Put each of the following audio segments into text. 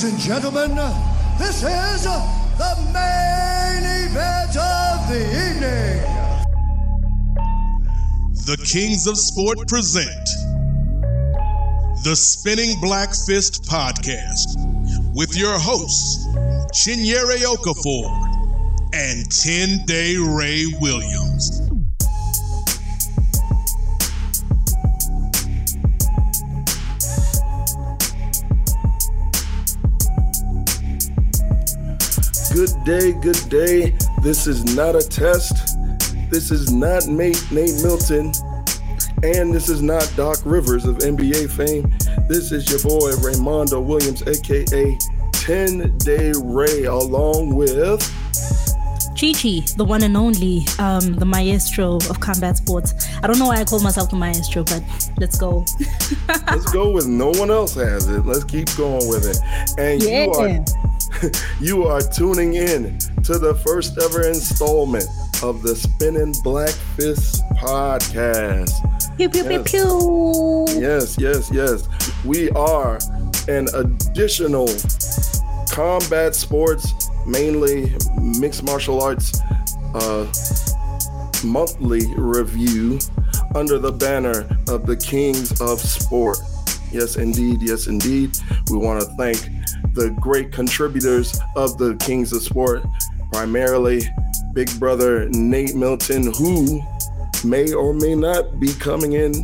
Ladies and gentlemen, this is the main event of the evening. The Kings of Sport present the Spinning Black Fist Podcast with your hosts, Chinyere Okafor and 10 Day Ray Williams. Day, good day. This is not a test. This is not Nate, Nate Milton. And this is not Doc Rivers of NBA fame. This is your boy Raymondo Williams, aka 10 Day Ray, along with Chi Chi, the one and only, um, the maestro of combat sports. I don't know why I call myself the maestro, but let's go. Let's go with no one else has it. Let's keep going with it. And Yeah. you are you are tuning in to the first ever installment of the Spinning Black Fist podcast. Pew pew pew Yes. pew. Yes, yes, yes. We are an additional combat sports, mainly mixed martial arts, uh, monthly review under the banner of the Kings of Sport. Yes, indeed. Yes, indeed. We want to thank the great contributors of the Kings of Sport, primarily Big Brother Nate Milton, who may or may not be coming in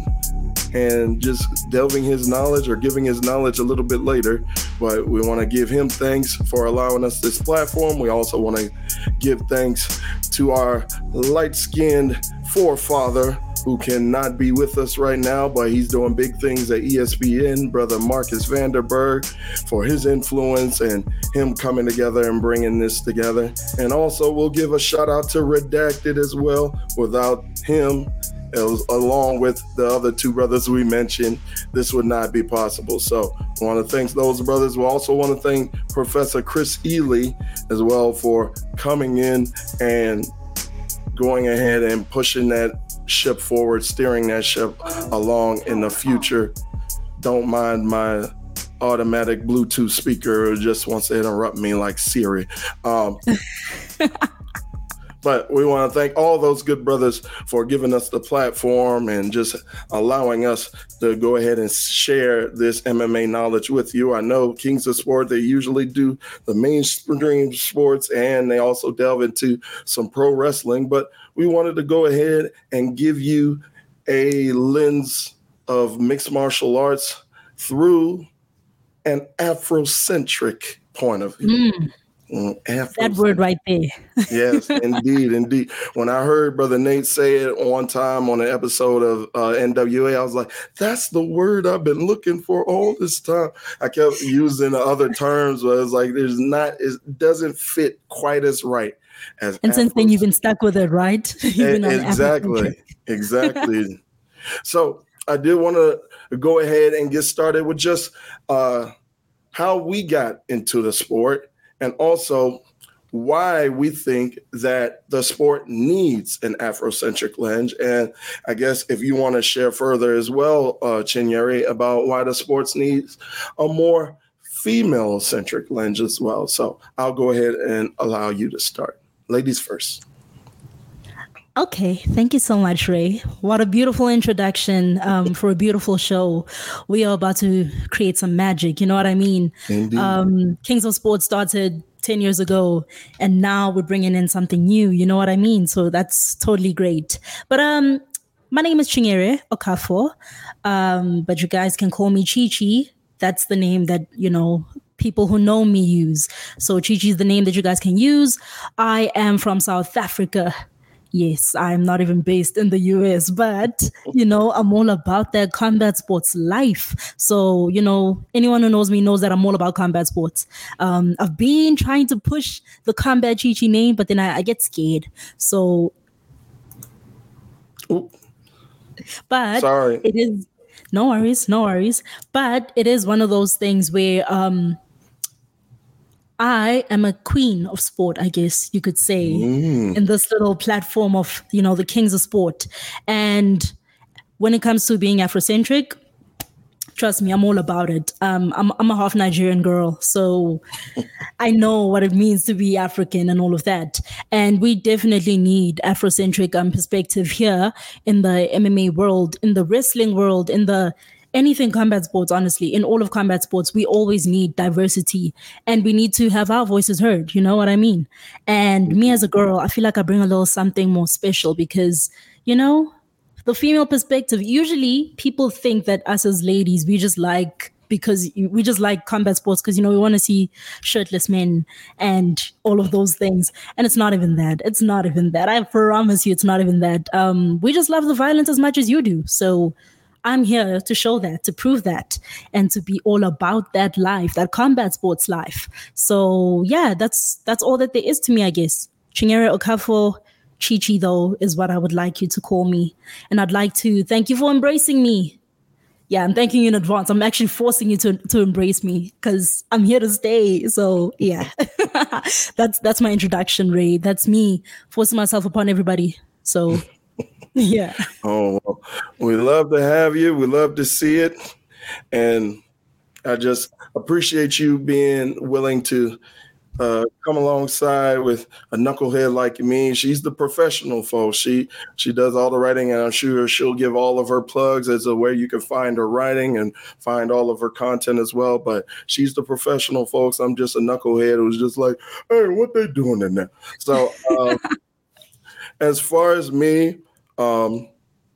and just delving his knowledge or giving his knowledge a little bit later. But we want to give him thanks for allowing us this platform. We also want to give thanks to our light skinned forefather who cannot be with us right now, but he's doing big things at ESPN, brother Marcus Vanderberg, for his influence and him coming together and bringing this together. And also, we'll give a shout out to Redacted as well. Without him, along with the other two brothers we mentioned, this would not be possible. So I want to thank those brothers. We also want to thank Professor Chris Ely as well for coming in and going ahead and pushing that ship forward, steering that ship along in the future. Don't mind my automatic Bluetooth speaker just wants to interrupt me like Siri. Um, but we want to thank all those good brothers for giving us the platform and just allowing us to go ahead and share this MMA knowledge with you. I know Kings of Sport, they usually do the mainstream sports and they also delve into some pro wrestling, but we wanted to go ahead and give you a lens of mixed martial arts through an Afrocentric point of view. Mm, Mm, that word right there. yes, indeed, indeed. When I heard Brother Nate say it one time on an episode of uh, NWA, I was like, "That's the word I've been looking for all this time." I kept using other terms, but it's like there's not, it doesn't fit quite as right as. And since then, you've been stuck with it, right? You've been on exactly, exactly. so I did want to go ahead and get started with just uh, how we got into the sport, and also why we think that the sport needs an Afrocentric lens. And I guess if you want to share further as well, uh, Chinyere, about why the sports needs a more female centric lens as well. So I'll go ahead and allow you to start. Ladies first. Okay, thank you so much, Ray. What a beautiful introduction um, for a beautiful show. We are about to create some magic. You know what I mean? Indeed. Um, Kings of Sports started 10 years ago, and now we're bringing in something new. You know what I mean? So that's totally great. But um, my name is Chinyere Okafor, um, but you guys can call me Chi Chi. That's the name that, you know, people who know me use. So Chi Chi is the name that you guys can use. I am from South Africa. Yes, I'm not even based in the US, but you know, I'm all about that combat sports life. So, you know, anyone who knows me knows that I'm all about combat sports. Um, I've been trying to push the combat Chi Chi name, but then I, I get scared. So, Oop, but sorry. it is no worries, no worries. But it is one of those things where um I am a queen of sport, I guess you could say, Mm. in this little platform of, you know, the kings of sport. And when it comes to being Afrocentric, trust me, I'm all about it. Um, I'm I'm a half Nigerian girl, so I know what it means to be African and all of that. And we definitely need Afrocentric um, perspective here in the MMA world, in the wrestling world, in the anything combat sports, honestly, in all of combat sports, we always need diversity and we need to have our voices heard. You know what I mean? And me as a girl, I feel like I bring a little something more special because, you know, the female perspective, usually people think that us as ladies, we just like because we just like combat sports because you know we want to see shirtless men and all of those things and it's not even that it's not even that i promise you it's not even that um we just love the violence as much as you do so I'm here to show that, to prove that, and to be all about that life, that combat sports life. So yeah, that's that's all that there is to me, I guess. Chinyere Okafor Chichi, though, is what I would like you to call me. And I'd like to thank you for embracing me. Yeah, I'm thanking you in advance. I'm actually forcing you to, to embrace me because I'm here to stay. So yeah, that's that's my introduction, Ray. That's me forcing myself upon everybody. So yeah. Oh, well, we love to have you. We love to see it. And I just appreciate you being willing to uh, come alongside with a knucklehead like me. She's the professional, folks. She she does all the writing, and I'm sure she'll give all of her plugs as to where you can find her writing and find all of her content as well. But she's the professional, folks. I'm just a knucklehead who's just like, hey, what they doing in there? So, um, as far as me, um,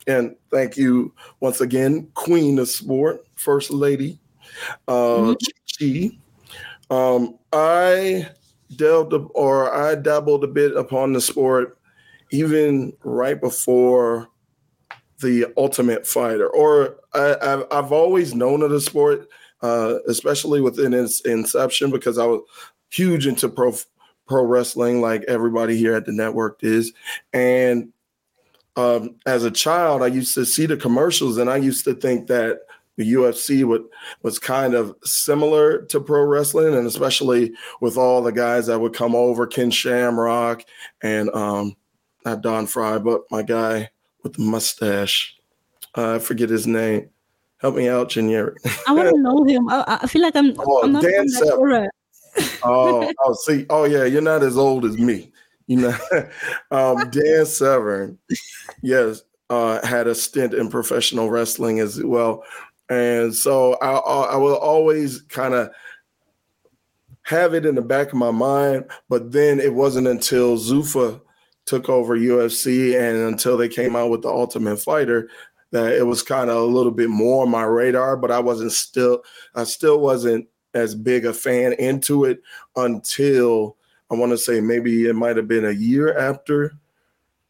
and thank you once again, Queen of Sport, First Lady, uh, mm-hmm. Um, I delved or I dabbled a bit upon the sport even right before the Ultimate Fighter, or I, have always known of the sport, uh, especially within its inception, because I was huge into pro pro wrestling, like everybody here at the network is, and um, as a child, I used to see the commercials and I used to think that the UFC would, was kind of similar to pro wrestling, and especially with all the guys that would come over, Ken Shamrock and um, not Don Frye, but my guy with the mustache. Uh, I forget his name. Help me out, Chinyere. I want to know him. I, I, feel like I'm. Oh, I'm not Dan Severn. oh, oh, see. Oh, yeah. You're not as old as me you know, um, Dan Severn, yes, uh, had a stint in professional wrestling as well, and so I, I will always kind of have it in the back of my mind. But then it wasn't until Zuffa took over UFC and until they came out with the Ultimate Fighter that it was kind of a little bit more on my radar. But I wasn't still, I still wasn't as big a fan into it until I want to say maybe it might have been a year after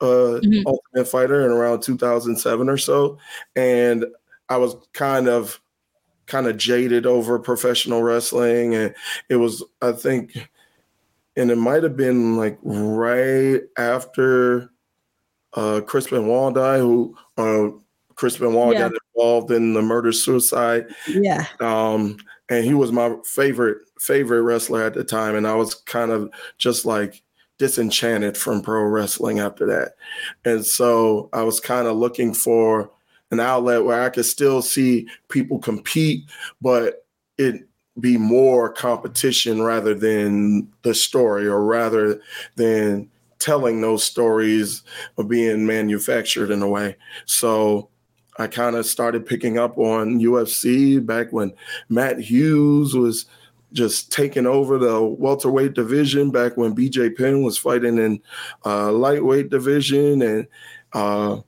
uh, mm-hmm. Ultimate Fighter in around 2007 or so, and I was kind of kind of jaded over professional wrestling, and it was I think, and it might have been like right after uh, Chris Benoit died, who uh, Chris Benoit yeah. got involved in the murder suicide. Yeah. Um, and he was my favorite favorite wrestler at the time, and I was kind of just like disenchanted from pro wrestling after that, and so I was kind of looking for an outlet where I could still see people compete, but it be more competition rather than the story, or rather than telling those stories or being manufactured in a way. So I kind of started picking up on UFC back when Matt Hughes was just taking over the welterweight division back when BJ Penn was fighting in uh, lightweight division and uh,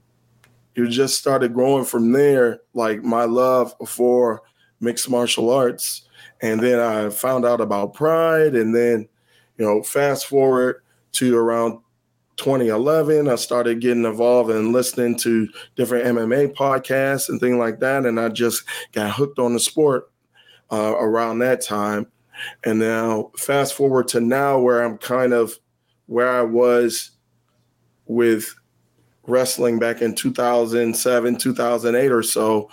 you just started growing from there like my love for mixed martial arts. And then I found out about pride and then you know fast forward to around 2011, I started getting involved and listening to different MMA podcasts and things like that. And I just got hooked on the sport uh, around that time. And now, fast forward to now, where I'm kind of where I was with wrestling back in 2007, 2008 or so.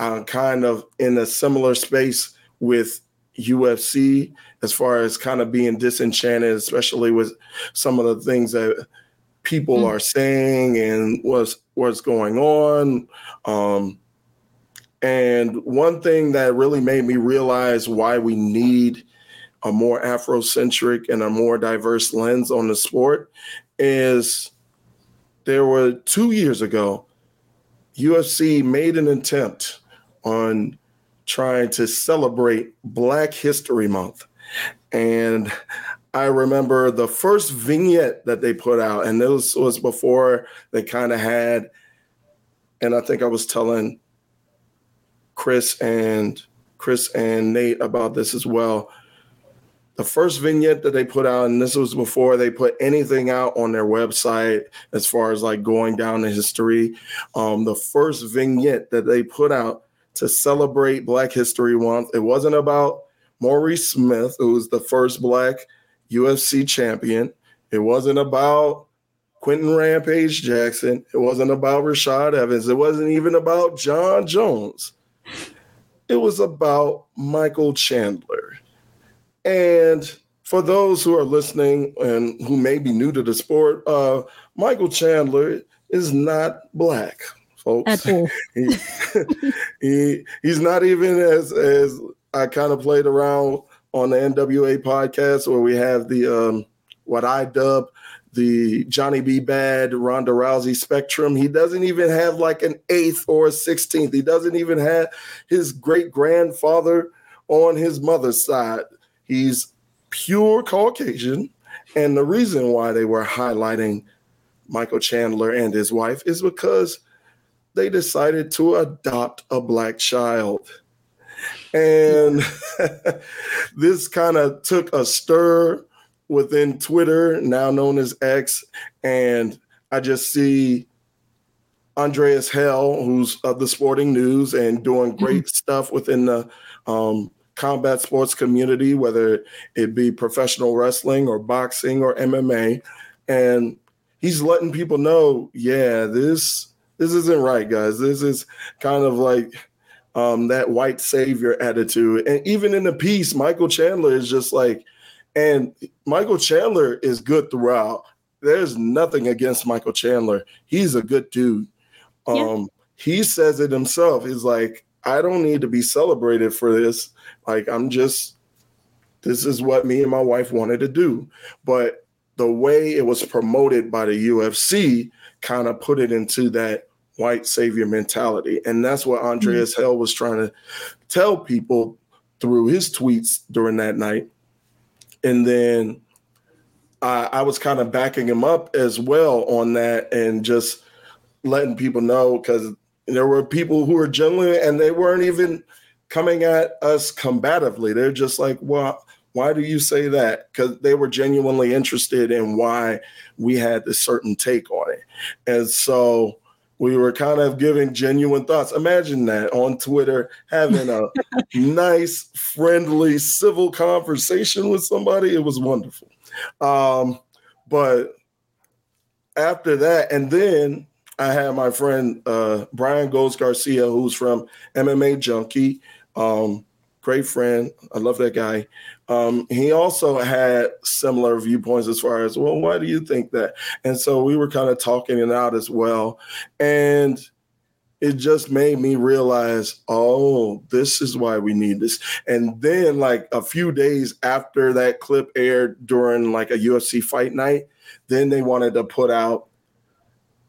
I'm kind of in a similar space with UFC as far as kind of being disenchanted, especially with some of the things that people mm. are saying and what's what's going on. Um, And one thing that really made me realize why we need a more Afrocentric and a more diverse lens on the sport is there were two years ago, UFC made an attempt on trying to celebrate Black History Month. And I remember the first vignette that they put out, and this was before they kind of had, and I think I was telling Chris and Chris and Nate about this as well. The first vignette that they put out, and this was before they put anything out on their website as far as like going down the history. Um, the first vignette that they put out to celebrate Black History Month, it wasn't about Maurice Smith, who was the first Black UFC champion. It wasn't about Quinton Rampage Jackson. It wasn't about Rashad Evans. It wasn't even about Jon Jones. It was about Michael Chandler. And for those who are listening and who may be new to the sport, uh, Michael Chandler is not black, folks. At all. he, he, he's not even as as I kind of played around on the NWA podcast where we have the um, what I dub the Johnny B. Bad Ronda Rousey spectrum. He doesn't even have like an eighth or a sixteenth. He doesn't even have his great grandfather on his mother's side. He's pure Caucasian. And the reason why they were highlighting Michael Chandler and his wife is because they decided to adopt a black child. And this kind of took a stir within Twitter, now known as X. And I just see Andreas Hale, who's of the sporting news and doing great mm-hmm. stuff within the um, combat sports community, whether it be professional wrestling or boxing or MMA. And he's letting people know, yeah, this this isn't right, guys. This is kind of like um, that white savior attitude. And even in the piece, Michael Chandler is just like, and Michael Chandler is good throughout. There's nothing against Michael Chandler. He's a good dude. Um, yeah. He says it himself. He's like, I don't need to be celebrated for this. Like, I'm just, this is what me and my wife wanted to do. But the way it was promoted by the UFC kind of put it into that white savior mentality. And that's what Andreas mm-hmm. Hale was trying to tell people through his tweets during that night. And then I, I was kind of backing him up as well on that and just letting people know because there were people who were genuine and they weren't even coming at us combatively. They're just like, well, why do you say that? Because they were genuinely interested in why we had this certain take on it. And so we were kind of giving genuine thoughts. Imagine that on Twitter, having a nice, friendly, civil conversation with somebody. It was wonderful. Um, but after that, and then I had my friend uh, Brian Goes Garcia, who's from MMA Junkie. Um, great friend. I love that guy. Um, he also had similar viewpoints as far as, well, why do you think that? And so we were kind of talking it out as well. And it just made me realize, oh, this is why we need this. And then, like a few days after that clip aired during like a UFC fight night, then they wanted to put out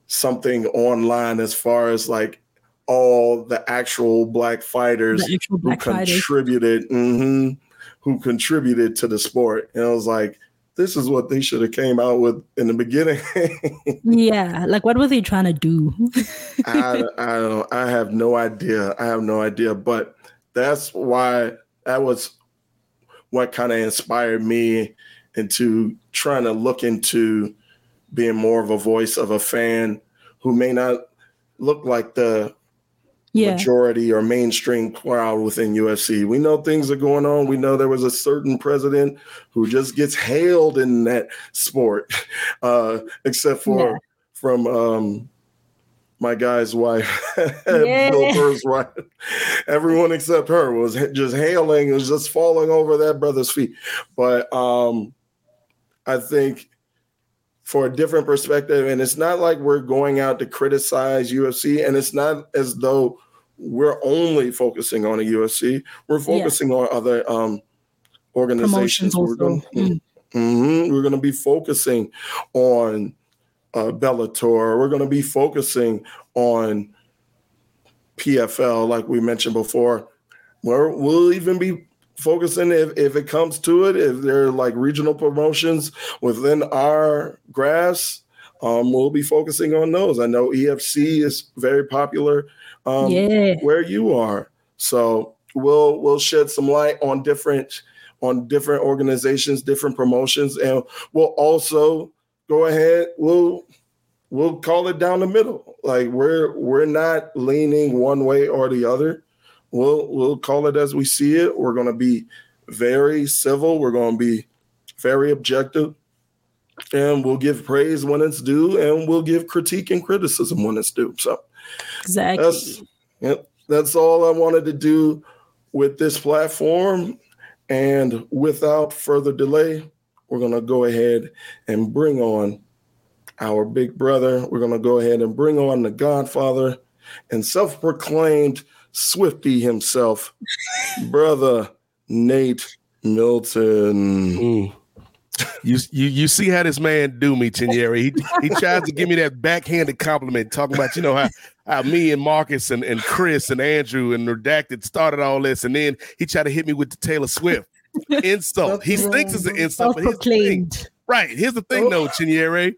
something online as far as like all the actual black fighters actual black who contributed mm-hmm, who contributed to the sport. And i was like this is what they should have came out with in the beginning. Yeah like what were they trying to do? I, I don't i have no idea. I have no idea. But that's why that was what kind of inspired me into trying to look into being more of a voice of a fan who may not look like the yeah. majority or mainstream crowd within UFC. We know things are going on. We know there was a certain president who just gets hailed in that sport, uh, except for yeah. from um, my guy's wife, yeah. Bill Burr's wife. Everyone except her was just hailing, was just falling over that brother's feet. But um, I think for a different perspective. And it's not like we're going out to criticize UFC, and it's not as though we're only focusing on the UFC. We're focusing yeah. on other um, organizations. We're going, mm. mm-hmm, we're going to be focusing on uh, Bellator. We're going to be focusing on PFL, like we mentioned before. We'll even be focusing if, if it comes to it, if there are like regional promotions within our grass, um, we'll be focusing on those. I know EFC is very popular um, yeah. where you are, so we'll we'll shed some light on different on different organizations, different promotions, and we'll also go ahead. We'll we'll call it down the middle. Like we're we're not leaning one way or the other we'll we'll call it as we see it. We're going to be very civil. We're going to be very objective, and we'll give praise when it's due, and we'll give critique and criticism when it's due. So, exactly. That's, yep, that's all I wanted to do with this platform. And without further delay, we're going to go ahead and bring on our big brother. We're going to go ahead and bring on the Godfather and self proclaimed Swifty himself, brother Nate Milton. Mm. You, you you see how this man do me, Chinyere. He he tries to give me that backhanded compliment, talking about you know how, how me and Marcus and, and Chris and Andrew and Redacted started all this, and then he tried to hit me with the Taylor Swift insult. He thinks it's an insult, but here's the thing. right? Here's the thing, though, Chinyere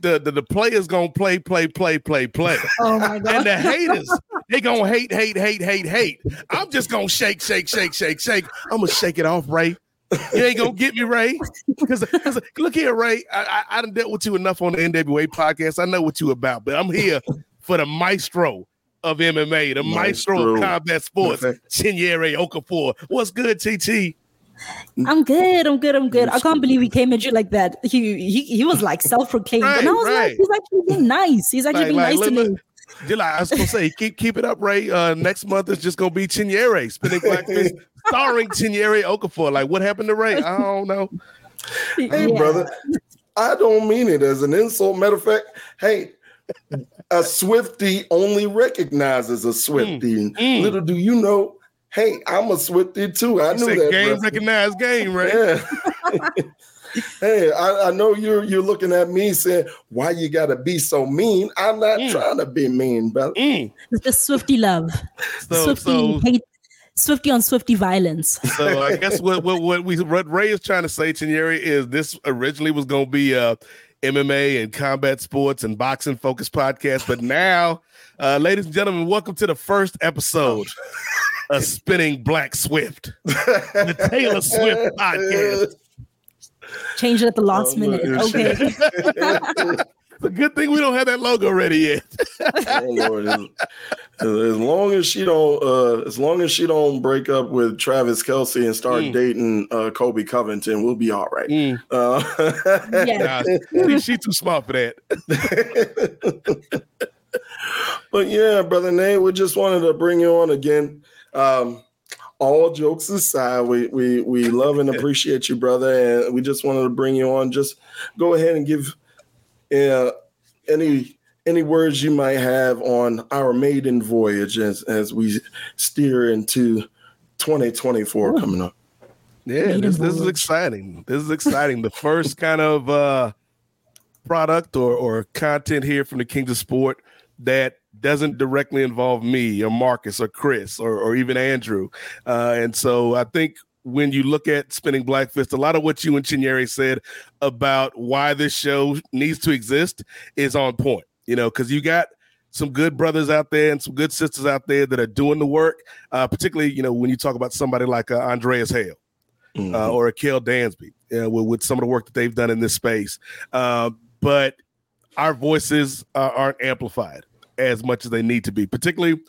the, the, the players gonna play, play, play, play, play. Oh my god! And the haters, they gonna hate, hate, hate, hate, hate. I'm just gonna shake, shake, shake, shake, shake. I'm gonna shake it off, Ray. You ain't gonna get me, Ray. Because look here, Ray. I, I I done dealt with you enough on the NWA podcast. I know what you about, but I'm here for the maestro of MMA, the maestro, maestro of combat sports, Chinyere Okafor. What's good, TT? I'm good. I'm good. I'm good. I can't believe he came at you like that. He he, he was like self-proclaimed, right, and I was right. like, he's actually being nice. He's actually like, being like, nice look, to me. Look, I was gonna say, keep keep it up, Ray. Uh, next month is just gonna be Chinyere spinning black fist, starring Chinyere Okafor. Like, what happened to Ray? I don't know. Hey, yeah. brother, I don't mean it as an insult. Matter of fact, hey, a Swifty only recognizes a Swifty. Mm, mm. Little do you know, hey, I'm a Swifty too. I you knew that. Game recognized game, right? Yeah. hey, I, I, know you're you're looking at me saying, why you gotta be so mean? I'm not mm. trying to be mean, brother. Mm. It's just Swifty love. So, Swifty so, hate Swifty on Swifty violence. So I guess what what what we what Ray is trying to say, Chinyere, is this originally was gonna be a MMA and combat sports and boxing focused podcast, but now, uh, ladies and gentlemen, welcome to the first episode of spinning black Swift, the Taylor Swift podcast. Change it at the last oh, minute. Okay. It's a good thing we don't have that logo ready yet. oh Lord! As, as, long as she don't, uh, as long as she don't break up with Travis Kelce and start mm. dating uh, Colby Covington, we'll be all right. Mm. Uh, yeah, nah, she too smart for that. But yeah, brother Nate, we just wanted to bring you on again. Um, all jokes aside, we we we love and appreciate you, brother, and we just wanted to bring you on. Just go ahead and give uh, any any words you might have on our maiden voyage as as we steer into 2024 Ooh. coming up. Yeah, this, this is exciting. This is exciting. the first kind of uh product or or content here from the Kings of Sport that doesn't directly involve me or Marcus or Chris or, or even Andrew. Uh, and so I think when you look at Spinning Black Fist, a lot of what you and Chinyere said about why this show needs to exist is on point, you know, because you got some good brothers out there and some good sisters out there that are doing the work, uh, particularly, you know, when you talk about somebody like uh, Andreas Hale. Uh, mm-hmm. Uh, or Akil Dansby uh, with, with, some of the work that they've done in this space. Uh, but our voices uh, aren't amplified as much as they need to be, particularly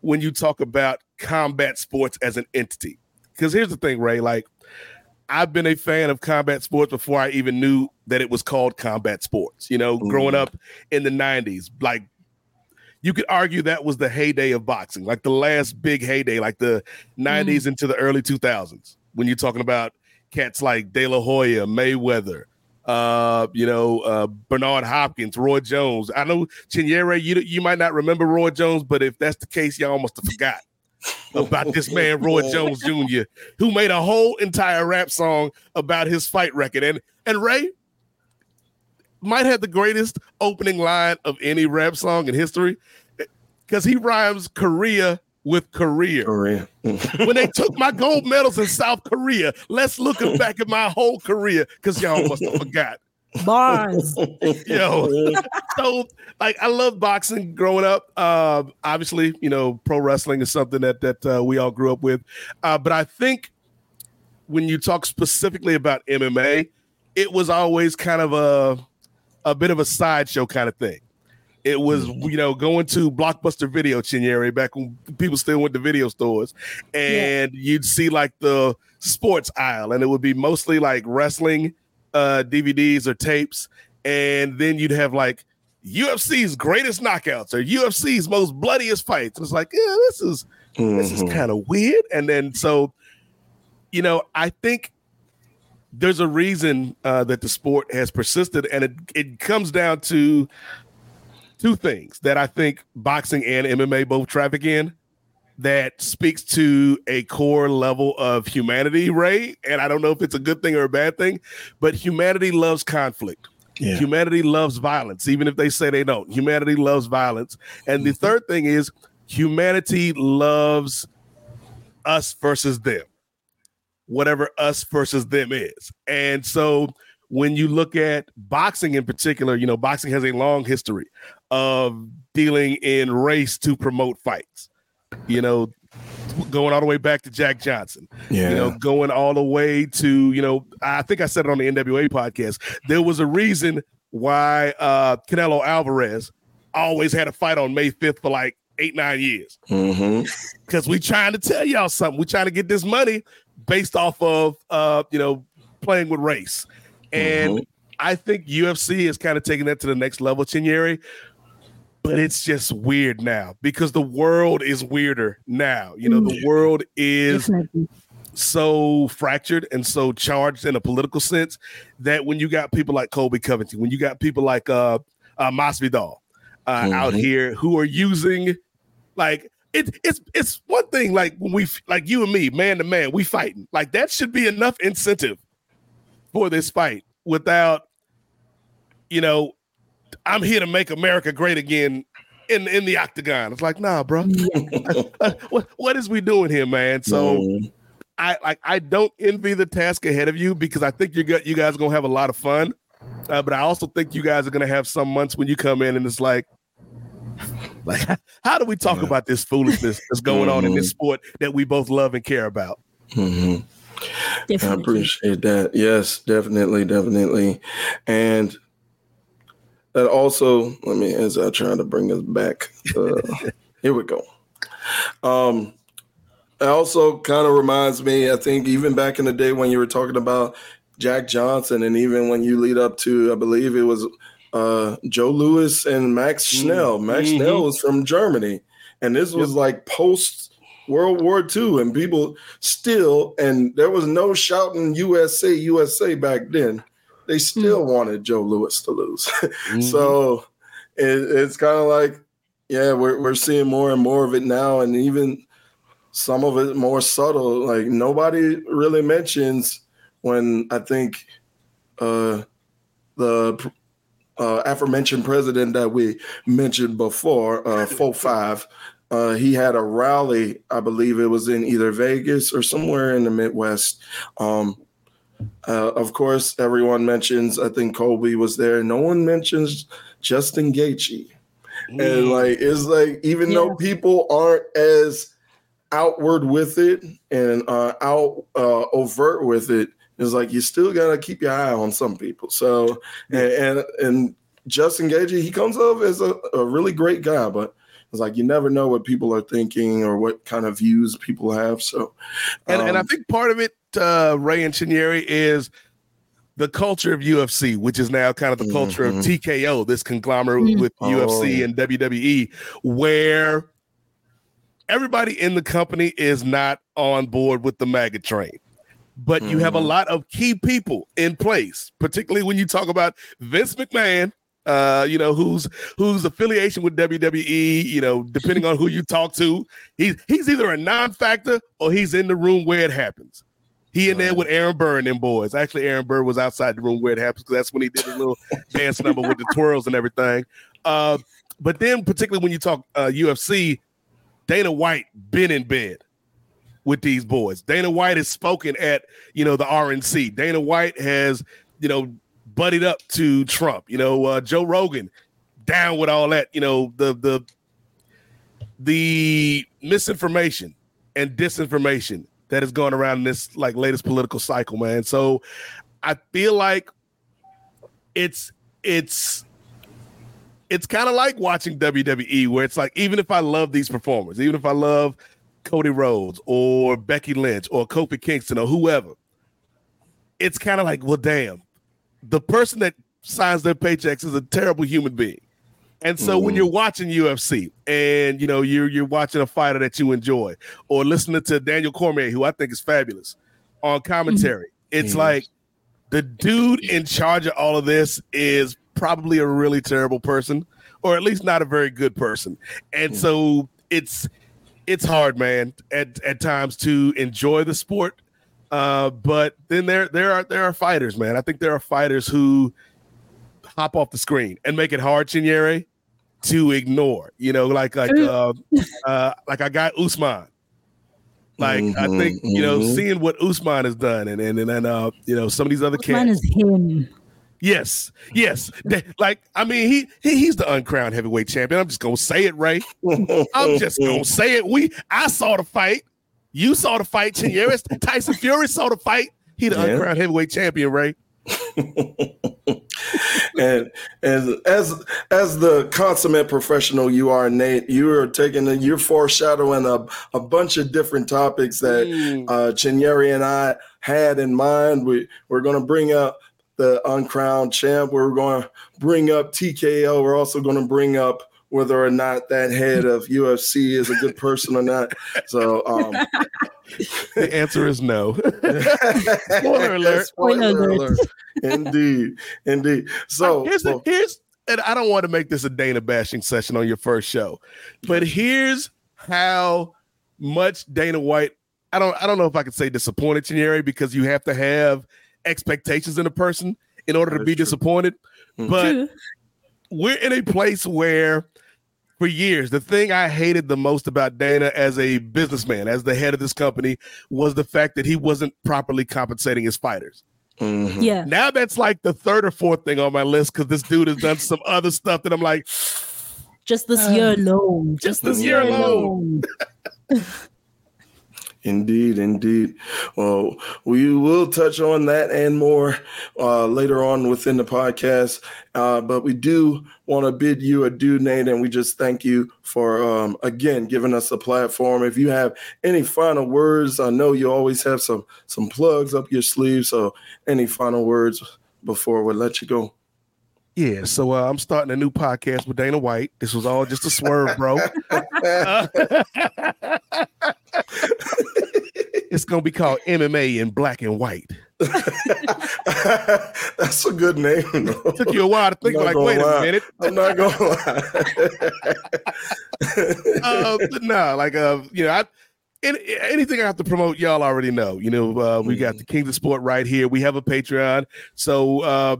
when you talk about combat sports as an entity. Because here's the thing, Ray, like I've been a fan of combat sports before I even knew that it was called combat sports. You know, mm-hmm. growing up in the 90s, like you could argue that was the heyday of boxing, like the last big heyday, like the 90s mm. into the early 2000s, when you're talking about cats like De La Hoya, Mayweather, uh, you know, uh, Bernard Hopkins, Roy Jones. I know Chinyere, you you might not remember Roy Jones, but if that's the case, y'all must have forgot about this man, Roy Jones Jr., who made a whole entire rap song about his fight record. And and Ray might have the greatest opening line of any rap song in history because he rhymes Korea with Korea. Korea. when they took my gold medals in South Korea, let's look back at my whole career because y'all must have forgot. Bars. Yo, so like I love boxing growing up. Uh, obviously, you know, pro wrestling is something that that uh, we all grew up with. Uh, but I think when you talk specifically about MMA, it was always kind of a a bit of a sideshow kind of thing. It was, mm-hmm. you know, going to Blockbuster Video Chinyere back when people still went to video stores, and yeah. you'd see like the sports aisle, and it would be mostly like wrestling uh, DVDs or tapes, and then you'd have like UFC's greatest knockouts or UFC's most bloodiest fights. It's like, yeah, this is mm-hmm. this is mm-hmm. kind of weird. And then so, you know, I think there's a reason uh, that the sport has persisted, and it it comes down to two things that I think boxing and MMA both traffic in that speaks to a core level of humanity, Ray. And I don't know if it's a good thing or a bad thing, but humanity loves conflict. Yeah. Humanity loves violence, even if they say they don't. Humanity loves violence. And the mm-hmm. third thing is humanity loves us versus them, whatever us versus them is. And so when you look at boxing in particular, you know, boxing has a long history of dealing in race to promote fights. You know, going all the way back to Jack Johnson. Yeah. You know, going all the way to, you know, I think I said it on the NWA podcast. There was a reason why uh Canelo Alvarez always had a fight on May 5th for like eight, nine years. Because mm-hmm. we trying to tell y'all something. We trying to get this money based off of uh, you know, playing with race. And mm-hmm. I think UFC is kind of taking that to the next level, Chinyere. But it's just weird now because the world is weirder now. You know, the mm. world is so fractured and so charged in a political sense that when you got people like Colby Covington, when you got people like uh, uh Masvidal uh, mm-hmm. out here who are using like it, it's it's one thing like when we like you and me man to man we fighting like that should be enough incentive for this fight without, you know, I'm here to make America great again in in the octagon. It's like, nah, bro. what what is we doing here, man? So. I like I don't envy the task ahead of you because I think you got you guys are gonna have a lot of fun. Uh, but I also think you guys are gonna have some months when you come in and it's like, like how do we talk yeah. about this foolishness that's going mm-hmm. on in this mm-hmm. sport that we both love and care about? Mm-hmm. Definitely. I appreciate that. Yes, definitely, definitely. And that also, let me, as I try to bring us back, uh, here we go. Um, it also kind of reminds me, I think, even back in the day when you were talking about Jack Johnson, and even when you lead up to, I believe it was uh, Joe Louis and Max Schnell. Max mm-hmm. Schnell was from Germany, and this was yep. like post World War II, and people still, and there was no shouting USA, USA back then. They still mm-hmm. wanted Joe Louis to lose. mm-hmm. So it, it's kind of like, yeah, we're, we're seeing more and more of it now, and even some of it more subtle. Like nobody really mentions when I think uh, the uh, aforementioned president that we mentioned before, uh, four five, uh, he had a rally, I believe it was in either Vegas or somewhere in the Midwest. Um, uh, of course, everyone mentions, I think Colby was there. No one mentions Justin Gaethje. Mm. And like, it's like, even yeah. though people aren't as outward with it and uh, out uh, overt with it, it's like you still got to keep your eye on some people. So, and, and, and Justin Gaethje, he comes off as a, a really great guy, but it's like you never know what people are thinking or what kind of views people have. So, and, um, and I um, think part of it, uh, Ray and Chinyere, is the culture of UFC, which is now kind of the culture mm-hmm. of TKO, this conglomerate mm-hmm. with oh. UFC and WWE, where everybody in the company is not on board with the MAGA train. but mm-hmm. you have a mm-hmm. lot of key people in place, particularly when you talk about Vince McMahon. Uh, you know, whose whose affiliation with WWE, you know, depending on who you talk to, he's he's either a non-factor or he's in the room where it happens. He in there with Aaron Burr and them boys. Actually, Aaron Burr was outside the room where it happens because that's when he did a little dance number with the twirls and everything. Uh, but then, particularly when you talk uh, UFC, Dana White been in bed with these boys. Dana White has spoken at you know the RNC. Dana White has you know buddied up to Trump. You know uh, Joe Rogan down with all that. You know the the the misinformation and disinformation that has gone around in this like latest political cycle, man. So I feel like it's it's it's kind of like watching WWE, where it's like even if I love these performers, even if I love Cody Rhodes or Becky Lynch or Kofi Kingston or whoever, it's kind of like, well, damn, the person that signs their paychecks is a terrible human being. And so mm-hmm. when you're watching UFC and you know you're you're watching a fighter that you enjoy or listening to Daniel Cormier, who I think is fabulous on commentary, mm-hmm. it's like the dude in charge of all of this is probably a really terrible person, or at least not a very good person. And so it's it's hard, man, at, at times to enjoy the sport. Uh, but then there there are there are fighters, man. I think there are fighters who hop off the screen and make it hard, Chinyere, to ignore. You know, like like uh, uh like I got Usman. Like mm-hmm, I think you know, mm-hmm. seeing what Usman has done, and and and, and uh, you know, some of these other Usman cats. is him. Yes, yes. like I mean, he, he he's the uncrowned heavyweight champion. I'm just gonna say it, Ray. I'm just gonna say it. We I saw the fight. You saw the fight. Chinyeris, Tyson Fury saw the fight. He the yeah. uncrowned heavyweight champion, right? and as as as the consummate professional you are, Nate, you are taking you're foreshadowing a, a bunch of different topics that mm. uh Chinyere and I had in mind. We we're gonna bring up the uncrowned champ. We're going to bring up TKO. We're also going to bring up whether or not that head of UFC is a good person or not. So um, the answer is no. Spoiler alert. Spoiler alert. Indeed. Indeed. So here's, well, here's and I don't want to make this a Dana bashing session on your first show, but here's how much Dana White. I don't. I don't know if I can say disappointed, Chinyere, because you have to have expectations in a person in order to be true. disappointed. Mm-hmm. But we're in a place where for years, the thing I hated the most about Dana as a businessman, as the head of this company, was the fact that he wasn't properly compensating his fighters. Mm-hmm. Yeah. Now that's like the third or fourth thing on my list because this dude has done some other stuff that I'm like, just this uh, year alone. Just, just this year alone. Indeed, indeed. Well, we will touch on that and more uh, later on within the podcast. Uh, but we do want to bid you adieu, Nate, and we just thank you for um, again giving us a platform. If you have any final words, I know you always have some some plugs up your sleeve. So, any final words before we let you go? Yeah, so uh, I'm starting a new podcast with Dana White. This was all just a swerve, bro. it's gonna be called MMA in black and white. That's a good name. Though. Took you a while to think. Like, wait lie. a minute. I'm not gonna lie. uh, no, like uh, you know, I anything I have to promote, y'all already know. You know, uh, we got mm. the Kings of Sport right here. We have a Patreon, so uh,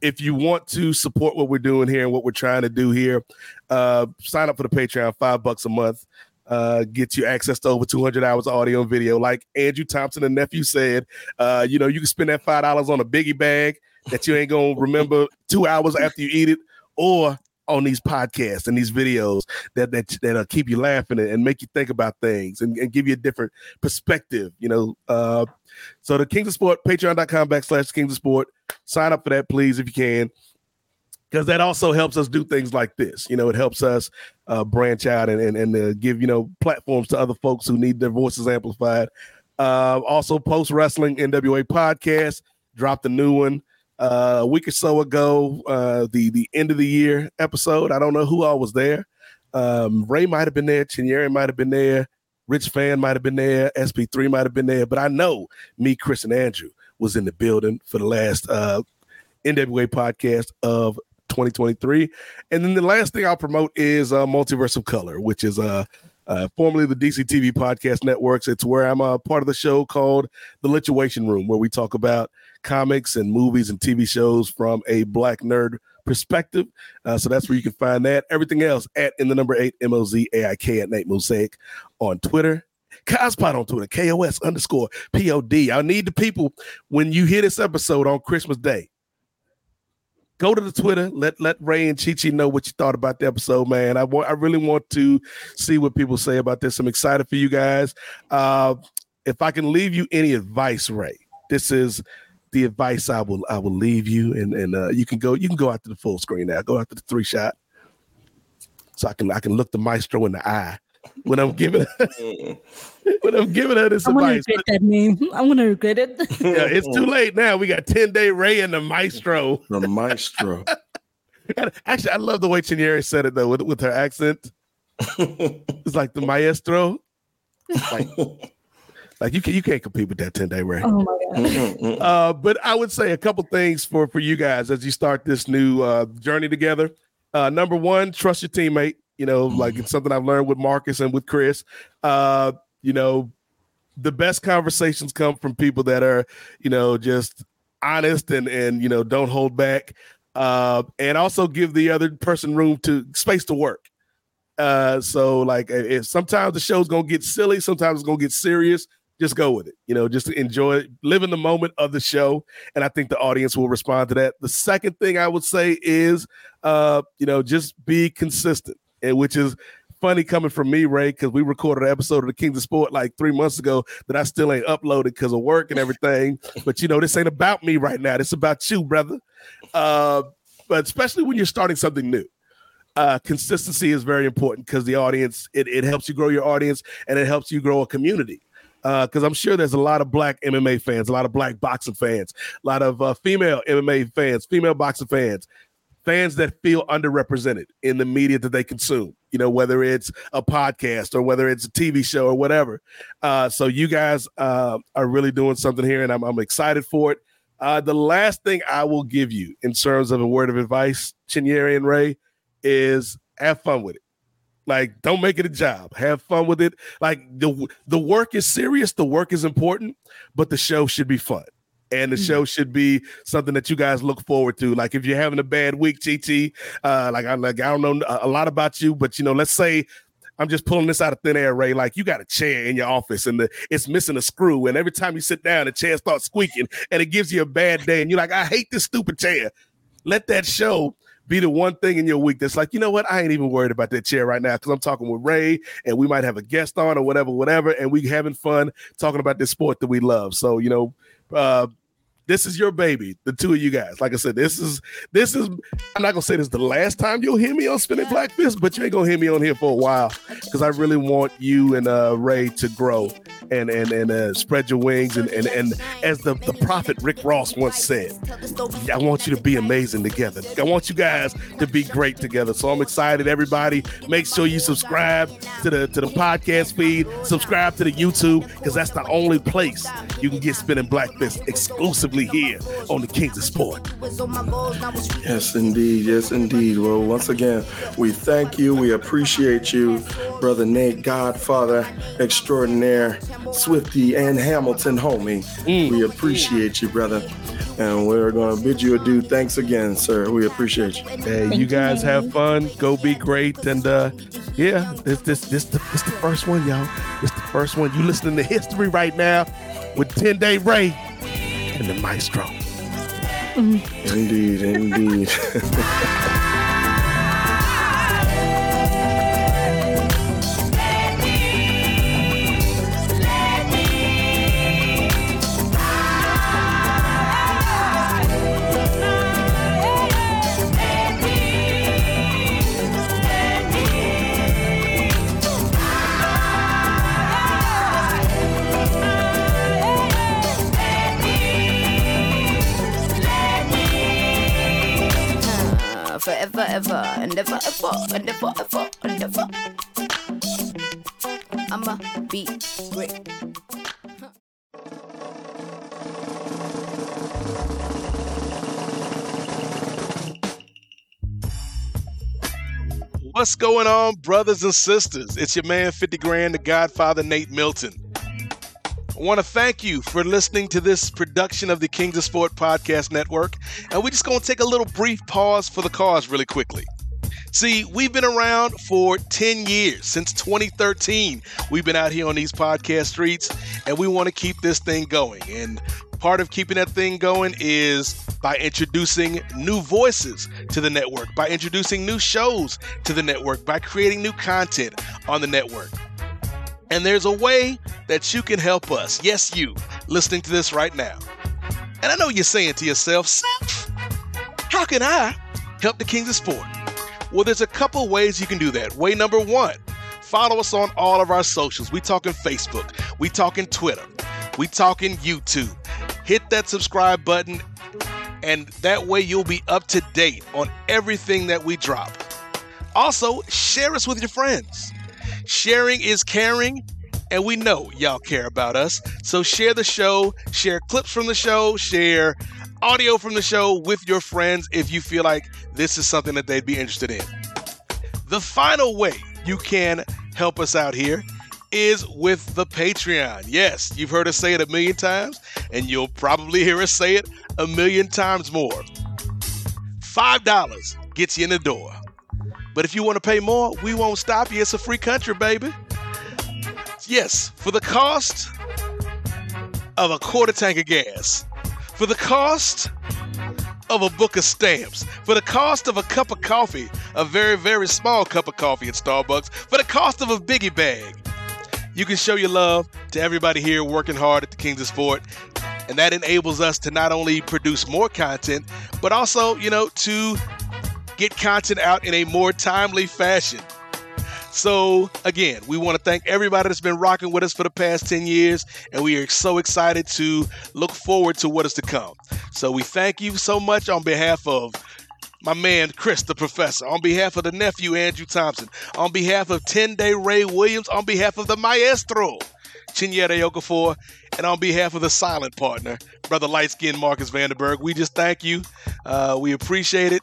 if you want to support what we're doing here and what we're trying to do here, uh, sign up for the Patreon, five bucks a month. Uh, get you access to over 200 hours of audio and video. Like Andrew Thompson and nephew said, uh, you know, you can spend that five dollars on a biggie bag that you ain't gonna remember two hours after you eat it, or on these podcasts and these videos that that that'll keep you laughing and, make you think about things and, and, give you a different perspective. You know, uh, so the Kings of Sport, patreon.com backslash Kings of Sport. Sign up for that, please, if you can. Because that also helps us do things like this. You know, it helps us uh, branch out and and, and uh, give you know platforms to other folks who need their voices amplified. Uh, also, post wrestling NWA podcast dropped a new one uh, a week or so ago. Uh, the the end of the year episode. I don't know who all was there. Um, Ray might have been there. Chinyere might have been there. Rich Fan might have been there, SP3 might have been there, but I know me, Chris, and Andrew was in the building for the last uh, NWA podcast of 2023. And then the last thing I'll promote is uh, Multiverse of Color, which is uh, uh, formerly the DC TV Podcast Networks. It's where I'm a part of the show called The Lituation Room, where we talk about comics and movies and TV shows from a black nerd perspective. Uh, so that's where you can find that. Everything else at in the number eight M O Z A I K at Nate Mosaic on Twitter. Cospod on Twitter, KOS underscore POD. I need the people when you hear this episode on Christmas Day go to the Twitter. Let let Ray and Chi Chi know what you thought about the episode, man. I want I really want to see what people say about this. I'm excited for you guys. Uh, if I can leave you any advice, Ray, this is the advice I will I will leave you, and and uh, you can go you can go out to the full screen now. Go out to the three shot, so I can I can look the maestro in the eye when I'm giving when I'm giving her this I'm advice. gonna regret that name. I'm gonna regret it. yeah, it's too late now. We got 10 day Ray and the maestro. The maestro. Actually, I love the way Chinyere said it though, with, with her accent. it's like the maestro. Like, like you can you can't compete with that 10 day Ray. Oh my god. Uh, but I would say a couple things for for you guys as you start this new uh, journey together. Uh, number one, trust your teammate. You know, like it's something I've learned with Marcus and with Chris. Uh, you know, the best conversations come from people that are, you know, just honest and and you know don't hold back, uh, and also give the other person room to space to work. Uh, so like if sometimes the show's gonna get silly, sometimes it's gonna get serious. Just go with it, you know. Just enjoy it, live in the moment of the show, and I think the audience will respond to that. The second thing I would say is, uh, you know, just be consistent which is funny coming from me, Ray, because we recorded an episode of the Kings of Sport like three months ago that I still ain't uploaded because of work and everything. but you know, this ain't about me right now. This about you, brother. Uh, but especially when you're starting something new. Uh, consistency is very important because the audience it, it helps you grow your audience and it helps you grow a community because uh, I'm sure there's a lot of black MMA fans, a lot of black boxing fans, a lot of uh, female MMA fans, female boxing fans, fans that feel underrepresented in the media that they consume you know whether it's a podcast or whether it's a tv show or whatever. Uh, so you guys uh, are really doing something here and i'm, I'm excited for it. Uh, the last thing i will give you in terms of a word of advice chinyere and ray is have fun with it. Like don't make it a job. Have fun with it. Like the the work is serious. The work is important but the show should be fun and the mm. show should be something that you guys look forward to. Like if you're having a bad week, TT, uh, like I like I don't know a lot about you, but you know, let's say I'm just pulling this out of thin air, Ray. Like you got a chair in your office and the, it's missing a screw, and every time you sit down, the chair starts squeaking, and it gives you a bad day, and you're like, I hate this stupid chair. Let that show be the one thing in your week that's like, you know what? I ain't even worried about that chair right now because I'm talking with Ray and we might have a guest on or whatever, whatever, and we having fun talking about this sport that we love. So, you know, uh, this is your baby, the two of you guys. Like I said, this is this is. I'm not gonna say this is the last time you'll hear me on Spinning Black Fist, but you ain't gonna hear me on here for a while because I really want you and uh, Ray to grow and and and uh, spread your wings and and and as the the prophet Rick Ross once said, I want you to be amazing together. I want you guys to be great together. So I'm excited. Everybody, make sure you subscribe to the to the podcast feed. Subscribe to the YouTube because that's the only place you can get Spinning Black Fist exclusively here on the Kings of Sport. Yes, indeed. Yes, indeed. Well, once again, we thank you. We appreciate you, Brother Nate, Godfather extraordinaire, Swifty, and Hamilton, homie. Mm. We appreciate you, brother. And we're going to bid you adieu. Thanks again, sir. We appreciate you. Hey, you guys you. have fun. Go be great. And uh, yeah, this this this the, this the first one, y'all. This the first one. You listening to history right now with 10 Day Ray and the maestro. Indeed, indeed. ever, and ever, ever, and ever, ever, and ever. I'm a Uh, beat, great. What's going on, brothers and sisters? It's your man, 50 Grand, the Godfather, Nate Milton. I want to thank you for listening to this production of the Kings of Sport Podcast Network. And we're just going to take a little brief pause for the cause really quickly. See, we've been around for 10 years, since 2013. We've been out here on these podcast streets, and we want to keep this thing going. And part of keeping that thing going is by introducing new voices to the network, by introducing new shows to the network, by creating new content on the network. And there's a way that you can help us. Yes, you, listening to this right now. And I know you're saying to yourself, how can I help the Kings of Sport? Well, there's a couple ways you can do that. Way number one, follow us on all of our socials. We talking Facebook, we talking Twitter, we talking YouTube. Hit that subscribe button, and that way you'll be up to date on everything that we drop. Also, share us with your friends. Sharing is caring, and we know y'all care about us. So share the show, share clips from the show, share audio from the show with your friends if you feel like this is something that they'd be interested in. The final way you can help us out here is with the Patreon. Yes, you've heard us say it a million times, and you'll probably hear us say it a million times more. $5 gets you in the door. But if you want to pay more, we won't stop you. It's a free country, baby. Yes, for the cost of a quarter tank of gas, for the cost of a book of stamps, for the cost of a cup of coffee, a very, very small cup of coffee at Starbucks, for the cost of a biggie bag. You can show your love to everybody here working hard at the Kings of Sport. And that enables us to not only produce more content, but also, you know, to get content out in a more timely fashion. So, again, we want to thank everybody that's been rocking with us for the past 10 years, and we are so excited to look forward to what is to come. So, we thank you so much on behalf of my man Chris, the professor, on behalf of the nephew Andrew Thompson, on behalf of 10 Day Ray Williams, on behalf of the maestro Chinyere Okafor, and on behalf of the silent partner, brother light skinned Marcus Vanderberg, we just thank you. Uh, we appreciate it.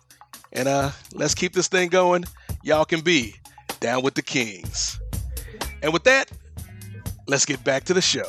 And uh, let's keep this thing going. Y'all can be down with the Kings. And with that, let's get back to the show.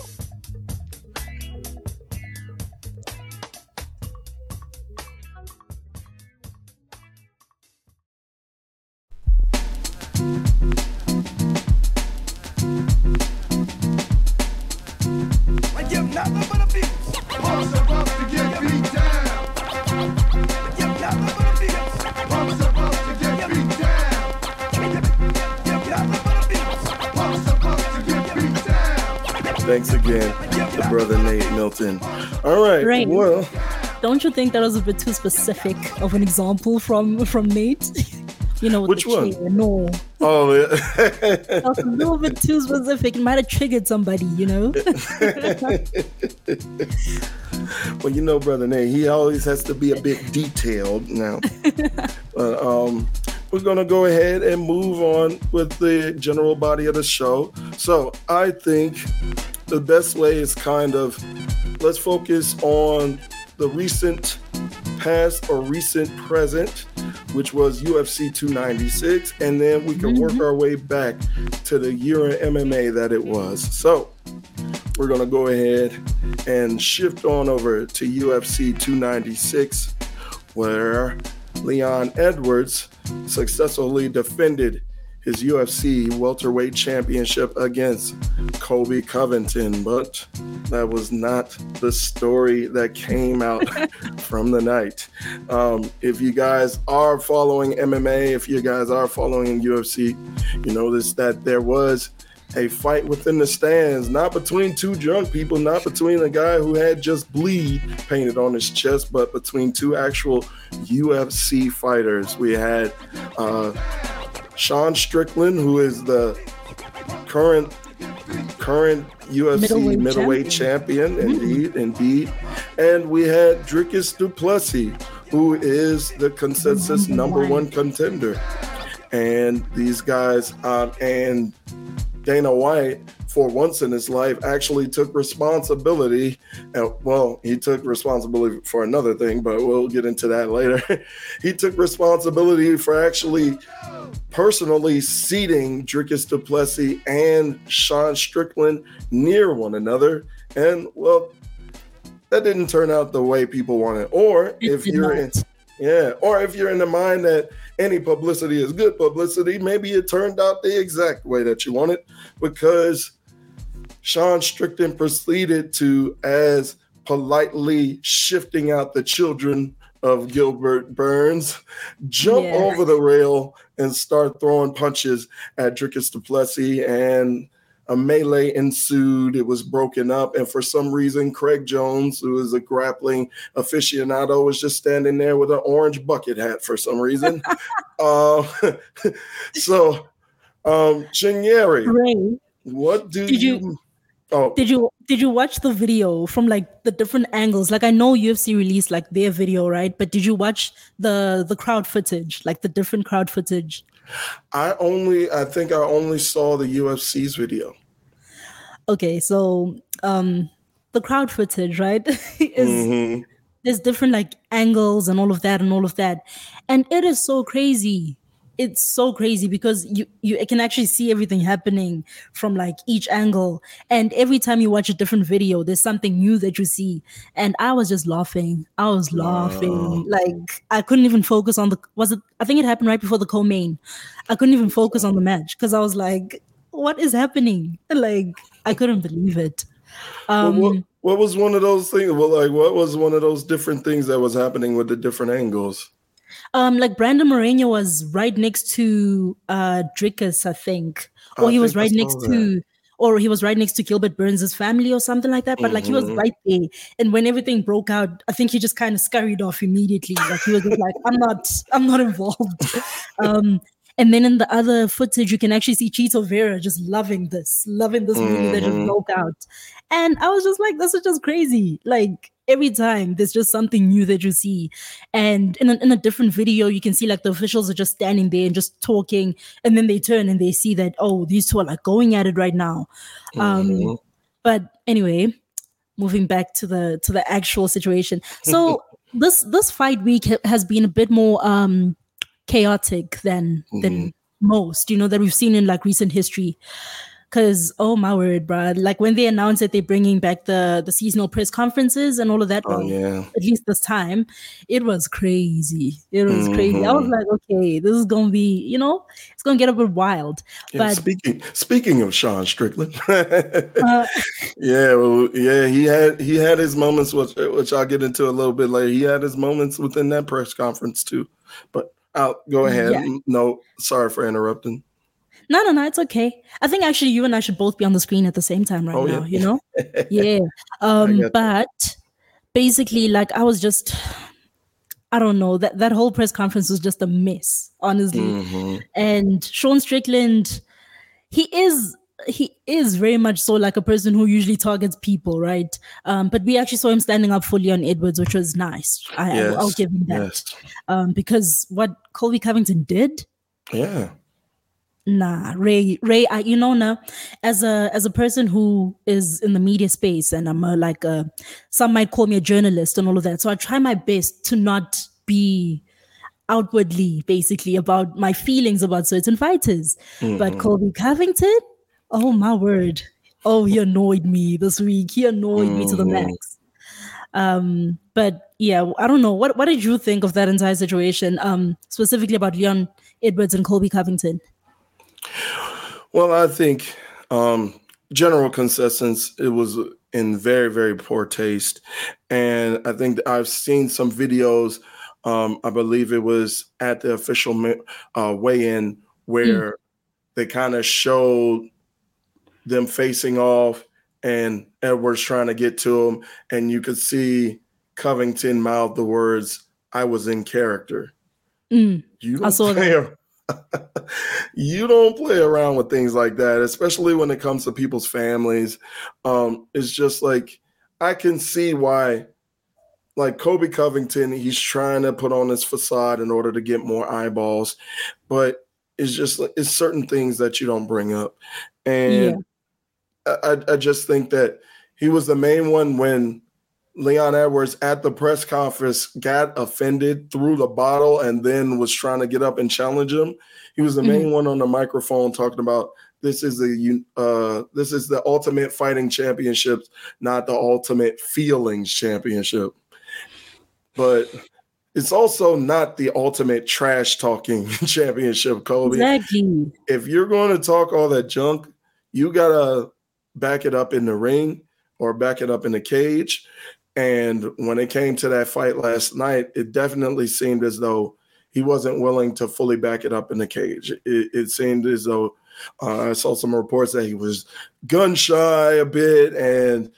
Thanks again to brother Nate Milton. All right. Well, don't you think that was a bit too specific of an example from from Nate? you know, which one? Chair. No. Oh yeah. that was a little bit too specific. It might have triggered somebody, you know. well, you know, brother Nate, he always has to be a bit detailed now. but um, we're going to go ahead and move on with the general body of the show. So I think the best way is kind of let's focus on the recent past or recent present, which was UFC 296, and then we can mm-hmm. work our way back to the year in MMA that it was. So we're going to go ahead and shift on over to UFC 296, where Leon Edwards successfully defended his UFC welterweight championship against Colby Covington, but that was not the story that came out from the night. Um, if you guys are following MMA, if you guys are following UFC, you notice that there was a fight within the stands, not between two drunk people, not between a guy who had just bleed painted on his chest, but between two actual UFC fighters. We had uh, Sean Strickland, who is the current current UFC middleweight, middleweight champion, champion mm-hmm. indeed, indeed. And we had Dricus Du Plessis, who is the consensus number one contender. And these guys, um, and Dana White for once in his life, actually took responsibility. And, well, he took responsibility for another thing, but we'll get into that later. he took responsibility for actually personally seating Dricus Du Plessis and Sean Strickland near one another. And, well, that didn't turn out the way people wanted. Or if you're in, yeah, or if you're in the mind that any publicity is good publicity, maybe it turned out the exact way that you wanted because Sean Strickland proceeded to, as politely shifting out the children of Gilbert Burns, jump yeah. over the rail and start throwing punches at Dricus Du Plessis. And a melee ensued. It was broken up. And for some reason, Craig Jones, who is a grappling aficionado, was just standing there with an orange bucket hat for some reason. uh, so, um, Chinyere, what do Did you, you Oh. Did you did you watch the video from like the different angles? Like I know UFC released like their video, right? But did you watch the the crowd footage, like the different crowd footage? I only I think I only saw the UFC's video. Okay, so um the crowd footage, right? is mm-hmm. there's different like angles and all of that and all of that. And it is so crazy it's so crazy because you you can actually see everything happening from like each angle. And every time you watch a different video there's something new that you see. And i was just laughing. I was laughing. Like i couldn't even focus on the was it i think it happened right before the co-main. I couldn't even focus on the match because i was like what is happening? Like i couldn't believe it. Um well, what, what was one of those things well like what was one of those different things that was happening with the different angles um, like Brandon Moreno was right next to uh Dricus, I think, or I he was right next that. to, or he was right next to Gilbert Burns' family or something like that. But mm-hmm. like he was mm-hmm. right there, and when everything broke out, I think he just kind of scurried off immediately. Like he was just like, "I'm not, I'm not involved." um, and then in the other footage, you can actually see Chito Vera just loving this, loving this movie mm-hmm. that just mm-hmm. broke out. And I was just like, this is just crazy. Like every time there's just something new that you see. And in a, in a different video, you can see like the officials are just standing there and just talking. And then they turn and they see that, oh, these two are like going at it right now. Um, mm-hmm. Um, but anyway, moving back to the to the actual situation. So this this fight week ha- has been a bit more um chaotic than mm-hmm. than most, you know, that we've seen in like recent history. Cause oh my word, bro! Like when they announced that they're bringing back the the seasonal press conferences and all of that. Oh yeah. At least this time, it was crazy. It was mm-hmm. crazy. I was mm-hmm. like, okay, this is gonna be, you know, it's gonna get a bit wild. Yeah, but speaking speaking of Sean Strickland, uh, yeah, well, yeah, he had he had his moments, which which I'll get into a little bit later. He had his moments within that press conference too. But I'll go ahead. Yeah. No, sorry for interrupting. No, no, no, it's okay. I think actually you and I should both be on the screen at the same time right oh, now, yeah. you know? yeah. Um, but that. basically like I was just I don't know, that that whole press conference was just a mess, honestly. Mm-hmm. And Sean Strickland, he is he is very much so like a person who usually targets people, right? Um, but we actually saw him standing up fully on Edwards, which was nice. I, yes. I'll give him that. Yes. Um, because what Colby Covington did, yeah, nah ray ray I, you know now as a as a person who is in the media space and i'm a, like a some might call me a journalist and all of that so i try my best to not be outwardly basically about my feelings about certain fighters mm-hmm. but colby covington oh my word oh he annoyed me this week he annoyed mm-hmm. me to the mm-hmm. max um but yeah i don't know what what did you think of that entire situation um specifically about leon edwards and colby covington well, I think um, general consensus it was in very very poor taste, and I think I've seen some videos. Um, I believe it was at the official uh, weigh-in where mm. they kind of showed them facing off and Edwards trying to get to him, and you could see Covington mouth the words, "I was in character." Mm. You don't I saw play, that you don't play around with things like that, especially when it comes to people's families. Um, it's just like I can see why, like Colby Covington, he's trying to put on this facade in order to get more eyeballs, but it's just it's certain things that you don't bring up, and. Yeah. I, I just think that he was the main one when Leon Edwards at the press conference got offended, threw the bottle, and then was trying to get up and challenge him. He was the mm-hmm. main one on the microphone talking about this is the uh, this is the ultimate fighting championships, not the ultimate feelings championship. But it's also not the ultimate trash talking championship, Colby. Exactly. If you're going to talk all that junk, you gotta back it up in the ring or back it up in the cage. And when it came to that fight last night, it definitely seemed as though he wasn't willing to fully back it up in the cage. It, it seemed as though uh, I saw some reports that he was gun shy a bit, and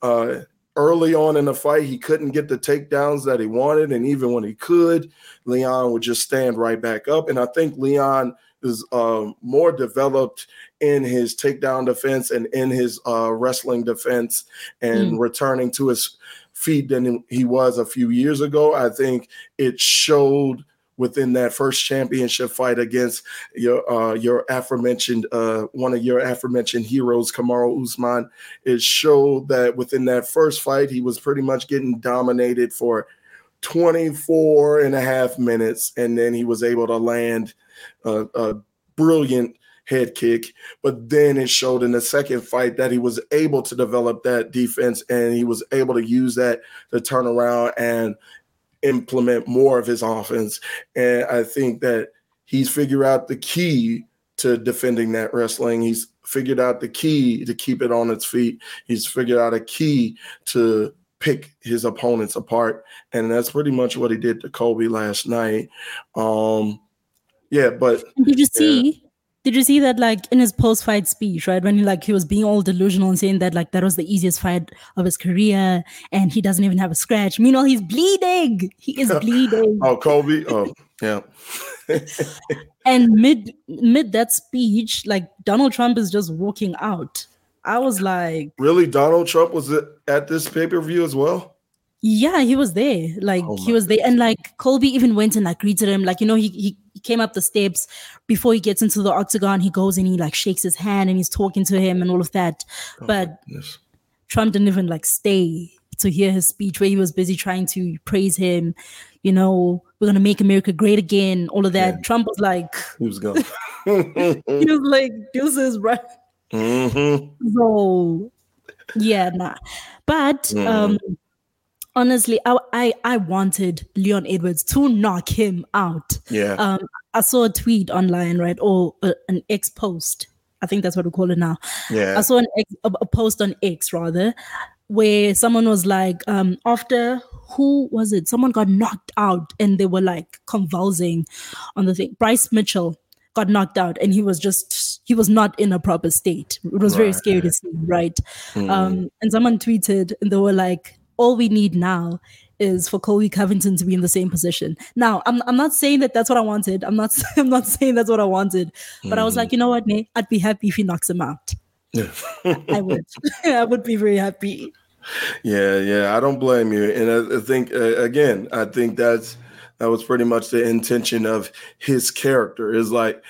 uh, early on in the fight, he couldn't get the takedowns that he wanted. And even when he could, Leon would just stand right back up. And I think Leon is uh, more developed in his takedown defense and in his uh, wrestling defense and mm. returning to his feet than he was a few years ago. I think it showed within that first championship fight against your uh, your aforementioned uh, one of your aforementioned heroes, Kamaru Usman. It showed that within that first fight, he was pretty much getting dominated for 24 and a half minutes, and then he was able to land a, a brilliant head kick. But then it showed in the second fight that he was able to develop that defense and he was able to use that to turn around and implement more of his offense. And I think that he's figured out the key to defending that wrestling. He's figured out the key to keep it on its feet. He's figured out a key to pick his opponents apart. And that's pretty much what he did to Colby last night. Um yeah, but did you see did you see that like in his post fight speech, right? When he like he was being all delusional and saying that like that was the easiest fight of his career and he doesn't even have a scratch. Meanwhile, he's bleeding. He is bleeding. oh, Colby. Oh, yeah. and mid mid that speech, like Donald Trump is just walking out. I was like, really? Donald Trump was at this pay per view as well? Yeah, he was there. Like oh he was there, and like Colby even went and like greeted him. Like you know, he he came up the steps before he gets into the octagon. He goes and he like shakes his hand and he's talking to him and all of that. Oh but Trump didn't even like stay to hear his speech where he was busy trying to praise him. You know, we're gonna make America great again. All of that. Yeah. Trump was like, he was going. he was like, this is right. Mm-hmm. So, yeah, nah. But mm-hmm. um honestly, I, I, I wanted Leon Edwards to knock him out. Yeah. Um, I saw a tweet online, right, or uh, an X post. I think that's what we call it now. Yeah. I saw an X, a, a post on X rather, where someone was like, um, after who was it? Someone got knocked out, and they were like convulsing on the thing. Bryce Mitchell got knocked out, and he was just he was not in a proper state. It was right. very scary to see, right? Mm. Um, and someone tweeted, and they were like, all we need now is for Colby Covington to be in the same position. Now, I'm I'm not saying that that's what I wanted. I'm not I'm not saying that's what I wanted, but mm. I was like, mm. you know what, Nate? I'd be happy if he knocks him out. I would. I would be very happy. Yeah, yeah, I don't blame you, and I, I think uh, again, I think that's that was pretty much the intention of his character. Is like,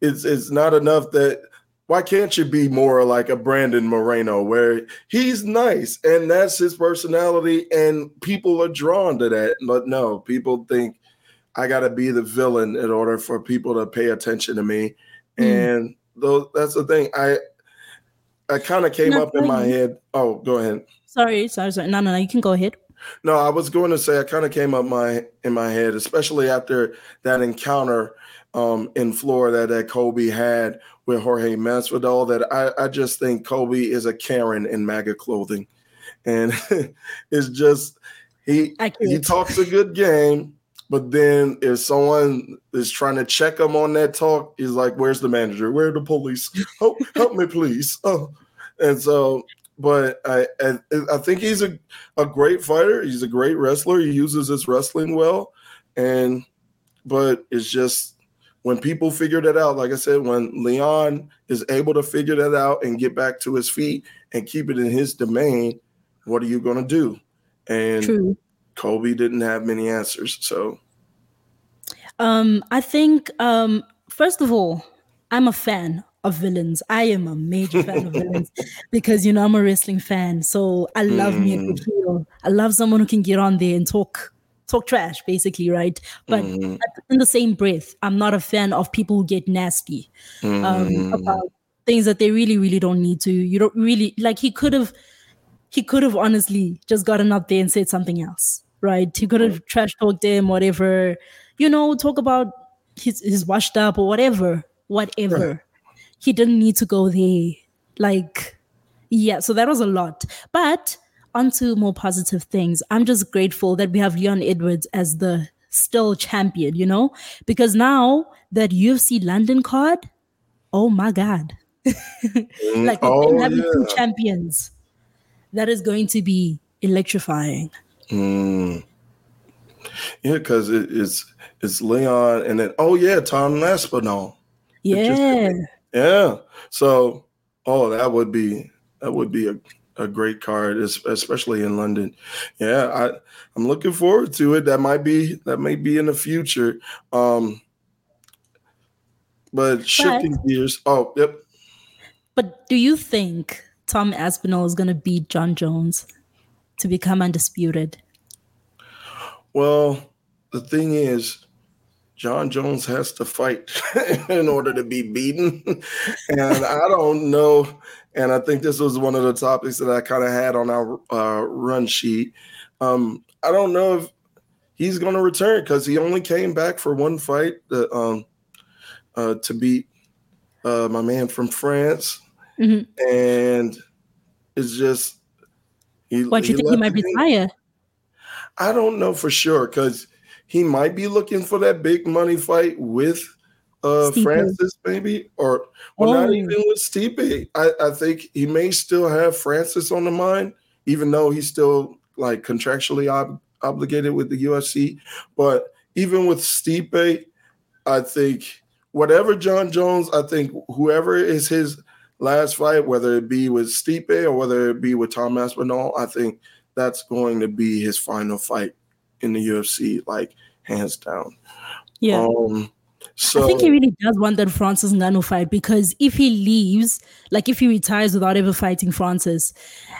it's it's not enough that why can't you be more like a Brandon Moreno where he's nice and that's his personality and people are drawn to that? But no, people think I got to be the villain in order for people to pay attention to me. Mm. And though that's the thing, I I kind of came up in my head. Oh, go ahead. Sorry, sorry, sorry. No, no, no. You can go ahead. No, I was going to say I kind of came up my in my head, especially after that encounter um, in Florida that Colby had with Jorge Masvidal that I, I just think Colby is a Karen in MAGA clothing. And it's just he he talks a good game, but then if someone is trying to check him on that talk, he's like, Where's the manager? Where are the police? Help, help me, please. Oh. And so but I, I, I think he's a, a great fighter. He's a great wrestler. He uses his wrestling well, and but it's just when people figure that out, like I said, when Leon is able to figure that out and get back to his feet and keep it in his domain, what are you going to do? And True. Colby didn't have many answers. So, um, I think, um, first of all, I'm a fan of villains. I am a major fan of villains because you know I'm a wrestling fan. So I love mm. me a good mm. heel. I love someone who can get on there and talk talk trash, basically, right? But mm. in the same breath, I'm not a fan of people who get nasty um, mm. about things that they really, really don't need to. You don't really like he could have he could have honestly just gotten up there and said something else, right? He could have trash talked him, whatever, you know, talk about his his washed up or whatever, whatever. Right he didn't need to go there. Like, yeah, so that was a lot. But onto more positive things. I'm just grateful that we have Leon Edwards as the still champion, you know? Because now that UFC London card, oh my God. like oh, having yeah. two champions. That is going to be electrifying. Mm. Yeah, because it, it's it's Leon and then oh yeah, Tom Aspinall. Yeah. Yeah. So, oh, that would be that would be a, a great card, especially in London. Yeah, I I'm looking forward to it. That might be that may be in the future. Um, but shifting but, gears. Oh, yep. But do you think Tom Aspinall is going to beat Jon Jones to become undisputed? Well, the thing is, Jon Jones has to fight in order to be beaten. and I don't know. And I think this was one of the topics that I kind of had on our uh, run sheet. Um, I don't know if he's going to return because he only came back for one fight that, um, uh, to beat uh, my man from France. Mm-hmm. And it's just. He, what, do you think he might retire? I don't know for sure because he might be looking for that big money fight with uh Stipe. Francis, maybe, or or oh. not even with Stipe. I, I think he may still have Francis on the mind, even though he's still like contractually ob- obligated with the UFC. But even with Stipe, I think whatever Jon Jones, I think whoever is his last fight, whether it be with Stipe or whether it be with Tom Aspinall, I think that's going to be his final fight in the UFC, like hands down. Yeah. Um, so I think he really does want that Francis Ngannou fight because if he leaves, like if he retires without ever fighting Francis,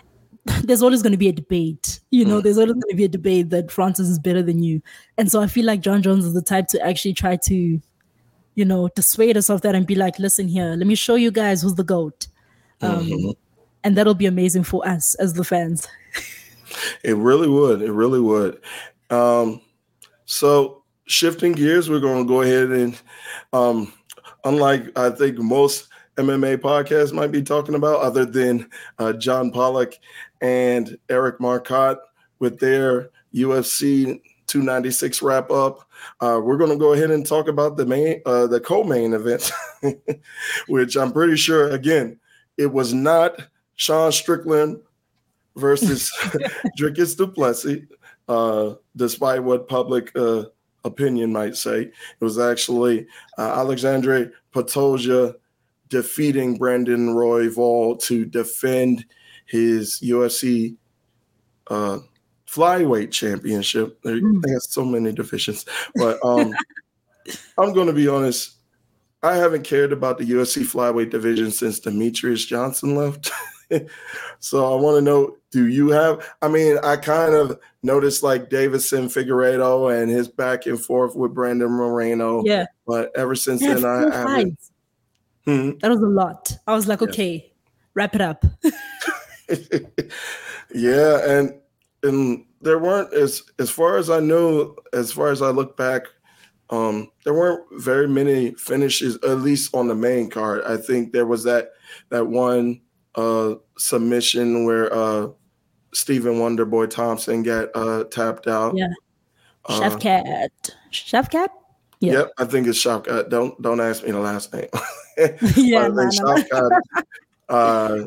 there's always going to be a debate. You know, mm. there's always going to be a debate that Francis is better than you. And so I feel like Jon Jones is the type to actually try to, you know, dissuade us of that and be like, listen here, let me show you guys who's the GOAT. Um, mm-hmm. And that'll be amazing for us as the fans. it really would. It really would. Um, so shifting gears, we're going to go ahead and, um, unlike I think most MMA podcasts might be talking about, other than uh, John Pollock and Eric Marcotte with their UFC 296 wrap up. Uh, we're going to go ahead and talk about the main, uh, the co-main event, which I'm pretty sure, again, it was not Sean Strickland versus Dricus Du Plessis uh, despite what public uh, opinion might say. It was actually uh, Alexandre Pantoja defeating Brandon Royval to defend his UFC uh, flyweight championship. They, mm. have so many divisions, but um, I'm going to be honest. I haven't cared about the UFC flyweight division since Demetrious Johnson left. so I want to know do you have I mean, I kind of noticed like Deiveson Figueiredo and his back and forth with Brandon Moreno. Yeah. But ever since yeah, then I haven't hmm? that was a lot. I was like, yeah. okay, wrap it up. yeah, and and there weren't as as far as I know, as far as I look back, um, there weren't very many finishes, at least on the main card. I think there was that that one uh, submission where uh, Stephen Wonderboy Thompson got uh, tapped out. Yeah. Uh, Chef Cat. Shavkat? Yeah. Yep, I think it's Shavkat. Don't don't ask me the last name. yeah, Shavkat uh,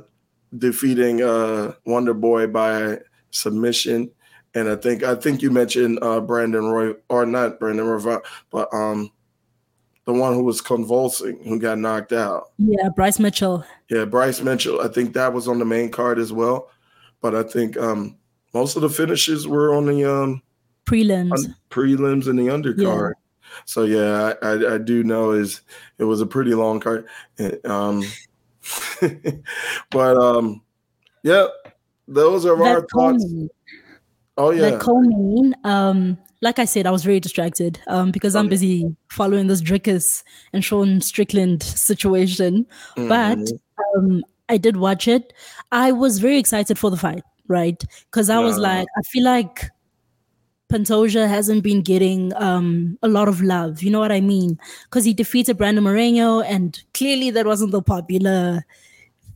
defeating uh, Wonder Boy by submission. And I think I think you mentioned uh, Brandon Roy or not Brandon Roy, but um the one who was convulsing, who got knocked out. Yeah, Bryce Mitchell. Yeah, Bryce Mitchell. I think that was on the main card as well. But I think um, most of the finishes were on the um, prelims, un- prelims and the undercard. So yeah, I, I, I do know is it was a pretty long card. Um, but um, yeah, those are that our thoughts. Oh yeah, that co-main. Um, like I said, I was very distracted um, because I'm busy following this Dricus and Sean Strickland situation. Mm-hmm. But um, I did watch it. I was very excited for the fight, right? Because I was like, I feel like Pantoja hasn't been getting um, a lot of love. You know what I mean? Because he defeated Brandon Moreno, and clearly that wasn't the popular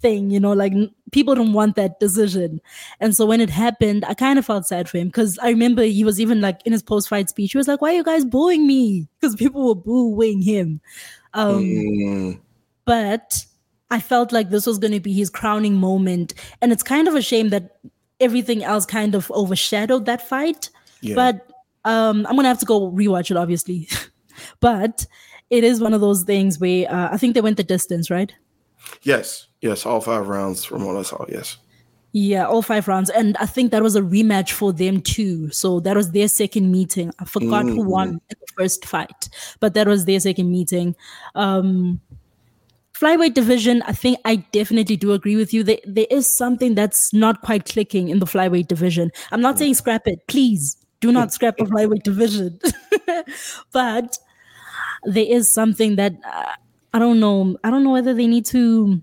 thing. You know, like people don't want that decision. And so when it happened, I kind of felt sad for him because I remember he was even like in his post-fight speech, he was like, "Why are you guys booing me?" Because people were booing him. Um, mm. But I felt like this was going to be his crowning moment, and it's kind of a shame that everything else kind of overshadowed that fight yeah. But um, I'm gonna have to go rewatch it, obviously. but it is one of those things where uh, I think they went the distance, right? Yes, yes, all five rounds from what I saw. Yes. Yeah, all five rounds, and I think that was a rematch for them too. So that was their second meeting. I forgot mm-hmm. who won the first fight, but that was their second meeting. Um, flyweight division, I think I definitely do agree with you. There, there is something that's not quite clicking in the flyweight division. I'm not saying scrap it, please do not scrap the flyweight division. but there is something that uh, I don't know. I don't know whether they need to.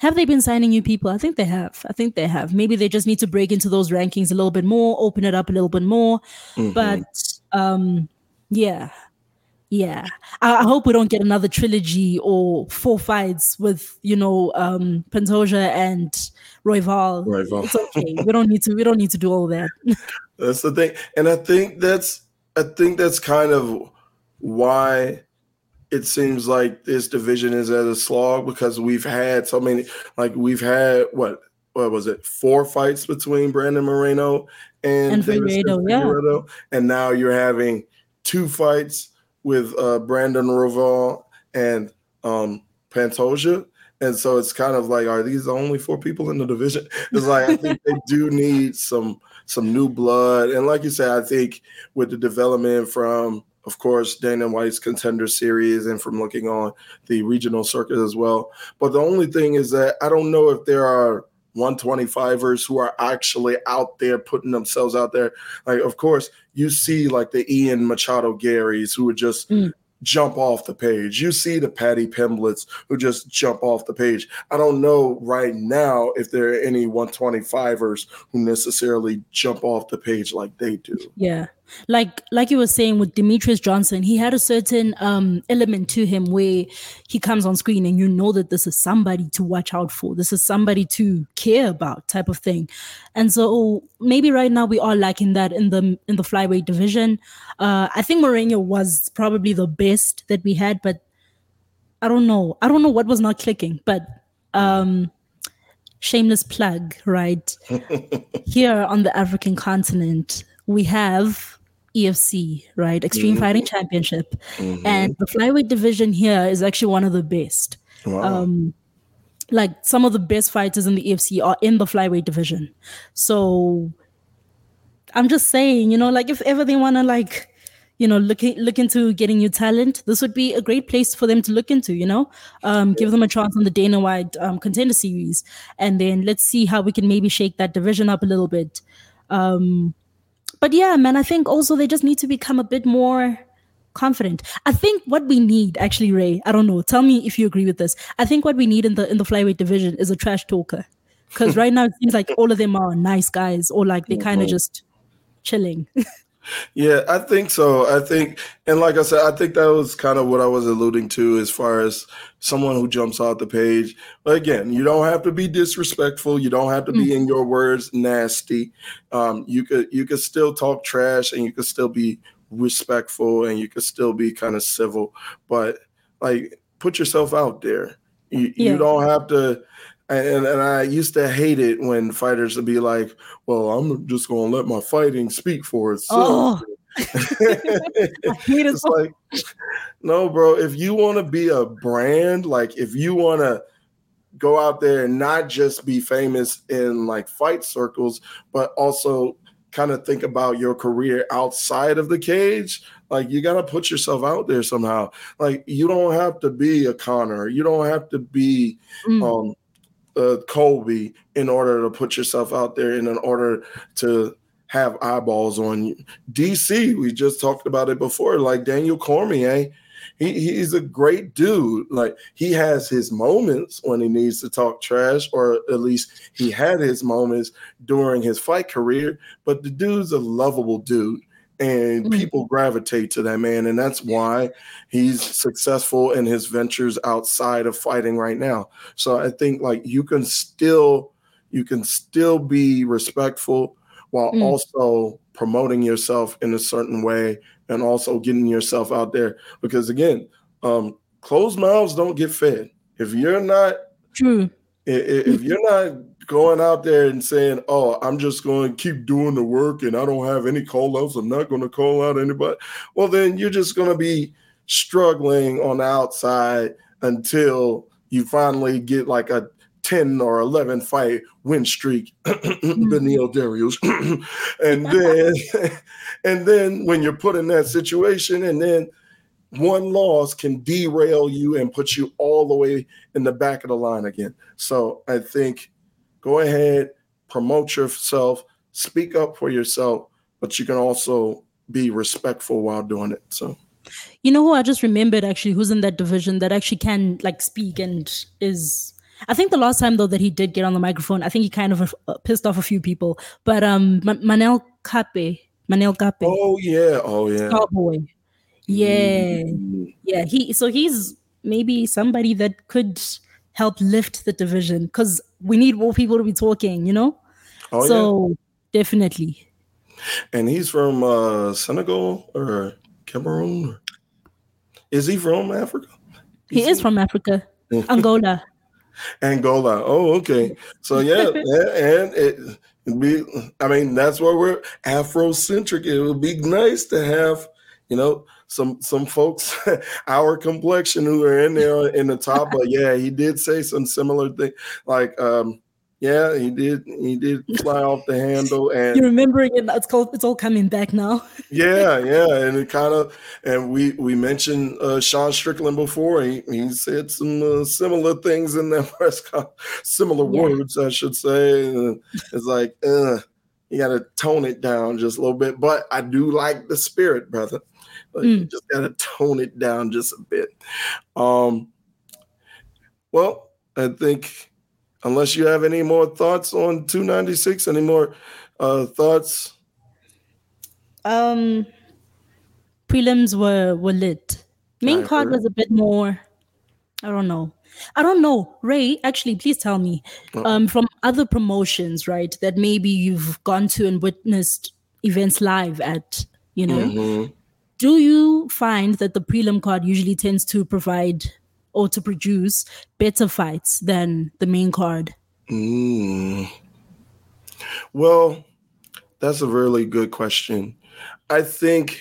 Have they been signing new people? I think they have. I think they have. Maybe they just need to break into those rankings a little bit more, open it up a little bit more. Mm-hmm. But um, yeah, yeah. I, I, hope we don't get another trilogy or four fights with you know um, Pantoja and Royval. Royval. It's okay. we don't need to. We don't need to do all that. That's the thing, and I think that's I think that's kind of why it seems like this division is at a slog because we've had so many like we've had what what was it four fights between Brandon Moreno and, and Figueiredo, yeah. and now you're having two fights with uh, Brandon Royval and um, Pantoja. And so it's kind of like, are these the only four people in the division? It's like I think they do need some some new blood. And like you said, I think with the development from, of course, Dana White's contender series and from looking on the regional circuit as well. But the only thing is that I don't know if there are 125ers who are actually out there putting themselves out there. Like, of course, you see like the Ian Machado Garrys who would just mm jump off the page. You see the Paddy Pimbletts who just jump off the page. I don't know right now if there are any 125ers who necessarily jump off the page like they do. Yeah like like you were saying with Demetrious Johnson, he had a certain um element to him where he comes on screen and you know that this is somebody to watch out for. This is somebody to care about type of thing. And so maybe right now we are lacking that in the in the flyweight division. Uh I think Moreno was probably the best that we had, but I don't know. I don't know what was not clicking, but um shameless plug, right? Here on the African continent, we have EFC, right? Extreme mm-hmm. Fighting Championship. Mm-hmm. And the flyweight division here is actually one of the best. Wow. Um, like some of the best fighters in the EFC are in the flyweight division. So I'm just saying, you know, like if ever they want to like, you know, look look into getting new talent, this would be a great place for them to look into. You know, um, give them a chance on the Dana White um, Contender Series, and then let's see how we can maybe shake that division up a little bit. Um, but yeah, man, I think also they just need to become a bit more confident. I think what we need, actually, Ray, I don't know. Tell me if you agree with this. I think what we need in the in the flyweight division is a trash talker. Because right now it seems like all of them are nice guys, or like they kind of just chilling. Yeah, I think so. I think, and like I said, I think that was kind of what I was alluding to as far as someone who jumps off the page. But again, you don't have to be disrespectful. You don't have to be mm. in your words nasty. Um, you could you could still talk trash, and you could still be respectful, and you could still be kind of civil. But like, put yourself out there. You, yeah. you don't have to and, and I used to hate it when fighters would be like, "Well, I'm just going to let my fighting speak for itself." Oh. it's like, no, bro. If you want to be a brand, like if you want to go out there and not just be famous in like fight circles, but also kind of think about your career outside of the cage, like you got to put yourself out there somehow. Like you don't have to be a Conor, you don't have to be mm. um, uh, Colby in order to put yourself out there and in order to have eyeballs on you. DC, we just talked about it before, like Daniel Cormier. He, he's a great dude. Like he has his moments when he needs to talk trash, or at least he had his moments during his fight career. But the dude's a lovable dude and mm-hmm. people gravitate to that man and that's why he's successful in his ventures outside of fighting right now so i think like you can still you can still be respectful while mm. also promoting yourself in a certain way and also getting yourself out there because again um closed mouths don't get fed if you're not true if, if you're not going out there and saying, "Oh, I'm just going to keep doing the work and I don't have any call outs. I'm not going to call out anybody." Well, then you're just going to be struggling on the outside until you finally get like a 10 or 11 fight win streak, Beneil mm-hmm. Dariush. and then and then when you're put in that situation and then one loss can derail you and put you all the way in the back of the line again. So I think go ahead, promote yourself, speak up for yourself, but you can also be respectful while doing it. So, you know who I just remembered actually, who's in that division that actually can like speak and is. I think the last time though that he did get on the microphone, I think he kind of uh, pissed off a few people. But um, Manel Kape, Manel Kape. Oh yeah, oh yeah, Cowboy. Yeah, mm-hmm. yeah. He so he's maybe somebody that could help lift the division because we need more people to be talking, you know? Oh, so yeah. definitely. And he's from uh, Senegal or Cameroon? Is he from Africa? He is from Africa, Angola. Angola. Oh, okay. So yeah, and it be. I mean, that's why we're Afrocentric. It would be nice to have, you know, some some folks our complexion who are in there in the top. But yeah, he did say some similar thing, like um, yeah, he did. He did fly off the handle, and you're remembering it. It's called. It's all coming back now. yeah, yeah, and it kind of. And we we mentioned uh, Sean Strickland before. He he said some uh, similar things in that press conference, similar yeah. words, I should say. it's like, uh, you got to tone it down just a little bit. But I do like the spirit, brother. Like, mm. You just got to tone it down just a bit. Um, well, I think unless you have any more thoughts on 296, any more uh, thoughts? Um, prelims were were lit. Main I card heard. was a bit more. I don't know. I don't know. Ray, actually, please tell me. Um, from other promotions, right, that maybe you've gone to and witnessed events live at, you know, mm-hmm do you find that the prelim card usually tends to provide or to produce better fights than the main card? Mm. Well, that's a really good question. I think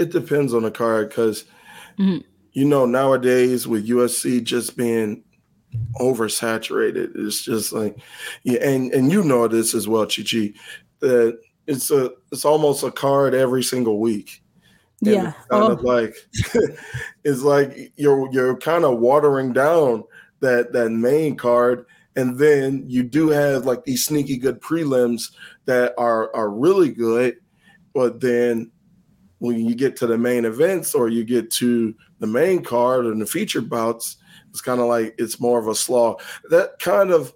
it depends on the card because, mm-hmm. you know, nowadays with UFC just being oversaturated, it's just like, yeah, and and you know this as well, Chichi, that it's a it's almost a card every single week. And yeah, kind oh. of like it's like you're you're kind of watering down that that main card, and then you do have like these sneaky good prelims that are are really good, but then when you get to the main events or you get to the main card and the feature bouts, it's kind of like it's more of a slaw. That kind of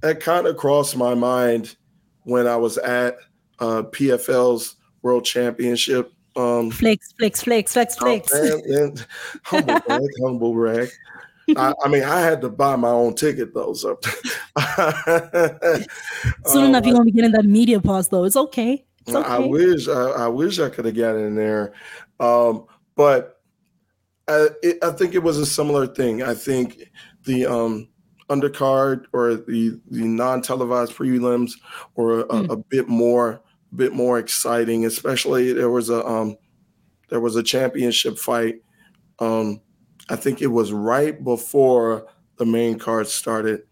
that kind of crossed my mind when I was at uh, PFL's World Championship. Um, flex, flex, flex, flex, oh, flex. And, and humble brag, humble brag. I, I, mean, I had to buy my own ticket though. So soon enough, you're gonna be getting that media pass though. It's okay. It's okay. I wish I, I wish I could have gotten in there, um, but I, it, I think it was a similar thing. I think the um, undercard or the the non-televised prelims were a, mm. a, bit more bit more exciting. Especially there was a um, there was a championship fight. Um, I think it was right before the main card started.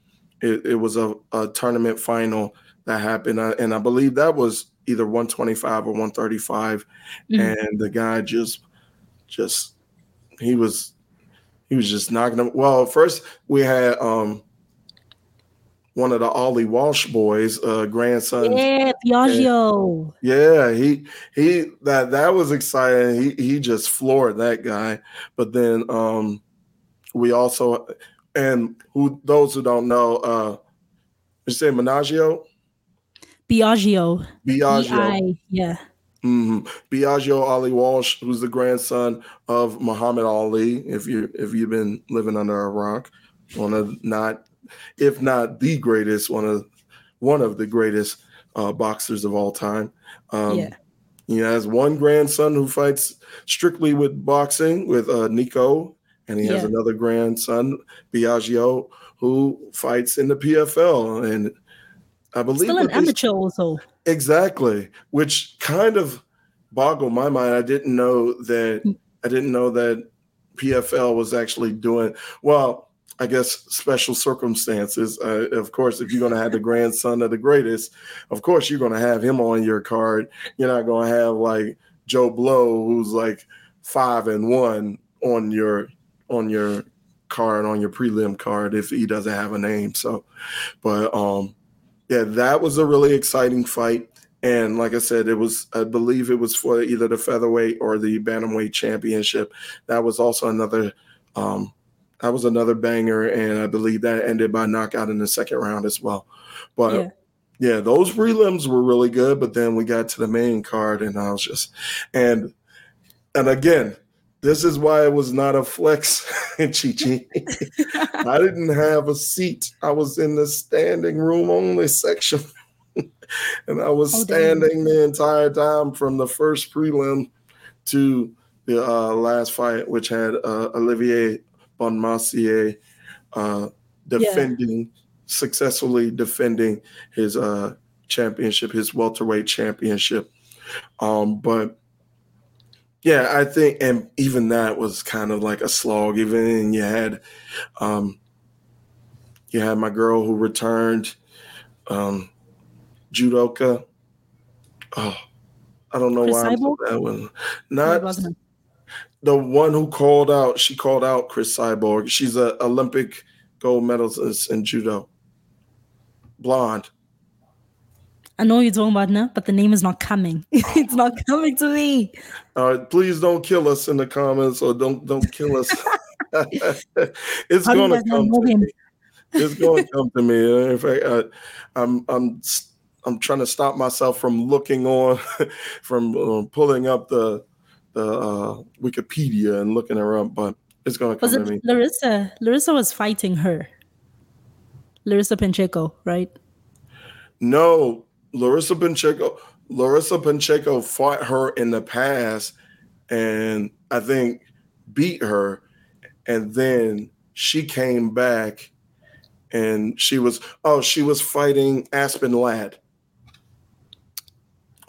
It, it was a, a, tournament final that happened, uh, and I believe that was either 125 or 135, mm-hmm. and the guy just just he was he was just knocking them. Well, first we had um one of the Ali Walsh boys, uh, grandson. Yeah, Biagio. yeah, he he that that was exciting. He he just floored that guy. But then um we also and who those who don't know, uh you say Menagio? Biagio. Biagio. B-I, yeah. Mm-hmm. Biagio Ali Walsh, who's the grandson of Muhammad Ali. If you if you've been living under a rock, one of not, if not the greatest, one of one of the greatest uh, boxers of all time. Um, yeah. He has one grandson who fights strictly with boxing with uh, Nico, and he yeah. has another grandson, Biagio, who fights in the PFL. And I believe still an amateur also. Exactly, which kind of boggled my mind. I didn't know that. Hmm. I didn't know that PFL was actually doing well. I guess special circumstances. Uh, of course, if you're going to have the grandson of the greatest, of course you're going to have him on your card. You're not going to have like Joe Blow, who's like five and one on your on your card on your prelim card if he doesn't have a name. So, but um, yeah, that was a really exciting fight. And like I said, it was, I believe it was for either the featherweight or the bantamweight championship. That was also another, um, that was another banger. And I believe that ended by knockout in the second round as well. But yeah, yeah those prelims were really good. But then we got to the main card and I was just, and, and again, this is why it was not a flex in Chi Chi. I didn't have a seat. I was in the standing room only section. and I was oh, standing the entire time from the first prelim to the uh, last fight, which had uh, Olivier Aubin-Mercier uh, defending, yeah. successfully defending his uh, championship, his welterweight championship. Um, but yeah, I think, and even that was kind of like a slog. Even you had, um, you had my girl who returned, um, judoka. Oh, I don't know Chris why that one. Not the one who called out. She called out Cris Cyborg. She's an Olympic gold medalist in judo. Blonde. I know you're talking about now, but the name is not coming. it's not coming to me. All right, please don't kill us in the comments or don't don't kill us. it's How gonna come to me. It's gonna come to me. In fact, I, I'm I'm I'm trying to stop myself from looking on, from uh, pulling up the the uh, Wikipedia and looking her up, but it's gonna come was it to me. Larissa? Larissa was fighting her. Larissa Pacheco, right? No, Larissa Pacheco, Larissa Pacheco fought her in the past, and I think beat her, and then she came back, and she was oh she was fighting Aspen Ladd.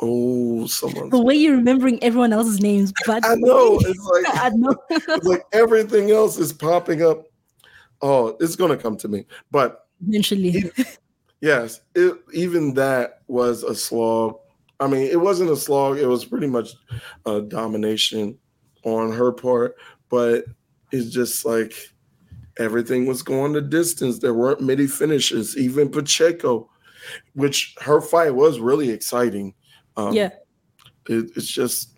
Oh, someone. The way you're remembering everyone else's names, but I know it's like I know it's like everything else is popping up. Oh, it's gonna come to me, but eventually. Yes, it, even that was a slog. I mean, it wasn't a slog. It was pretty much a domination on her part, but it's just like everything was going the distance. There weren't many finishes, even Pacheco, which her fight was really exciting. Um, yeah, it, it's just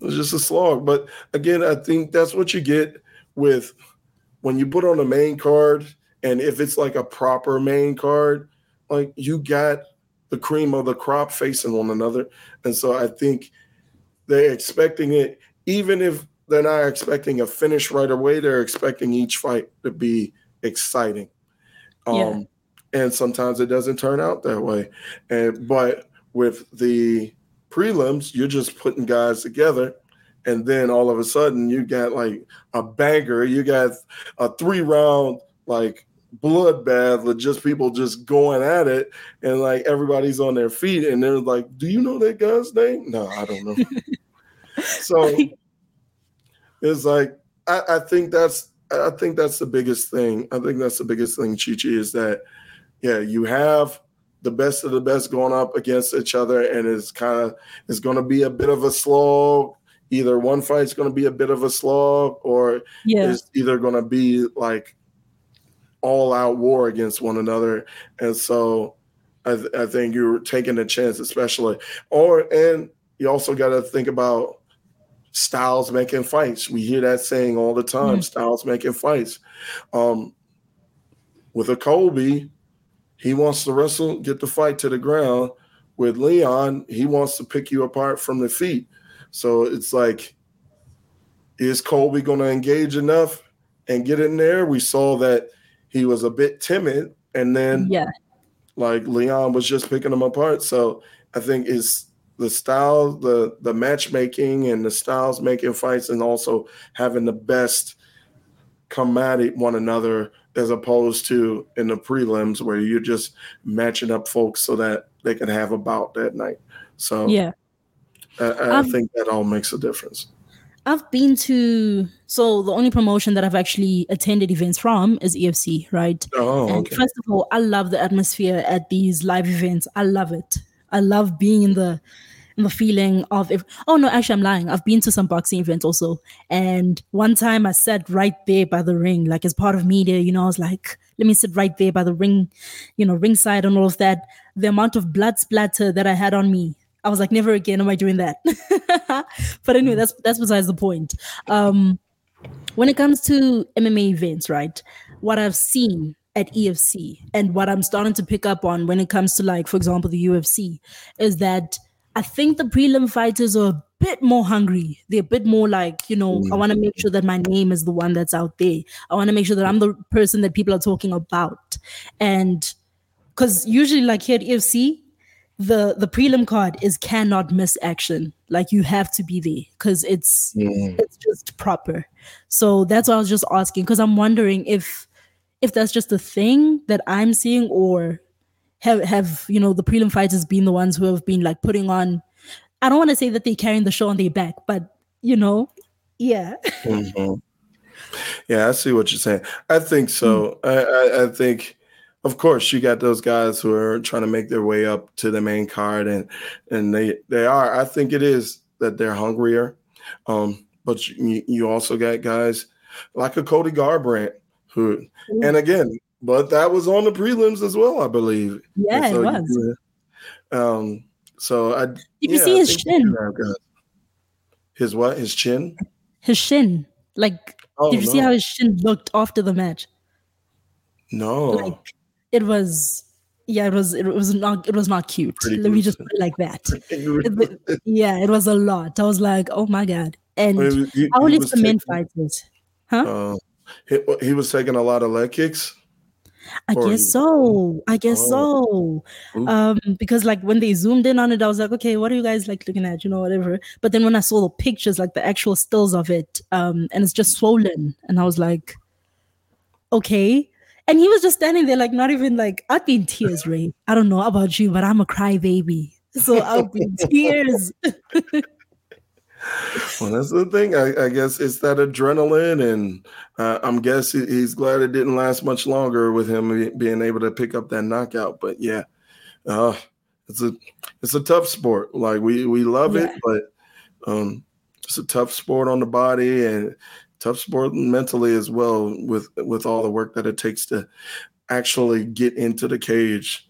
it's just a slog. But again, I think that's what you get with when you put on a main card, and if it's like a proper main card, like you got the cream of the crop facing one another. And so I think they're expecting it, even if they're not expecting a finish right away, they're expecting each fight to be exciting. Um, yeah. and sometimes it doesn't turn out that way. And but with the prelims, you're just putting guys together and then all of a sudden you got like a banger, you got a three round like bloodbath with just people just going at it and like everybody's on their feet and they're like, Do you know that guy's name? No, I don't know. so it's like I, I, think that's I think that's the biggest thing. I think that's the biggest thing, Chichi, is that yeah, you have the best of the best going up against each other, and it's kind of it's going to be a bit of a slog. Either one fight's going to be a bit of a slog, or yeah. it's either going to be like all out war against one another. And so, I, th- I think you're taking a chance, especially, or and you also got to think about styles making fights. We hear that saying all the time. Mm-hmm. Styles making fights. Um, with a Colby, he wants to wrestle, get the fight to the ground. With Leon, he wants to pick you apart from the feet. So it's like, is Colby going to engage enough and get in there? We saw that he was a bit timid, and then yeah, like Leon was just picking him apart. So I think it's the style, the the matchmaking, and the styles making fights, and also having the best come at one another as opposed to in the prelims where you're just matching up folks so that they can have a bout that night. So yeah, I, I um, think that all makes a difference. I've been to so the only promotion that I've actually attended events from is EFC, right? Oh, and okay. First of all, I love the atmosphere at these live events. I love it. I love being in the the feeling of if oh no actually i'm lying. I've been to some boxing events also. And one time i sat right there by the ring like as part of media you know i was like let me sit right there by the ring you know ringside and all of that. The amount of blood splatter that i had on me i was like never again am i doing that. But anyway that's that's besides the point. Um when it comes to mma events right what i've seen at EFC and what I'm starting to pick up on when it comes to like for example the UFC is that I think the prelim fighters are a bit more hungry. They're a bit more like, you know, mm. I want to make sure that my name is the one that's out there. I want to make sure that I'm the person that people are talking about. And because usually, like here at EFC, the the prelim card is cannot miss action. Like you have to be there because it's mm. it's just proper. So that's why I was just asking because I'm wondering if if that's just a thing that I'm seeing or have have you know the prelim fighters been the ones who have been like putting on i don't want to say that they're carrying the show on their back but you know yeah mm-hmm. yeah i see what you're saying i think so mm. I, I, I think of course you got those guys who are trying to make their way up to the main card and and they they are i think it is that they're hungrier um but you, you also got guys like a cody garbrandt who mm. and again but that was on the prelims as well, I believe. Yeah, so it was. um, so I did you yeah, see his shin? His what? His chin? His shin. Like, oh, did you no. see how his shin looked after the match? No. Like, it was. Yeah, it was. It was not. It was not cute. Pretty Let me just put it like that. it, yeah, it was a lot. I was like, oh my god. And he, he, how old is the men fighters? Huh? Uh, he, he was taking a lot of leg kicks. I guess so. I guess oh. so. Um, because like when they zoomed in on it, I was like, okay, what are you guys like looking at? You know, whatever. But then when I saw the pictures, like the actual stills of it, um, and it's just swollen, and I was like, okay. And he was just standing there, like not even like I'd be in tears, Ray. I don't know about you, but I'm a crybaby. So I'll be in tears. well, that's the thing. I, I, guess it's that adrenaline, and uh, I'm guessing he's glad it didn't last much longer with him being able to pick up that knockout. But yeah, uh, it's a it's a tough sport. Like we we love yeah. it, but um, it's a tough sport on the body and tough sport mentally as well. With with all the work that it takes to actually get into the cage.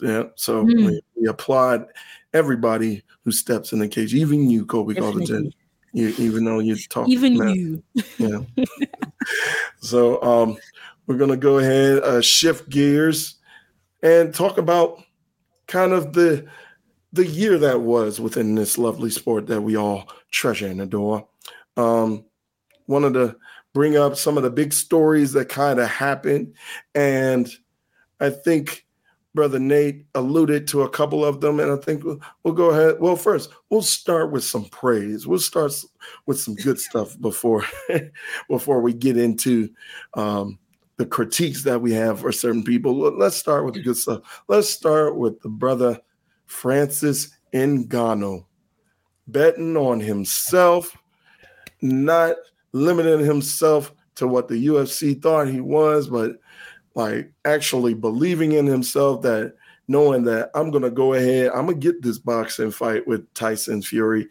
Yeah, so mm. we, we applaud everybody who steps in the cage, even you, Colby Covington. You, even though you talk, even you. Yeah. so um, we're gonna go ahead, uh, shift gears, and talk about kind of the the year that was within this lovely sport that we all treasure and adore. Um, wanted to bring up some of the big stories that kind of happened, and I think Brother Nate alluded to a couple of them, and I think we'll, we'll, go ahead. Well, first, we'll start with some praise. We'll start with some good stuff before before we get into um, the critiques that we have for certain people. Let's start with the good stuff. Let's start with the brother Francis Ngannou betting on himself, not limiting himself to what the UFC thought he was, but like actually believing in himself that knowing that I'm gonna go ahead, I'm gonna get this boxing fight with Tyson Fury.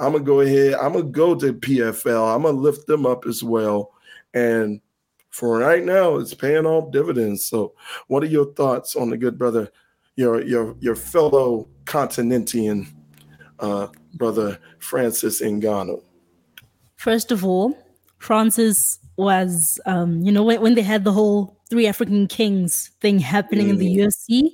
I'm gonna go ahead, I'm gonna go to PFL, I'm gonna lift them up as well. And for right now, it's paying off dividends. So, what are your thoughts on the good brother, your your your fellow continentian uh, brother Francis Ngannou? First of all, Francis was, um, you know, when, when they had the whole three African kings thing happening mm. in the mm. UFC,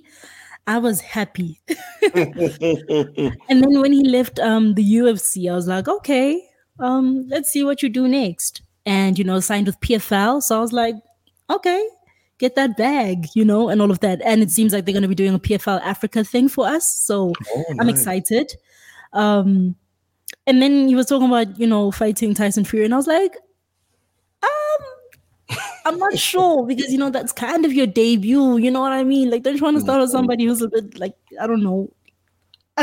I was happy. and then when he left um, the UFC, I was like, okay, um, let's see what you do next and you know signed with PFL. So I was like, okay, get that bag, you know, and all of that. And it seems like they're going to be doing a PFL Africa thing for us, so oh, nice. I'm excited. Um, and then he was talking about you know fighting Tyson Fury, and I was like, I'm not sure because you know that's kind of your debut. You know what I mean? Like, don't you want to start with somebody who's a bit like I don't know,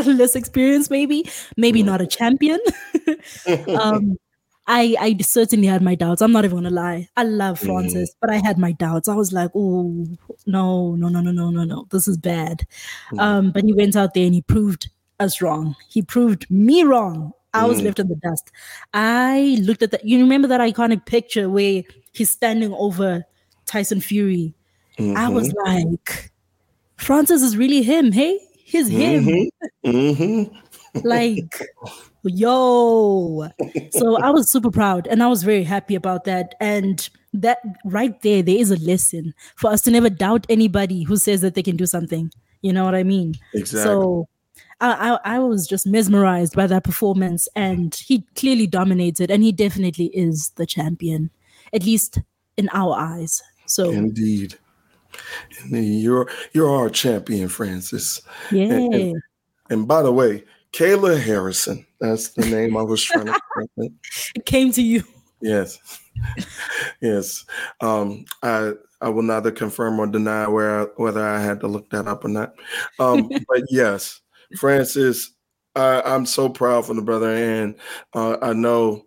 less experience, maybe, maybe not a champion. um, I I certainly had my doubts. I'm not even gonna lie. I love mm-hmm. Francis, mm. but I had my doubts. I was like, oh no, no, no, no, no, no, no. This is bad. Mm. Um, but he went out there and he proved us wrong. He proved me wrong. I was mm. left in the dust. I looked at that. You remember that iconic picture where he's standing over Tyson Fury? Mm-hmm. I was mm-hmm. like, Francis is really him. Hey, he's him. Mm-hmm. mm-hmm. like yo. so I was super proud and I was very happy about that. And that right there, there is a lesson for us to never doubt anybody who says that they can do something. You know what I mean? Exactly. So I, I, I was just mesmerized by that performance, and he clearly dominated, and he definitely is the champion, at least in our eyes. So indeed, indeed. you're you're our champion, Francis. Yeah. And, and, and by the way, Kayla Harrison. That's the name I was trying to. it came to you. Yes, yes. Um, I I will neither confirm or deny where I, whether I had to look that up or not. Um, but yes, Francis, I, am so proud for the brother, and uh, I know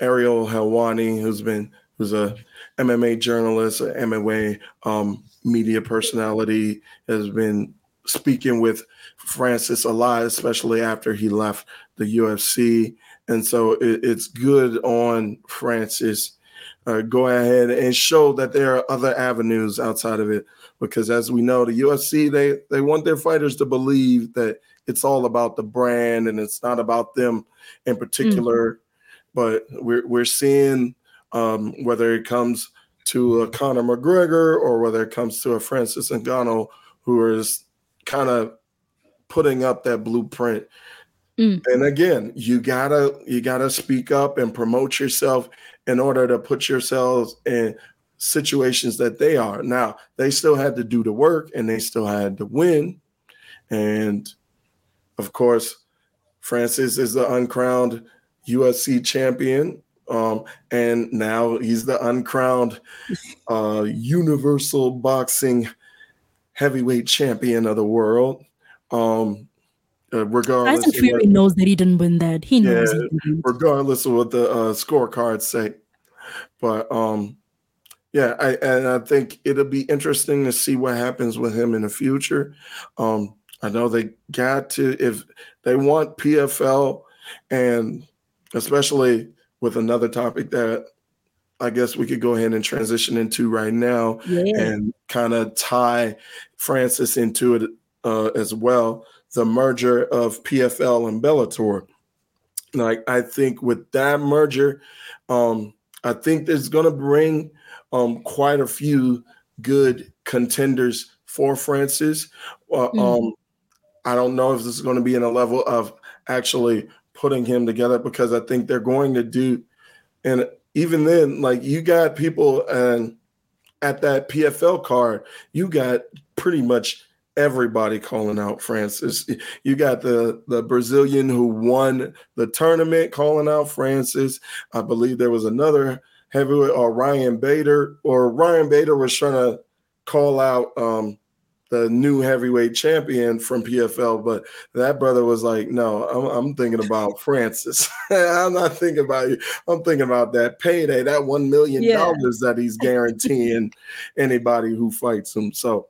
Ariel Helwani, who's been who's a MMA journalist, an MMA um, media personality, has been speaking with Francis a lot, especially after he left the UFC. And so it, it's good on Francis. Uh, go ahead and show that there are other avenues outside of it, because as we know, the UFC they they want their fighters to believe that it's all about the brand and it's not about them in particular. Mm-hmm. But we're we're seeing um, whether it comes to a Conor McGregor or whether it comes to a Francis Ngannou, who is kind of putting up that blueprint. Mm. And again, you gotta you gotta speak up and promote yourself in order to put yourselves in situations that they are. Now, they still had to do the work and they still had to win. And of course, Francis is the uncrowned UFC champion. Um, and now he's the uncrowned uh, Universal Boxing heavyweight champion of the world. Um, uh, regardless, Tyson Fury knows that he didn't win that. He knows. Yeah, regardless of what the uh, scorecards say, but um, yeah, I and I think it'll be interesting to see what happens with him in the future. Um, I know they got to if they want PFL, and especially with another topic that I guess we could go ahead and transition into right now yeah. and kind of tie Francis into it uh, as well. The merger of PFL and Bellator. Like I think with that merger, um, I think there's going to bring um, quite a few good contenders for Francis. Uh, mm-hmm. um, I don't know if this is going to be in a level of actually putting him together because I think they're going to do, and even then, like you got people and at that PFL card, you got pretty much everybody calling out Francis. You got the the Brazilian who won the tournament calling out Francis. I believe there was another heavyweight or Ryan Bader or Ryan Bader was trying to call out um, the new heavyweight champion from PFL, but that brother was like, "No, I'm, I'm thinking about Francis. I'm not thinking about you. I'm thinking about that payday, that one million dollars yeah. that he's guaranteeing anybody who fights him." So,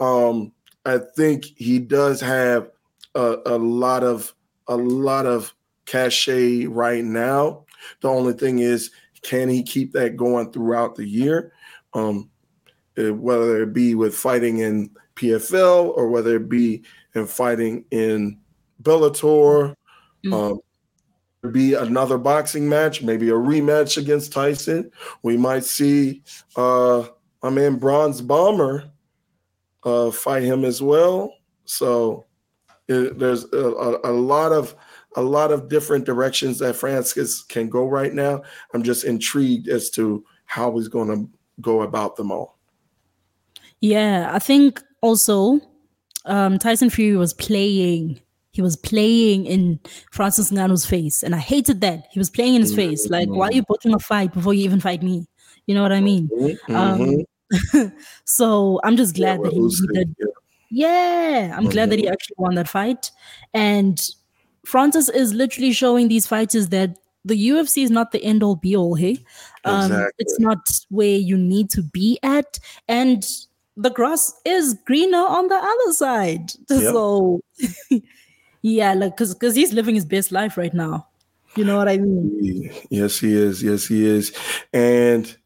um, I think he does have a, a lot of a lot of cachet right now. The only thing is, can he keep that going throughout the year? Um, whether it be with fighting in PFL or whether it be in fighting in Bellator, mm-hmm. um, be another boxing match, maybe a rematch against Tyson. We might see uh I mean Bronze Bomber uh fight him as well. So it, there's a, a, a, lot of a lot of different directions that Francis can go right now. I'm just intrigued as to how he's going to go about them all. Yeah, I think also um, Tyson Fury was playing he was playing in Francis Ngannou's face, and I hated that. He was playing in his face. Like, why are you booking a fight before you even fight me? You know what I mean? Mm-hmm. Um, so I'm just glad yeah, that he, did. Yeah, I'm mm-hmm. glad that he mm-hmm. actually won that fight. And Francis is literally showing these fighters that the UFC is not the end all be all. Hey, um, exactly. it's not where you need to be at, and the grass is greener on the other side. Yep. So yeah, like because because he's living his best life right now. You know what I mean? Yes, he is. Yes, he is. And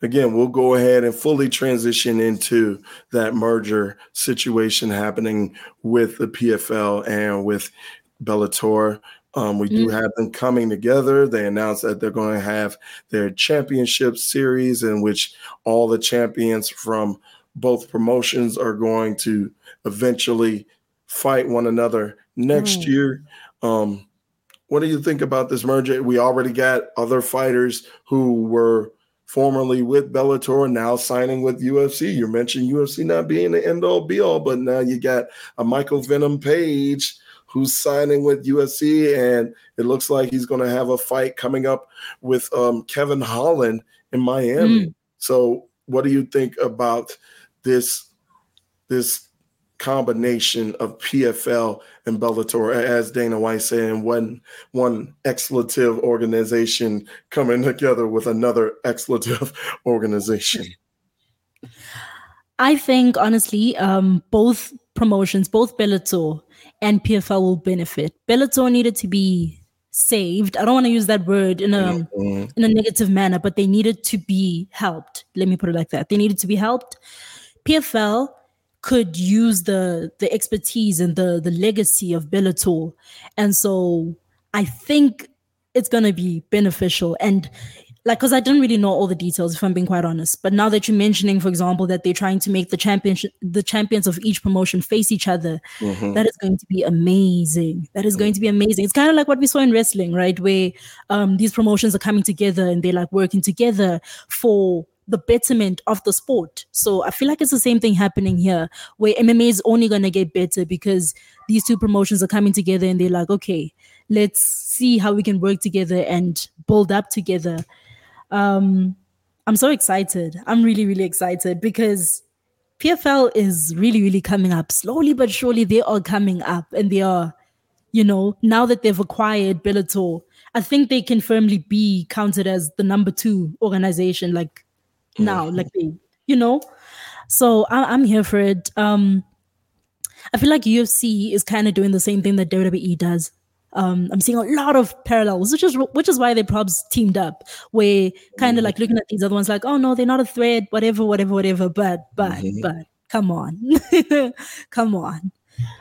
again, we'll go ahead and fully transition into that merger situation happening with the PFL and with Bellator. Um, we do mm-hmm. have them coming together. They announced that they're going to have their championship series in which all the champions from both promotions are going to eventually fight one another next mm. year. Um, what do you think about this merger? We already got other fighters who were formerly with Bellator now signing with UFC. You mentioned UFC not being the end all be all, but now you got a Michael Venom Page who's signing with UFC, and it looks like he's going to have a fight coming up with um, Kevin Holland in Miami. Mm. So, what do you think about this this combination of PFL and Bellator, as Dana White saying, one one expletive organization coming together with another expletive organization. I think honestly, um, both promotions, both Bellator and PFL will benefit. Bellator needed to be saved. I don't want to use that word in a mm-hmm. in a negative manner, but they needed to be helped. Let me put it like that. They needed to be helped. PFL could use the the expertise and the the legacy of Bellator. And so I think it's gonna be beneficial. And like because I didn't really know all the details, if I'm being quite honest. But now that you're mentioning, for example, that they're trying to make the championship the champions of each promotion face each other, mm-hmm. that is going to be amazing. That is going to be amazing. It's kind of like what we saw in wrestling, right? Where um these promotions are coming together and they're like working together for the betterment of the sport. So I feel like it's the same thing happening here, where MMA is only going to get better because these two promotions are coming together and they're like, okay, let's see how we can work together and build up together. Um, I'm so excited. I'm really, really excited because PFL is really, really coming up slowly but surely. They are coming up and they are, you know, now that they've acquired Bellator, I think they can firmly be counted as the number two organization. Like now, like you know. So I, am here for it. Um, I feel like UFC is kind of doing the same thing that WWE does. Um, I'm seeing a lot of parallels, which is which is why they probably teamed up. Where kind of mm like looking at these other ones, like, oh no, they're not a threat, whatever, whatever, whatever. But but mm-hmm. but come on, come on.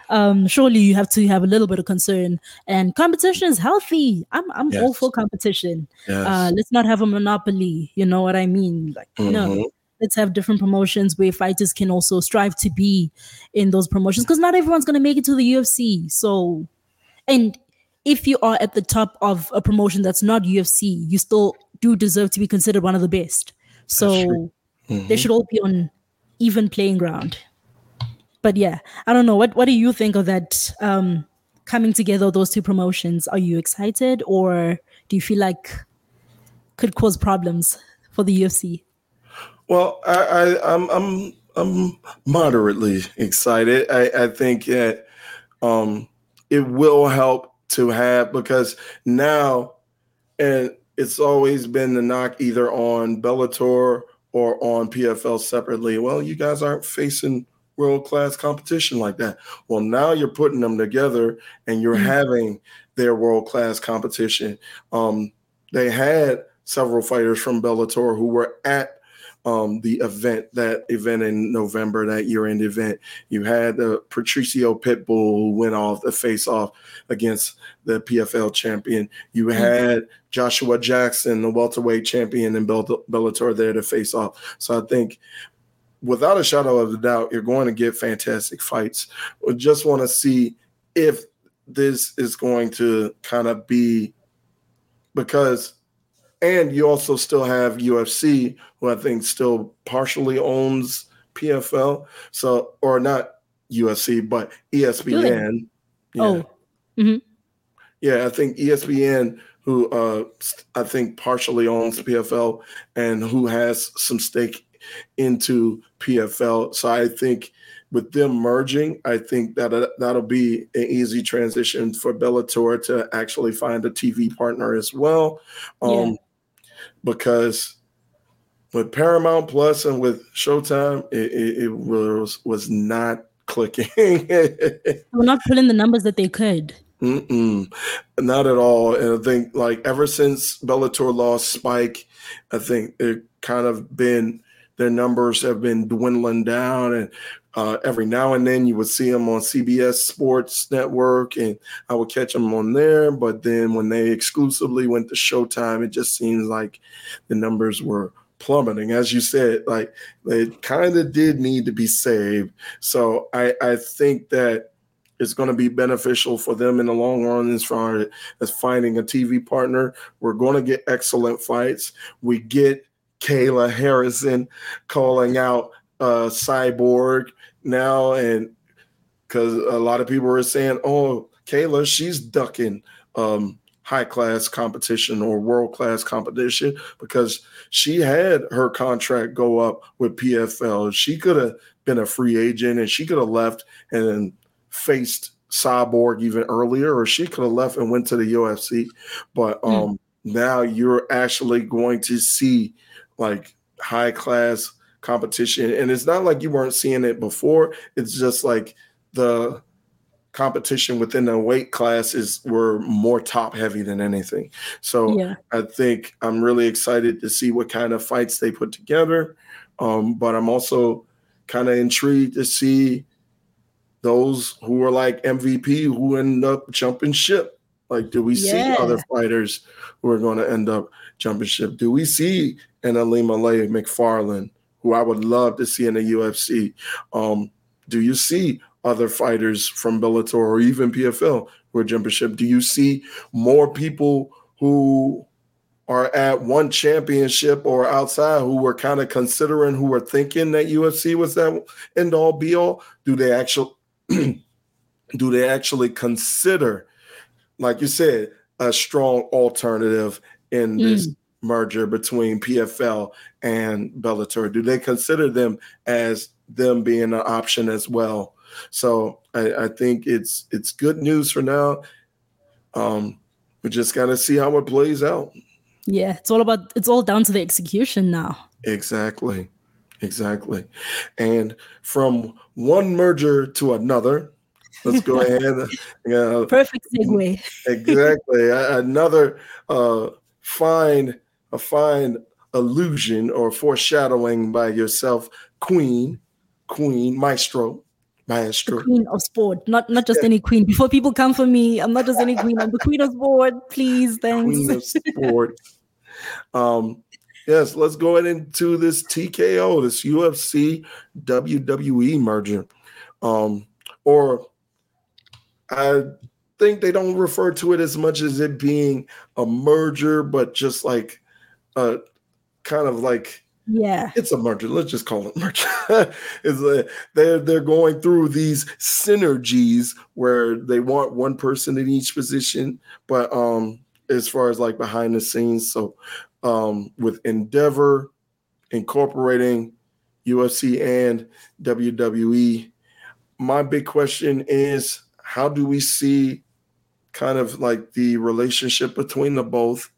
Um, surely you have to have a little bit of concern. And competition is healthy. I'm I'm yes. all for competition. Yes. Uh, let's not have a monopoly. You know what I mean? Like mm-hmm. no, let's have different promotions where fighters can also strive to be in those promotions because not everyone's gonna make it to the UFC. So, and if you are at the top of a promotion that's not UFC, you still do deserve to be considered one of the best. So mm-hmm. they should all be on even playing ground but yeah, I don't know. What what do you think of that um, coming together those two promotions? Are you excited, or do you feel like could cause problems for the UFC? Well, I, I I'm I'm I'm moderately excited. I, I think that um, it will help to have because now, and it's always been the knock either on Bellator or on PFL separately. Well, you guys aren't facing world class competition like that. Well, now you're putting them together and you're mm-hmm. having their world class competition. Um, they had several fighters from Bellator who were at um, the event, that event in November, that year end event. You had the Patricio Pitbull who went off the face off against the PFL champion. You mm-hmm. had Joshua Jackson, the welterweight champion in Bellator, there to face off. So I think without a shadow of a doubt, you're going to get fantastic fights. We just want to see if this is going to kind of be because and you also still have UFC, who I think still partially owns PFL. So, or not UFC, but ESPN. Yeah. Oh, mm-hmm. yeah. I think ESPN, who uh, I think partially owns PFL and who has some stake into PFL. So I think with them merging, I think that uh, that'll be an easy transition for Bellator to actually find a TV partner as well. Um, yeah because with Paramount Plus and with Showtime, it, it, it was was not clicking. We're not pulling the numbers that they could. Mm-mm, not at all. And I think like ever since Bellator lost Spike, I think it kind of been their numbers have been dwindling down, and uh, every now and then you would see them on CBS Sports Network, and I would catch them on there. But then when they exclusively went to Showtime, it just seems like the numbers were plummeting. As you said, like they kind of did need to be saved. So I, I think that it's going to be beneficial for them in the long run as far as finding a TV partner. We're going to get excellent fights. We get Kayla Harrison calling out uh, Cyborg now, and because a lot of people are saying, "Oh, Kayla, she's ducking um, high class competition or world class competition because she had her contract go up with PFL. She could have been a free agent and she could have left and faced Cyborg even earlier, or she could have left and went to the UFC. But hmm. um, mm. now you're actually going to see like high class competition. And it's not like you weren't seeing it before. It's just like the competition within the weight classes were more top heavy than anything. So yeah. I think I'm really excited to see what kind of fights they put together. Um, but I'm also kind of intrigued to see those who are like MVP who end up jumping ship. Like, do we yeah. see other fighters who are going to end up jumping ship? Do we see an Ilima-Lei Macfarlane who I would love to see in the UFC. Um, do you see other fighters from Bellator or even PFL who are jumping ship? Do you see more people who are at one championship or outside who were kind of considering, who were thinking that UFC was that end all be all? Do they actually do they actually consider, like you said, a strong alternative in this mm merger between PFL and Bellator? Do they consider them as them being an option as well? So I, I think it's it's good news for now. Um, we just got to see how it plays out. Yeah, it's all about it's all down to the execution now. Exactly, exactly. And from one merger to another, let's go ahead. Uh, Perfect segue. exactly, another uh, fine a fine illusion or foreshadowing by yourself, Queen, Queen, Maestro, Maestro. The queen of sport, not not just yeah. any queen. Before people come for me, I'm not just any queen. I'm the queen of sport. Please, thanks. Queen of sport. um, yes, let's go into this TKO, this UFC WWE merger. Um, or I think they don't refer to it as much as it being a merger, but just like uh, kind of like yeah. it's a merger let's just call it merger. Is they're they're going through these synergies where they want one person in each position but um as far as like behind the scenes so um with endeavor incorporating ufc and wwe my big question is how do we see kind of like the relationship between the both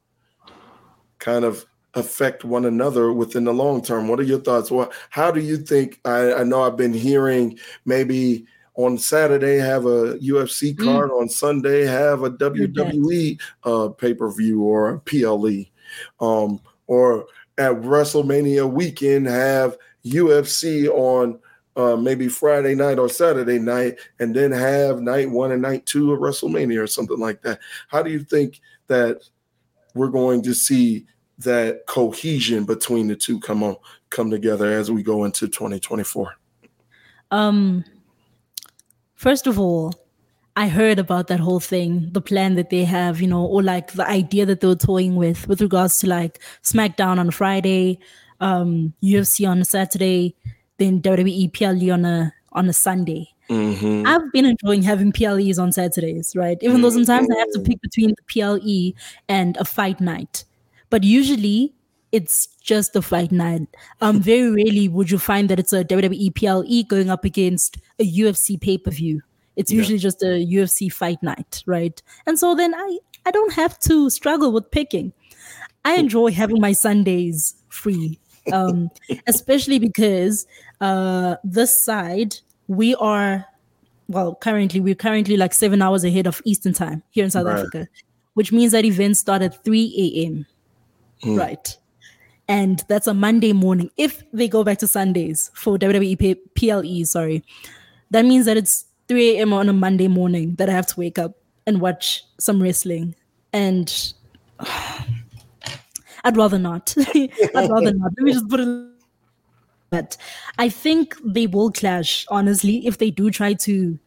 kind of affect one another within the long term. What are your thoughts? What how do you think? I, I know I've been hearing maybe on Saturday have a UFC mm. card, mm. on Sunday have a WWE uh, pay per view or a PLE, um, or at WrestleMania weekend have UFC on uh, maybe Friday night or Saturday night, and then have night one and night two of WrestleMania or something like that. How do you think that we're going to see that cohesion between the two come on come together as we go into 2024? Um, first of all, I heard about that whole thing, the plan that they have, you know, or like the idea that they were toying with with regards to like SmackDown on Friday, um, UFC on a Saturday, then WWE PLE on a on a Sunday. Mm-hmm. I've been enjoying having PLEs on Saturdays, right? Even mm-hmm. though sometimes I have to pick between the PLE and a fight night. But usually it's just a fight night. Um, very rarely would you find that it's a WWE PLE going up against a UFC pay per view. It's usually yeah. just a UFC fight night, right? And so then I I don't have to struggle with picking. I enjoy having my Sundays free, um, especially because uh, this side we are well currently we're currently like seven hours ahead of eastern time here in south right. africa which means that events start at 3 a.m mm. right and that's a monday morning if they go back to sundays for wwe ple sorry that means that it's 3 a.m on a monday morning that i have to wake up and watch some wrestling and uh, i'd rather not i'd rather not let me just put it but I think they will clash, honestly, if they do try to.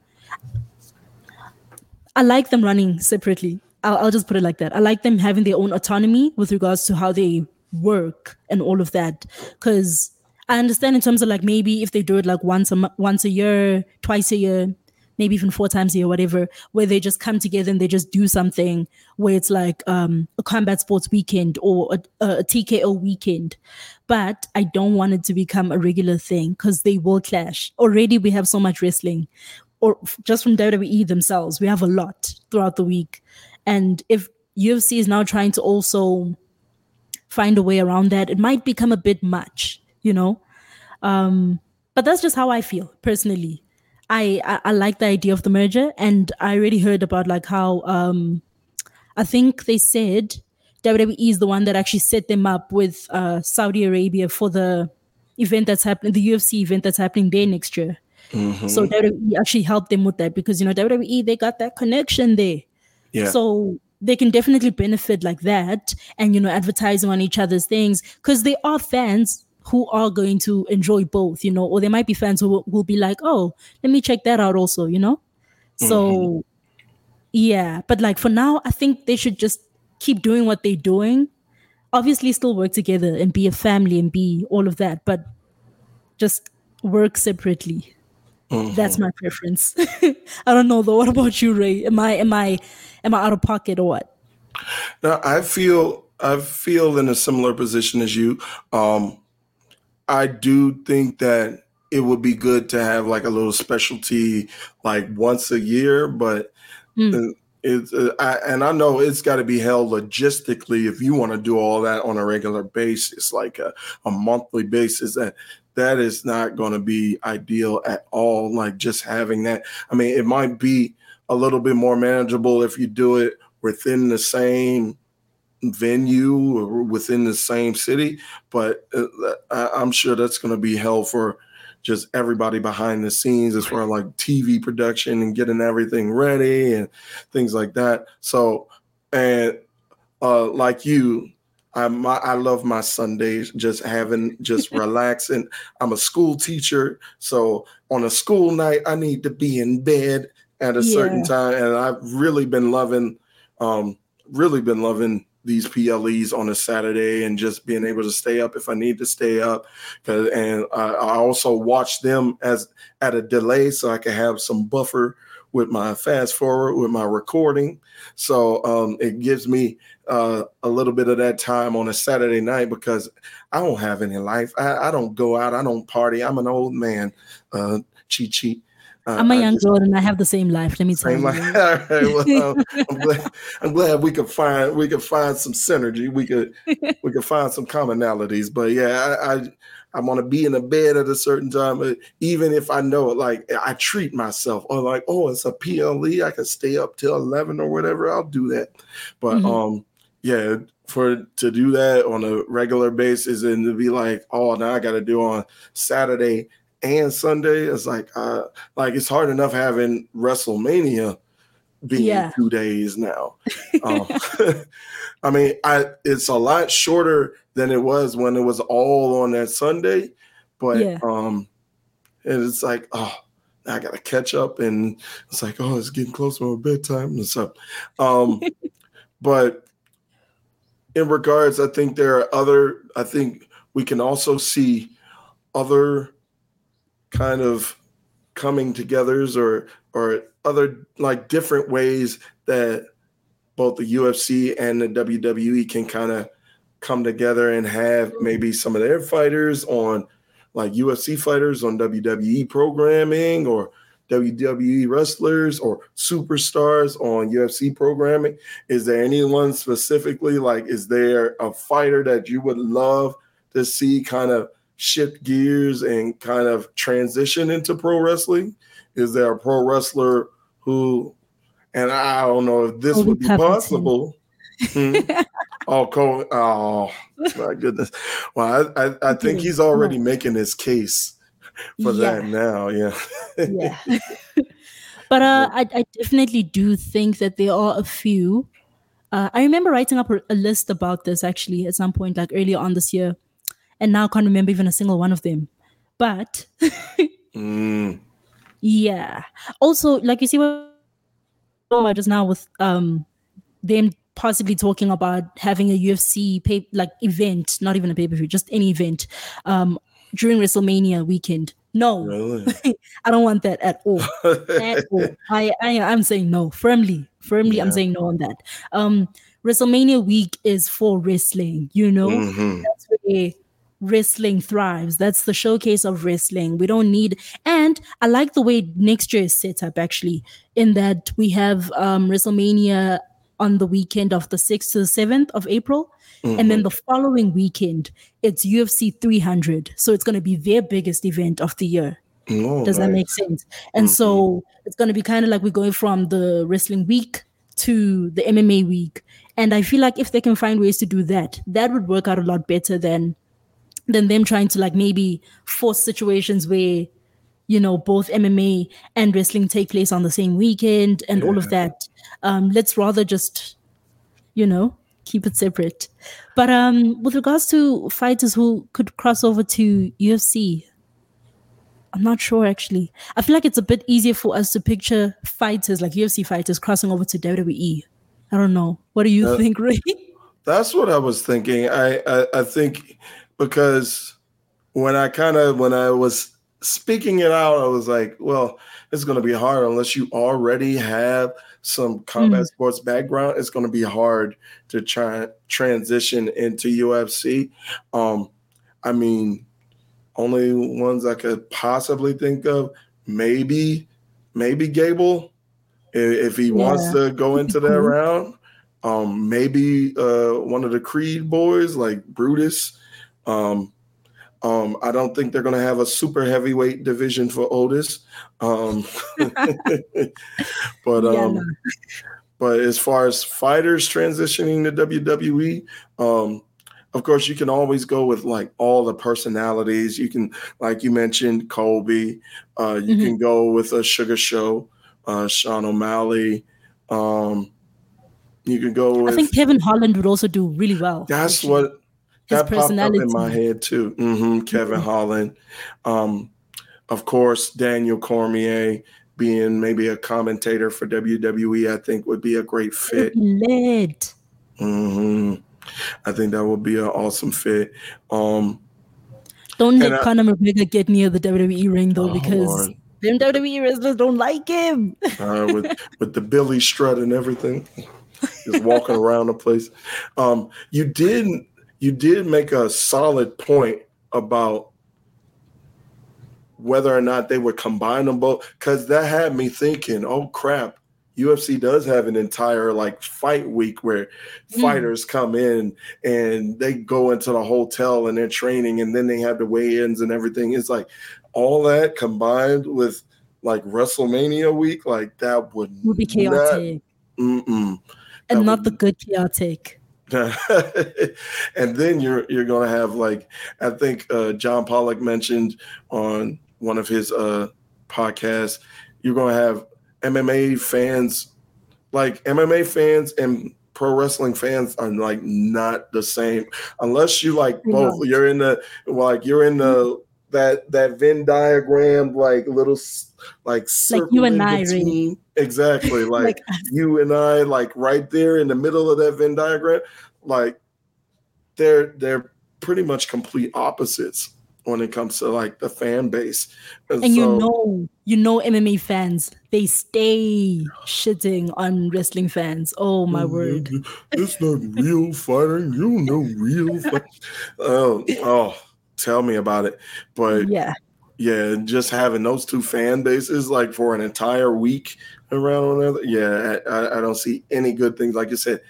I like them running separately. I'll, I'll just put it like that. I like them having their own autonomy with regards to how they work and all of that. Because I understand in terms of like maybe if they do it like once a once a year, twice a year, maybe even four times a year, whatever, where they just come together and they just do something where it's like um, a combat sports weekend or a, a TKO weekend. But I don't want it to become a regular thing because they will clash. Already, we have so much wrestling, or just from WWE themselves, we have a lot throughout the week. And if UFC is now trying to also find a way around that, it might become a bit much, you know? Um, but that's just how I feel personally. I, I, I like the idea of the merger, and I already heard about like how um, I think they said WWE is the one that actually set them up with uh, Saudi Arabia for the event that's happening, the UFC event that's happening there next year. Mm-hmm. So WWE actually helped them with that because you know WWE they got that connection there. Yeah. So they can definitely benefit like that and you know advertising on each other's things because they are fans who are going to enjoy both, you know, or there might be fans who will, will be like, oh, let me check that out also, you know? Mm-hmm. So, yeah, but like for now, I think they should just keep doing what they're doing. Obviously, still work together and be a family and be all of that, but just work separately. Mm-hmm. That's my preference. I don't know though. What about you, Ray? Am I am I am I out of pocket or what? No, I feel I feel in a similar position as you. Um, I do think that it would be good to have like a little specialty like once a year, but mm. it's uh, I, and I know it's got to be held logistically if you want to do all that on a regular basis, like a, a monthly basis. That that is not going to be ideal at all. Like just having that. I mean, it might be a little bit more manageable if you do it within the same venue or within the same city, but uh, I'm sure that's going to be hell for just everybody behind the scenes as far as like TV production and getting everything ready and things like that. So, and uh, like you, I I love my Sundays just having just relaxing. I'm a school teacher, so on a school night I need to be in bed at a yeah. certain time, and I've really been loving, um, really been loving these PLEs on a Saturday and just being able to stay up if I need to stay up. And I also watch them as at a delay so I can have some buffer with my fast forward with my recording. So um, it gives me uh, a little bit of that time on a Saturday night because I don't have any life. I, I don't go out. I don't party. I'm an old man, uh, cheat cheat. Uh, I'm a young girl and I have the same life. Let me tell you. Life. All right. Well, I'm, glad, I'm glad we could find we could find some synergy. We could we could find some commonalities. But yeah, I I, I want to be in the bed at a certain time, even if I know it. Like I treat myself, or like oh, it's a PLE, I can stay up till eleven or whatever. I'll do that. But mm-hmm. um, yeah, for to do that on a regular basis and to be like, oh, now I got to do on Saturday and Sunday. It's like, uh, like it's hard enough having WrestleMania being yeah. two days now. Um, I mean, I it's a lot shorter than it was when it was all on that Sunday, but yeah. um, and it's like, oh, I gotta catch up, and it's like, oh, it's getting close to my bedtime and stuff. Um, but in regards, I think there are other. I think we can also see other kind of coming togethers or or other like different ways that both the UFC and the WWE can kind of come together and have maybe some of their fighters on like UFC fighters on WWE programming or WWE wrestlers or superstars on UFC programming? Is there anyone specifically like is there a fighter that you would love to see kind of shift gears and kind of transition into pro wrestling? Is there a pro wrestler who, and I don't know if this would be possible. hmm? oh, Cole, oh my goodness. Well, I, I, I think he's already making his case for yeah. that now. Yeah. yeah. but uh, I, I definitely do think that there are a few. Uh, I remember writing up a, a list about this actually at some point, like earlier on this year and now I can't remember even a single one of them. But mm. yeah. Also, like you see what I just now with um them possibly talking about having a UFC pay like event, not even a pay per view, just any event, um during WrestleMania weekend. No, really? I don't want that at all. at all. I, I I'm saying no firmly, firmly. Yeah. I'm saying no on that. Um, WrestleMania week is for wrestling. You know, mm-hmm. that's where wrestling thrives. That's the showcase of wrestling. We don't need, and I like the way next year is set up actually, in that we have um, WrestleMania on the weekend of the 6th to the 7th of April. Mm-hmm. And then mm-hmm. the following weekend, it's UFC 300. So it's going to be their biggest event of the year. Oh, Does nice. that make sense? And mm-hmm. so it's going to be kind of like we're going from the wrestling week to the MMA week. And I feel like if they can find ways to do that, that would work out a lot better than than them trying to like maybe force situations where you know both MMA and wrestling take place on the same weekend and yeah. all of that. Um, let's rather just you know keep it separate. But um, with regards to fighters who could cross over to UFC, I'm not sure actually. I feel like it's a bit easier for us to picture fighters like UFC fighters crossing over to WWE. I don't know. What do you uh, think, Ray? That's what I was thinking. I I, I think because when I kind of when I was speaking it out, I was like, well, it's going to be hard unless you already have some combat mm. sports background. It's going to be hard to try transition into UFC. Um, I mean, only ones I could possibly think of, maybe, maybe Gable, if he yeah. wants to go into that round. Um, maybe uh, one of the Creed boys like Brutus um, um, I don't think they're going to have a super heavyweight division for Otis. Um, but um, yeah, but as far as fighters transitioning to WWE, um, of course, you can always go with like all the personalities. You can, like you mentioned, Colby. Uh, you mm-hmm. can go with a Sugar Show, uh, Sean O'Malley. Um, you can go. With, I think Kevin Holland would also do really well. That's actually. what his that personality popped up in my head too. Mm-hmm. Kevin mm-hmm. Holland, um, of course, Daniel Cormier being maybe a commentator for WWE, I think would be a great fit. Lit. Mm-hmm. I think that would be an awesome fit. Um, don't let I, Conor McGregor get near the WWE ring though, oh, because Lord. them WWE wrestlers don't like him. uh, with with the Billy strut and everything, just walking around the place. Um, you did you did make a solid point about whether or not they would combine them both, because that had me thinking, oh crap, UFC does have an entire like fight week where mm. fighters come in and they go into the hotel and they're training and then they have the weigh-ins and everything. It's like all that combined with like WrestleMania week, like that would, would be chaotic. Not, and not would, the good chaotic. and then you're you're gonna have like I think uh, John Pollock mentioned on one of his uh, podcasts, you're gonna have MMA fans, like MMA fans and pro wrestling fans are like not the same unless you like both. You're in the like you're in the that that Venn diagram like little like like you and I really. exactly like, like you and I like right there in the middle of that Venn diagram like they're they're pretty much complete opposites when it comes to like the fan base. And, and so, you know, you know, MMA fans, they stay shitting on wrestling fans. Oh my oh, word! It's not real fighting. You know, real. Fight. Um, oh, oh, tell me about it. But yeah, yeah, just having those two fan bases like for an entire week around one another. Yeah, I, I don't see any good things. Like you said,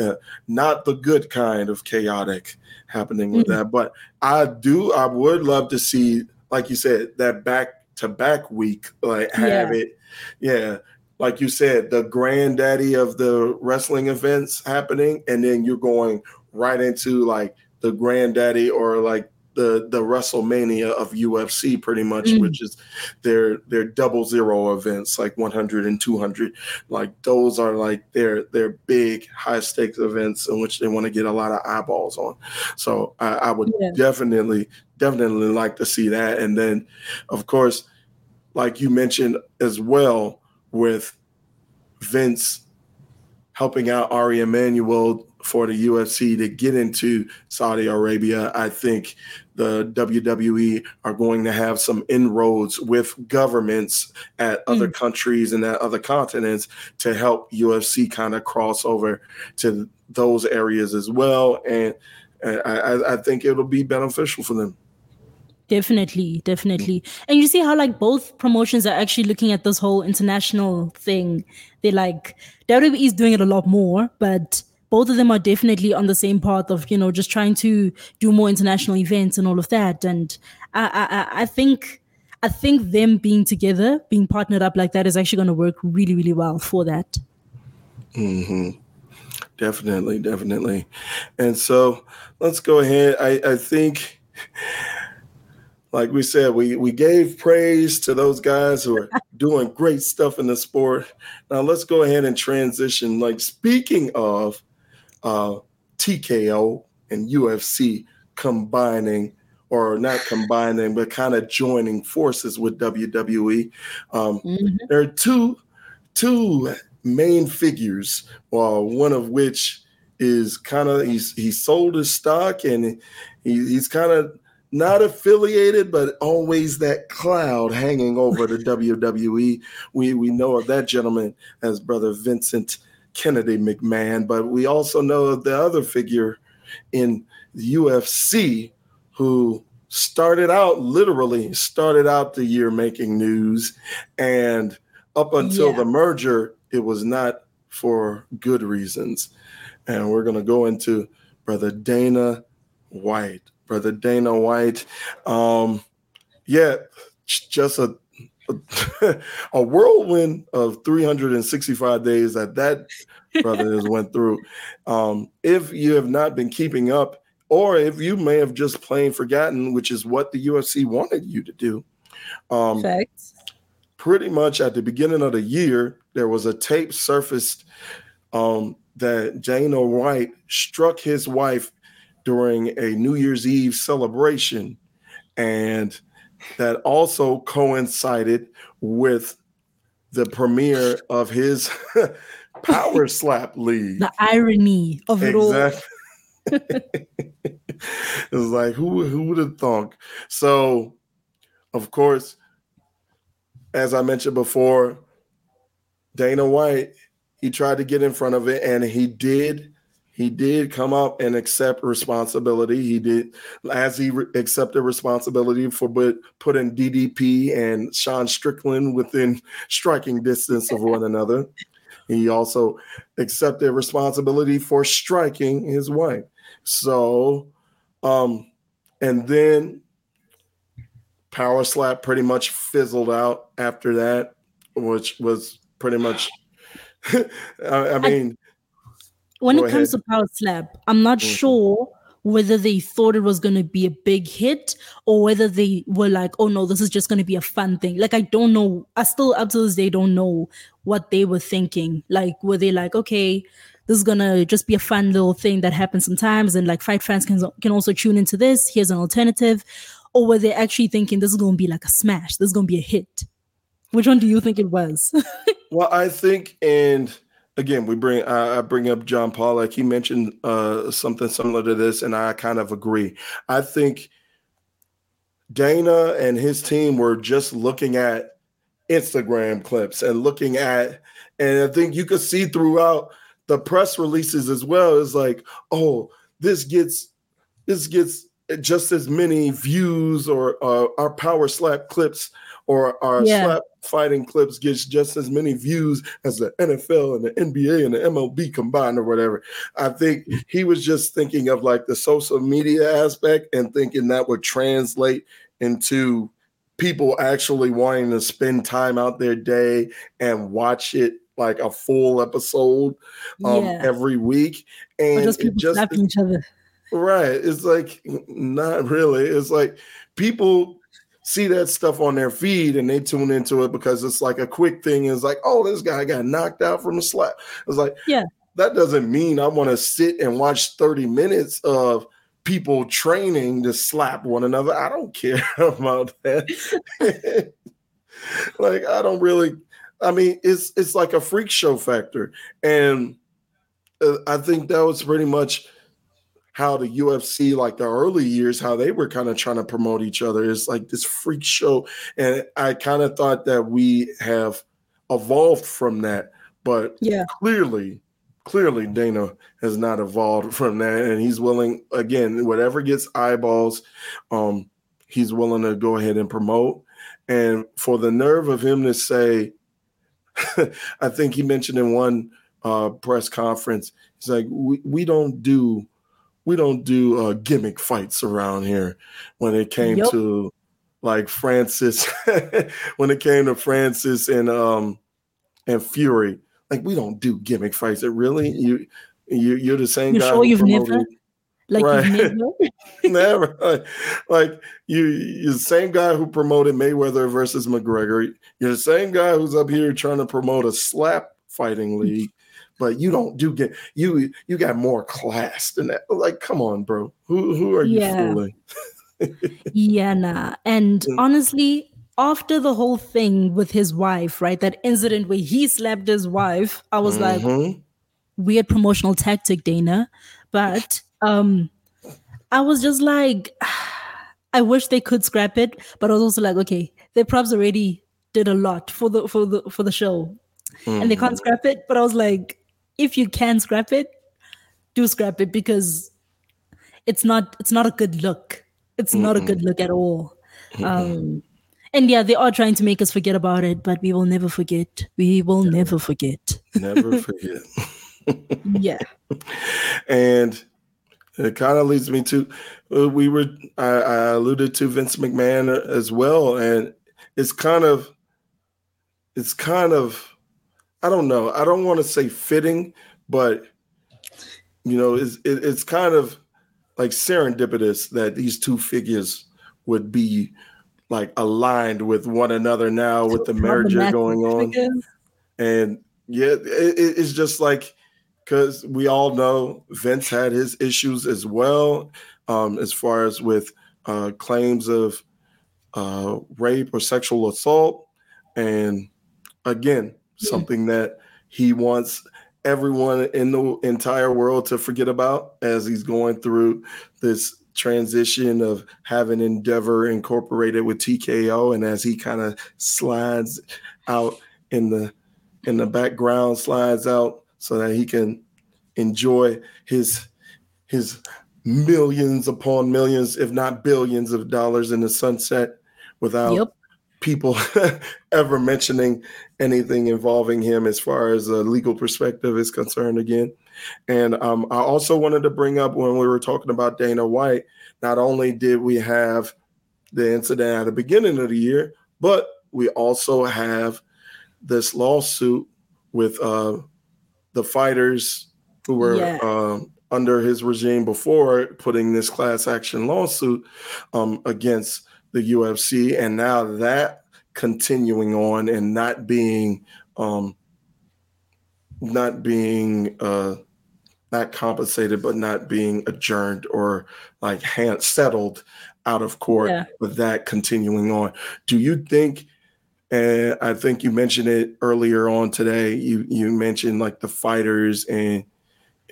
uh, not the good kind of chaotic happening with mm-hmm. that. But I do, I would love to see, like you said, that back to back week, like have yeah. it. Yeah. Like you said, the granddaddy of the wrestling events happening, and then you're going right into like the granddaddy or like the the WrestleMania of UFC pretty much, mm. which is their their double zero events, like 100 and 200. Like those are like their their big high stakes events in which they want to get a lot of eyeballs on. So I, I would yeah. definitely definitely like to see that. And then, of course, like you mentioned as well, with Vince helping out Ari Emanuel for the UFC to get into Saudi Arabia. I think the WWE are going to have some inroads with governments at other mm. countries and at other continents to help UFC kind of cross over to those areas as well. And I, I think it'll be beneficial for them. Definitely, definitely. And you see how like both promotions are actually looking at this whole international thing. They're like WWE is doing it a lot more, but both of them are definitely on the same path of you know just trying to do more international events and all of that. And i i, I think i think them being together being partnered up like that is actually going to work really really well for that. Hmm definitely definitely. And so let's go ahead. I i think like we said, we we gave praise to those guys who are doing great stuff in the sport. Now let's go ahead and transition. Like speaking of uh, TKO and UFC combining or not combining, but kind of joining forces with WWE. Um, mm-hmm. There are two two main figures, uh, one of which is kind of he's he sold his stock and he, he's kind of not affiliated, but always that cloud hanging over the WWE. We we know of that gentleman as brother Vincent Kennedy McMahon, but we also know the other figure in UFC who started out literally started out the year making news and up until yeah. the merger it was not for good reasons and we're going to go into brother dana white brother dana white um yeah just a a whirlwind of 365 days that that brother has went through. Um, if you have not been keeping up, or if you may have just plain forgotten, which is what the UFC wanted you to do. Um, pretty much at the beginning of the year, there was a tape surfaced um, that Dana White struck his wife during a New Year's Eve celebration. And that also coincided with the premiere of his power slap league. The irony of it exactly. all. it's like who who would have thought? So, of course, as I mentioned before, Dana White he tried to get in front of it, and he did. He did come up and accept responsibility. He did, as he re- accepted responsibility for but putting DDP and Sean Strickland within striking distance of one another. He also accepted responsibility for striking his wife. So, um, and then Power Slap pretty much fizzled out after that, which was pretty much. I, I, mean, when it comes ahead. to Power Slap, I'm not mm-hmm. sure whether they thought it was going to be a big hit or whether they were like, oh no, this is just going to be a fun thing. Like, I don't know. I still, up to this day, don't know what they were thinking. Like, were they like, okay, this is gonna just be a fun little thing that happens sometimes, and like fight fans can can also tune into this. Here's an alternative, or were they actually thinking this is gonna be like a smash? This is gonna be a hit. Which one do you think it was? well, I think, and again, we bring I bring up John. Like he mentioned uh, something similar to this, and I kind of agree. I think Dana and his team were just looking at Instagram clips and looking at, and I think you could see throughout the press releases as well is like, oh, this gets this gets just as many views or uh, our power slap clips or our yeah. slap fighting clips gets just as many views as the NFL and the NBA and the MLB combined or whatever. I think he was just thinking of like the social media aspect and thinking that would translate into people actually wanting to spend time out their day and watch it like a full episode um, yeah. every week, and or just people just, slapping each other. Right. It's like not really. It's like people see that stuff on their feed and they tune into it because it's like a quick thing. It's like, oh, this guy got knocked out from a slap. It's like, yeah, that doesn't mean I want to sit and watch 30 minutes of people training to slap one another. I don't care about that. like, I don't really I mean, it's it's like a freak show factor, and uh, I think that was pretty much how the UFC, like the early years, how they were kind of trying to promote each other. It's like this freak show, and I kind of thought that we have evolved from that, but yeah, clearly, clearly Dana has not evolved from that, and he's willing again, whatever gets eyeballs, um, he's willing to go ahead and promote. And for the nerve of him to say, I think he mentioned in one uh, press conference, he's like, we, we don't do we don't do uh, gimmick fights around here. When it came yep. to like Francis, when it came to Francis and um and Fury, like we don't do gimmick fights. It really you you you're the same you guy. Sure you've never like right. never, never. Like, like you, you're the same guy who promoted Mayweather versus McGregor. You're the same guy who's up here trying to promote a slap fighting league, but you don't do get you. You got more class than that. Like, come on, bro. Who who are you yeah. fooling? yeah, nah. And honestly, after the whole thing with his wife, right? That incident where he slapped his wife, I was mm-hmm. like, weird promotional tactic, Dana. But um I was just like I wish they could scrap it, but I was also like, okay, they props already did a lot for the for the for the show. Mm-hmm. And they can't mm-hmm. scrap it. But I was like, if you can scrap it, do scrap it because it's not it's not a good look. It's mm-hmm. not a good look at all. Um and yeah, they are trying to make us forget about it, but we will never forget. We will yeah. never forget. never forget. yeah. And it kind of leads me to uh, we were I, I, alluded to Vince McMahon as well, and it's kind of it's kind of I don't know. I don't want to say fitting, but you know it's it, it's kind of like serendipitous that these two figures would be like aligned with one another now with the merger going on, and yeah, it, it's just like because we all know Vince had his issues as well, um, as far as with uh, claims of uh, rape or sexual assault. And again, yeah. something that he wants everyone in the entire world to forget about as he's going through this transition of having Endeavor incorporated with TKO, and as he kind of slides out in the in the background, slides out so that he can enjoy his his millions upon millions, if not billions of dollars in the sunset without yep. People ever mentioning anything involving him as far as a legal perspective is concerned again. And um, I also wanted to bring up when we were talking about Dana White, not only did we have the incident at the beginning of the year, but we also have this lawsuit with uh, the fighters who were yeah. um, under his regime before putting this class action lawsuit um, against the UFC, and now that continuing on and not being um, not being uh, not compensated, but not being adjourned or like hand settled out of court yeah. with that continuing on. Do you think? And I think you mentioned it earlier on today. You you mentioned like the fighters and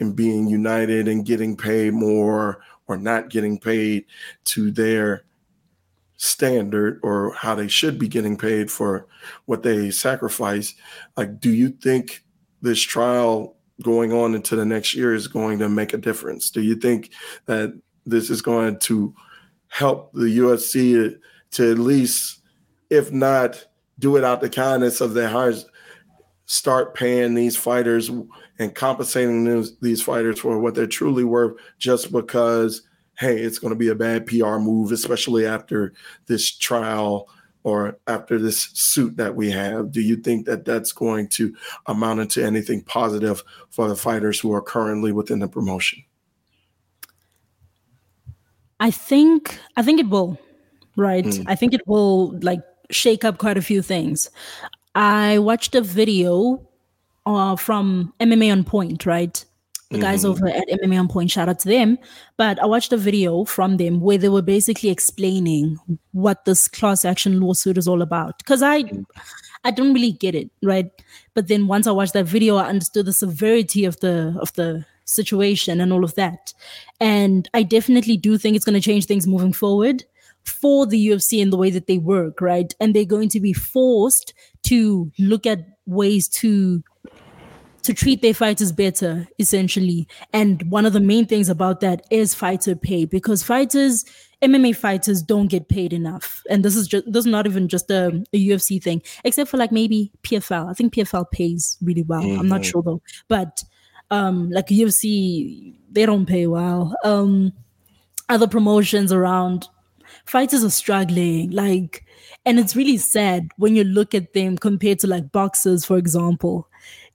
and being united and getting paid more or not getting paid to their standard or how they should be getting paid for what they sacrifice. Like, do you think this trial going on into the next year is going to make a difference? Do you think that this is going to help the UFC to at least, if not do it out the kindness of their hearts, start paying these fighters and compensating these, fighters for what they're truly worth just because hey it's going to be a bad pr move especially after this trial or after this suit that we have do you think that that's going to amount into anything positive for the fighters who are currently within the promotion i think i think it will right mm. i think it will like shake up quite a few things I watched a video uh, from MMA on Point, right? The guys mm-hmm. over at MMA on Point, shout out to them. But I watched a video from them where they were basically explaining what this class action lawsuit is all about. Because I, I don't really get it, right? But then once I watched that video, I understood the severity of the of the situation and all of that. And I definitely do think it's going to change things moving forward for the UFC in the way that they work, right? And they're going to be forced to look at ways to to treat their fighters better essentially. And one of the main things about that is fighter pay because fighters MMA fighters don't get paid enough. And this is just this is not even just a, a UFC thing except for like maybe PFL I think PFL pays really well. Mm-hmm. I'm not mm-hmm. sure though. But um like UFC they don't pay well. Um other promotions around fighters are struggling like and it's really sad when you look at them compared to like boxers, for example,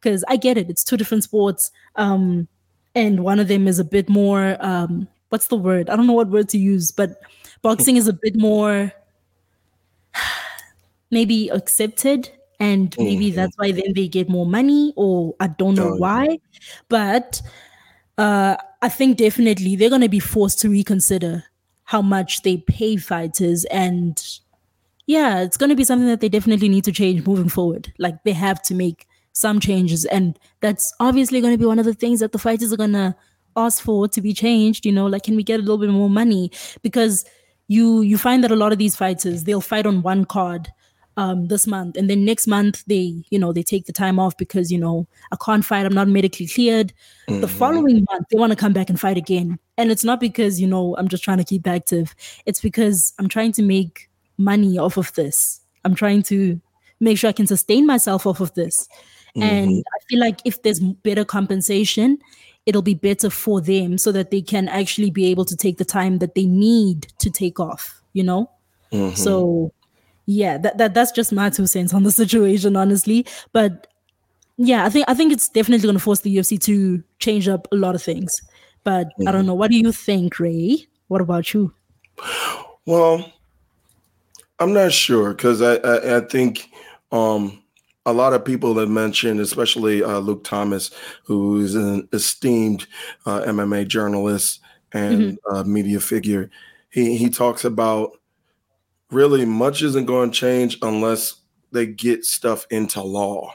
because I get it, it's two different sports. Um, and one of them is a bit more, um, what's the word? I don't know what word to use, but boxing is a bit more maybe accepted and maybe mm-hmm. that's why then they get more money or i don't know oh, why but uh, i think definitely they're going to be forced to reconsider how much they pay fighters and yeah, it's going to be something that they definitely need to change moving forward. Like they have to make some changes, and that's obviously going to be one of the things that the fighters are going to ask for to be changed. You know, like can we get a little bit more money? Because you you find that a lot of these fighters they'll fight on one card um, this month, and then next month they you know they take the time off because you know I can't fight, I'm not medically cleared. Mm-hmm. The following month they want to come back and fight again, and it's not because you know I'm just trying to keep active. It's because I'm trying to make money off of this. I'm trying to make sure I can sustain myself off of this. Mm-hmm. And I feel like if there's better compensation, it'll be better for them so that they can actually be able to take the time that they need to take off, you know? Mm-hmm. So yeah, that, that that's just my two cents on the situation, honestly. But yeah, I think I think it's definitely gonna force the UFC to change up a lot of things. But mm-hmm. I don't mm-hmm. know. What do you think, Ray? What about you? Well, I'm not sure because I, I, I think um, a lot of people have mentioned, especially uh, Luke Thomas, who is an esteemed uh, MMA journalist and mm-hmm. uh, media figure. He he talks about really much isn't going to change unless they get stuff into law,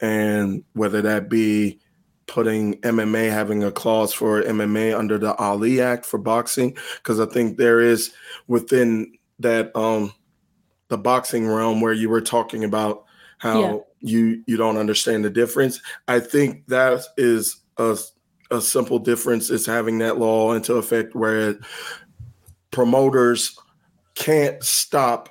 and whether that be putting MMA having a clause for MMA under the Ali Act for boxing, because I think there is within that um the boxing realm where you were talking about how yeah. you you don't understand the difference. I think that is a a simple difference is having that law into effect where promoters can't stop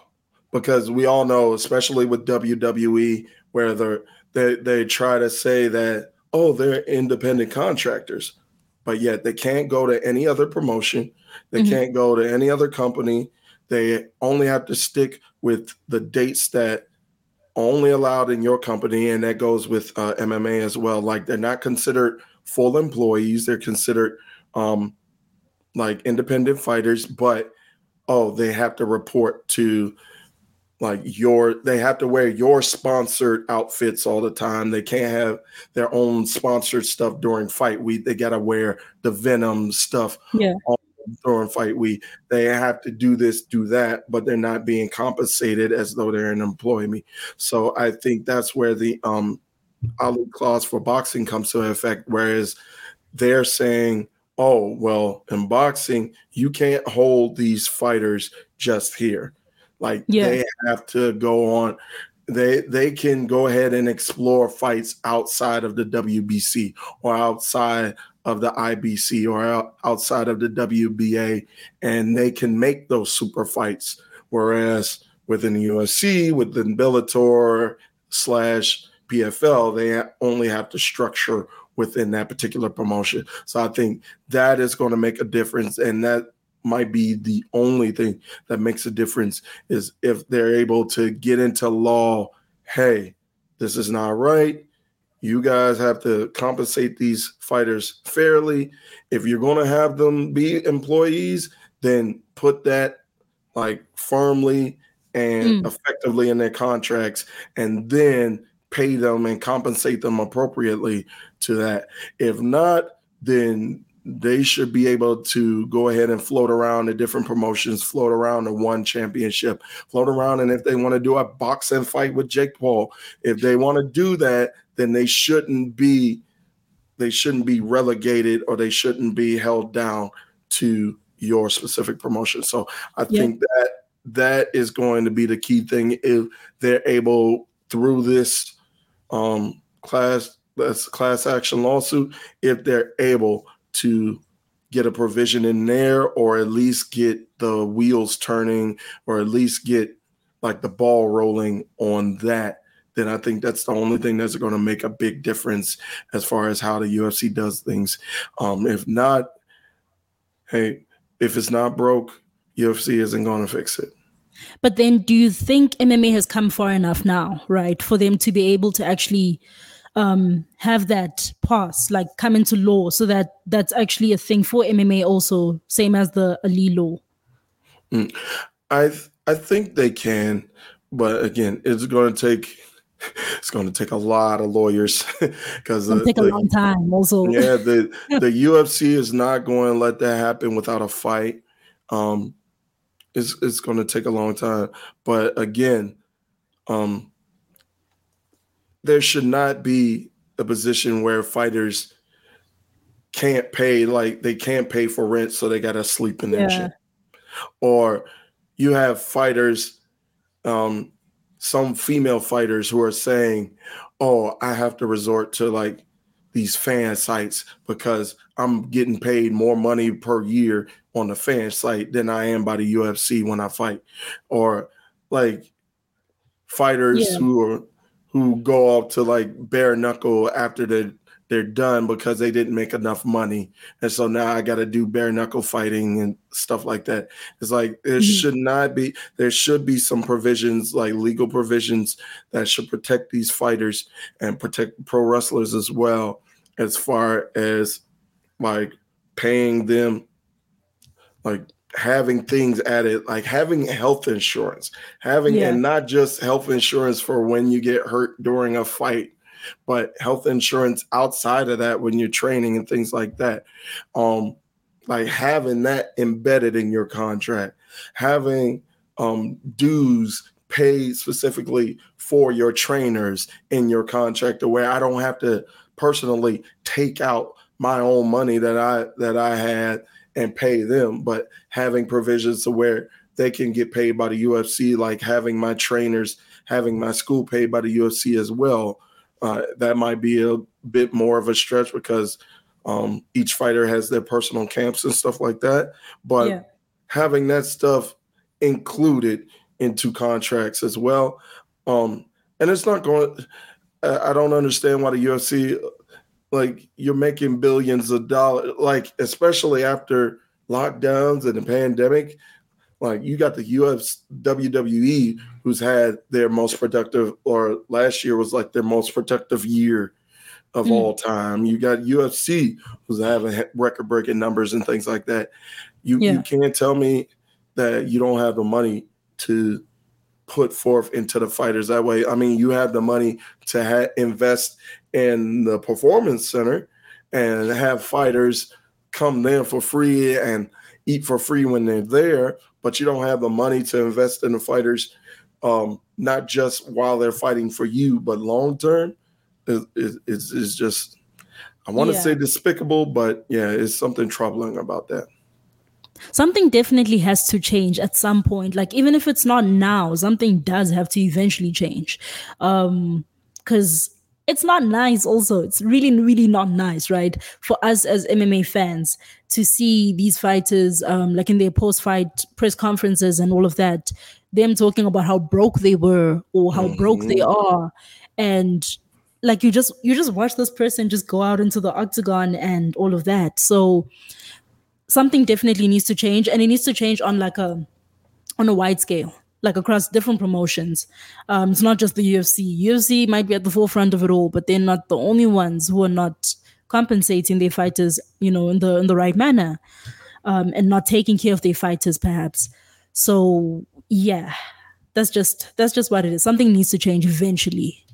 because we all know, especially with WWE, where they they they try to say that oh they're independent contractors, but yet they can't go to any other promotion, they mm-hmm. can't go to any other company. They only have to stick with the dates that only allowed in your company, and that goes with uh, MMA as well. Like they're not considered full employees; they're considered um, like independent fighters, but oh, they have to report to like your they have to wear your sponsored outfits all the time. They can't have their own sponsored stuff during fight week. They got to wear the Venum stuff yeah during fight week they have to do this do that but they're not being compensated as though they're an employee so i think that's where the um Ali clause for boxing comes to effect whereas they're saying oh well in boxing you can't hold these fighters just here like yeah. they have to go on. They they can go ahead and explore fights outside of the WBC or outside of the IBC or outside of the WBA, and they can make those super fights. Whereas within the UFC, within Bellator slash PFL, they only have to structure within that particular promotion. So I think that is going to make a difference, and that might be the only thing that makes a difference is if they're able to get into law hey this is not right you guys have to compensate these fighters fairly if you're going to have them be employees then put that like firmly and mm. effectively in their contracts and then pay them and compensate them appropriately to that if not then they should be able to go ahead and float around the different promotions, float around the one championship, float around. And if they want to do a boxing fight with Jake Paul, if they want to do that, then they shouldn't be they shouldn't be relegated or they shouldn't be held down to your specific promotion. So I yeah. think that that is going to be the key thing if they're able through this um, class class action lawsuit if they're able to get a provision in there or at least get the wheels turning or at least get like the ball rolling on that then I think that's the only thing that's going to make a big difference as far as how the UFC does things. Um, if not, hey, if it's not broke, UFC isn't going to fix it. But then, do you think MMA has come far enough now, right, for them to be able to actually um, have that pass, like come into law, so that that's actually a thing for MMA also, same as the Ali law. Mm. I I think they can, but again, it's going to take it's going to take a lot of lawyers because it take a long time. Also, yeah, the the UFC is not going to let that happen without a fight. Um, it's it's going to take a long time, but again, um, there should not be a position where fighters can't pay like they can't pay for rent so they gotta sleep in their yeah. or you have fighters um some female fighters who are saying oh i have to resort to like these fan sites because i'm getting paid more money per year on the fan site than i am by the ufc when i fight or like fighters yeah. who are who go up to like bare knuckle after they're they're done because they didn't make enough money, and so now I got to do bare knuckle fighting and stuff like that. It's like there mm-hmm. should not be. There should be some provisions, like legal provisions, that should protect these fighters and protect pro wrestlers as well, as far as like paying them like having things added, like having health insurance, having yeah. and not just health insurance for when you get hurt during a fight, but health insurance outside of that when you're training and things like that. Um, like having that embedded in your contract, having um, dues paid specifically for your trainers in your contract, to where I don't have to personally take out my own money that I that I had and pay them, but having provisions to where they can get paid by the UFC, like having my trainers, having my school paid by the UFC as well. Uh, that might be a bit more of a stretch because Um, each fighter has their personal camps and stuff like that. But yeah. having that stuff included into contracts as well. Um, and it's not going. I don't understand why the UFC, like, you're making billions of dollars, like, especially after lockdowns and the pandemic. Like, you got the UFC, WWE, who's had their most productive, or last year was like their most productive year of mm. all time. You got UFC, who's having record breaking numbers and things like that. You, yeah. you can't tell me that you don't have the money to put forth into the fighters that way. I mean, you have the money to ha- invest in the performance center and have fighters come there for free and eat for free when they're there, but you don't have the money to invest in the fighters, um, not just while they're fighting for you, but long term. It's is just I want to yeah. say despicable, but yeah, it's something troubling about that something definitely has to change at some point like even if it's not now something does have to eventually change um because it's not nice also. It's really really not nice right? For us as mma fans to see these fighters um like in their post-fight press conferences and all of that them talking about how broke they were or how mm-hmm. broke they are. And like you just you just watch this person just go out into the octagon and all of that. So something definitely needs to change and it needs to change on like a on a wide scale like across different promotions. Um it's not just the ufc ufc might be at the forefront of it all but they're not the only ones who are not compensating their fighters you know in the in the right manner um and not taking care of their fighters perhaps. So yeah that's just that's just what it is. Something needs to change eventually.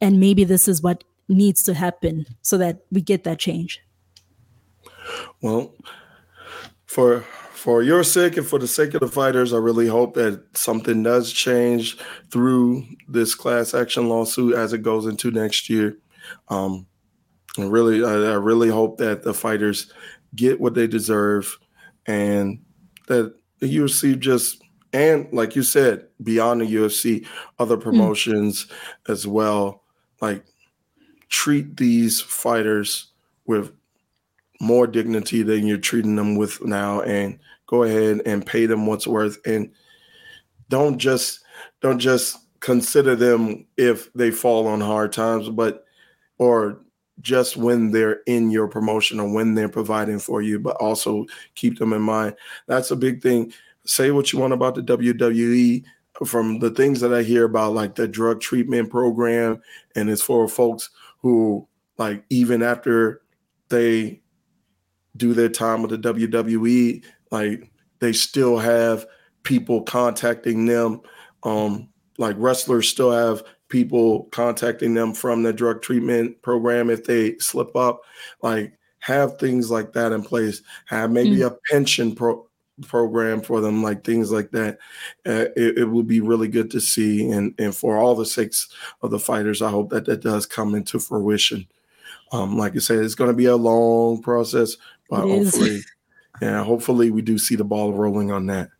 And maybe this is what needs to happen so that we get that change. Well for for your sake and for the sake of the fighters, I really hope that something does change through this class action lawsuit as it goes into next year. Um, and really, I, I really hope that the fighters get what they deserve, and that the UFC just and like you said, beyond the UFC, other hmm. promotions mm. as well, like treat these fighters with more dignity than you're treating them with now and go ahead and pay them what's worth and don't just don't just consider them if they fall on hard times but or just when they're in your promotion or when they're providing for you but also keep them in mind. That's a big thing. Say what you want about the WWE from the things that I hear about like the drug treatment program and it's for folks who like even after they do their time with the WWE, like they still have people contacting them. Um, like wrestlers still have people contacting them from the drug treatment program if they slip up. Like have things like that in place. Have maybe mm. a pension pro- program for them, like things like that. Uh, it, it would be really good to see. And and for all the sakes of the fighters, I hope that that does come into fruition. Um, like I said, it's going to be a long process, but hopefully, yeah, hopefully we do see the ball rolling on that.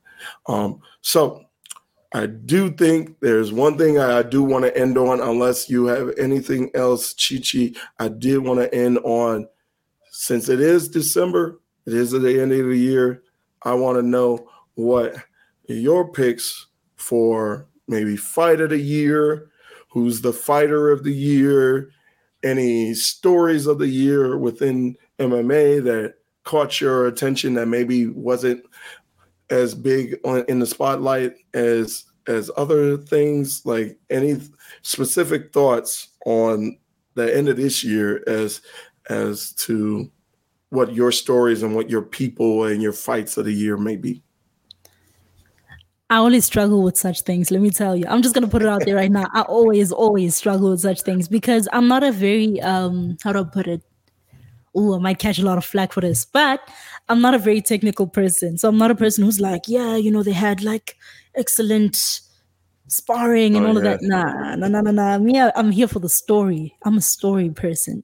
Um, so I do think there's one thing I do want to end on, unless you have anything else, Chichi. I did want to end on since it is December, it is at the end of the year. I want to know what your picks for maybe fight of the year, who's the fighter of the year, any stories of the year within MMA that caught your attention that maybe wasn't as big on, in the spotlight as as other things like any specific thoughts on the end of this year as as to what your stories and what your people and your fights of the year may be I always struggle with such things. Let me tell you. I'm just gonna put it out there right now. I always, always struggle with such things because I'm not a very um how do I put it? Oh, I might catch a lot of flack for this, but I'm not a very technical person. So I'm not a person who's like, yeah, you know, they had like excellent sparring and oh, all yeah. of that. Nah, nah, nah, nah, nah. Me, I'm here for the story. I'm a story person.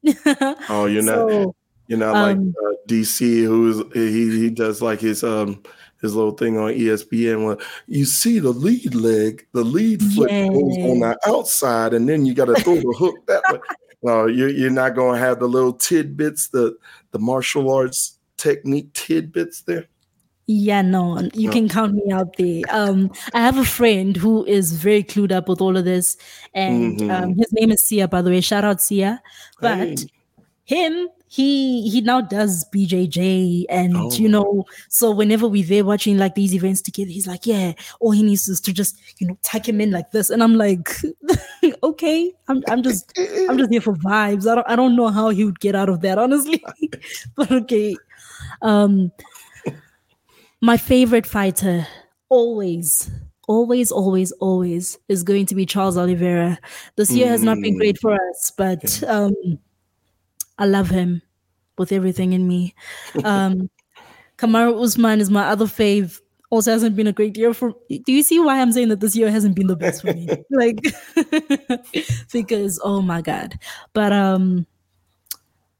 oh, you're not. So, you're not like um, uh, DC, who's he? He does like his um his little thing on ESPN. When you see the lead leg, the lead foot yes. goes on the outside, and then you got to throw the hook that way. No, you're you're not gonna have the little tidbits, the the martial arts technique tidbits there. Yeah, no, you no. can count me out there. Um, I have a friend who is very clued up with all of this, and mm-hmm. um, his name is Sia, by the way. Shout out Sia. But hey. him, he he now does BJJ, and oh. you know, so whenever we're there watching like these events together, he's like, yeah, all he needs is to just you know tuck him in like this, and I'm like, okay, I'm I'm just I'm just here for vibes. I don't I don't know how he would get out of that, honestly, but okay. Um, my favorite fighter, always, always, always, always, is going to be Charles Oliveira. This year has not been great for us, but um, I love him with everything in me. Um, Kamaru Usman is my other fave. Also hasn't been a great year for. Do you see why I'm saying that this year hasn't been the best for me? like, because oh my god. But um,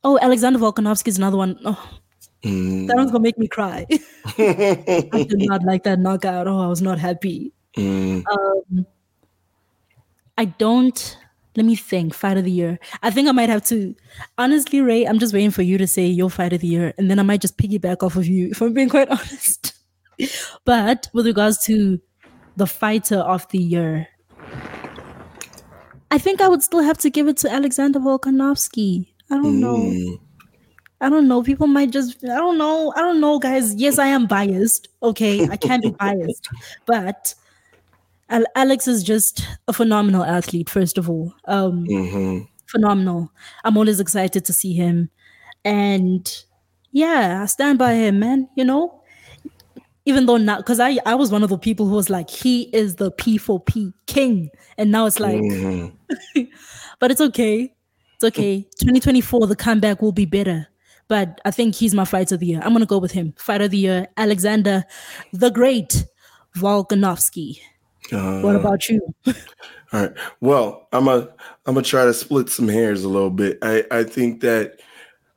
oh Alexander Volkanovski is another one. Oh, Mm. That one's gonna make me cry. I did not like that knockout. Oh, I was not happy. Mm. Um, I don't. Let me think. Fight of the year. I think I might have to. Honestly, Ray, I'm just waiting for you to say your fight of the year, and then I might just piggyback off of you. If I'm being quite honest. but with regards to the fighter of the year, I think I would still have to give it to Alexander Volkanovski. I don't mm. know. I don't know. People might just, I don't know. I don't know, guys. Yes, I am biased. Okay. I can't be biased. But Alex is just a phenomenal athlete, first of all. Um, mm-hmm. Phenomenal. I'm always excited to see him. And yeah, I stand by him, man. You know, even though not, because I, I was one of the people who was like, he is the P4P king. And now it's like, mm-hmm. but it's okay. It's okay. 2024, the comeback will be better but I think he's my fight of the year. I'm gonna go with him. Fight of the year, Alexander the Great Volkanovski. Uh, what about you? all right. Well, I'm a I'm gonna try to split some hairs a little bit. I I think that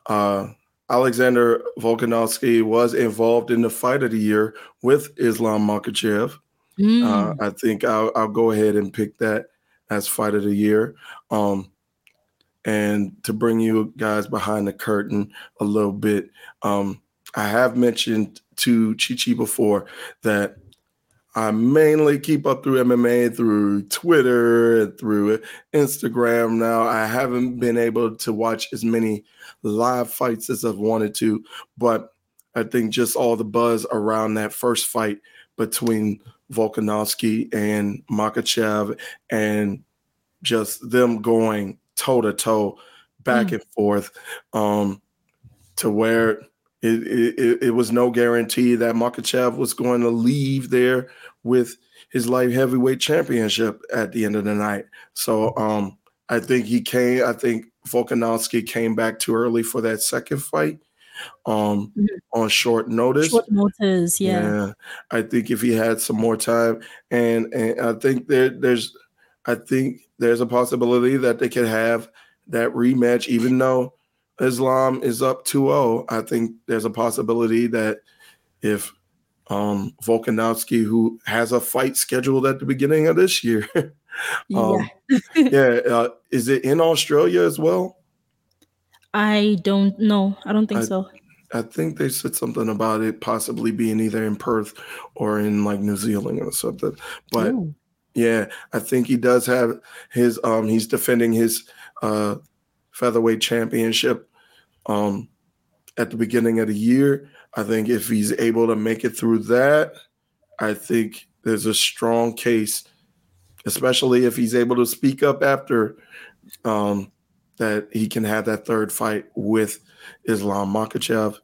uh, Alexander Volkanovski was involved in the fight of the year with Islam Makhachev. Mm. Uh, I think I'll, I'll go ahead and pick that as fight of the year. Um, and to bring you guys behind the curtain a little bit, um, I have mentioned to Chichi before that I mainly keep up through MMA through Twitter through Instagram now. I haven't been able to watch as many live fights as I've wanted to, but I think just all the buzz around that first fight between Volkanovski and Makhachev and just them going toe to toe, back mm. and forth, um, to where it, it, it was no guarantee that Makhachev was going to leave there with his light heavyweight championship at the end of the night. So um, I think he came. I think Volkanovski came back too early for that second fight um, mm-hmm. on short notice. Short notice, yeah. yeah. I think if he had some more time, and and I think there there's I think there's a possibility that they could have that rematch, even though Islam is up 2-0. I think there's a possibility that if um, Volkanovski, who has a fight scheduled at the beginning of this year, um, yeah, yeah uh, is it in Australia as well? I don't know. I don't think I, so. I think they said something about it possibly being either in Perth or in like New Zealand or something. But Ooh. Yeah, I think he does have his um he's defending his uh featherweight championship um at the beginning of the year. I think if he's able to make it through that, I think there's a strong case, especially if he's able to speak up after um that he can have that third fight with Islam Makhachev.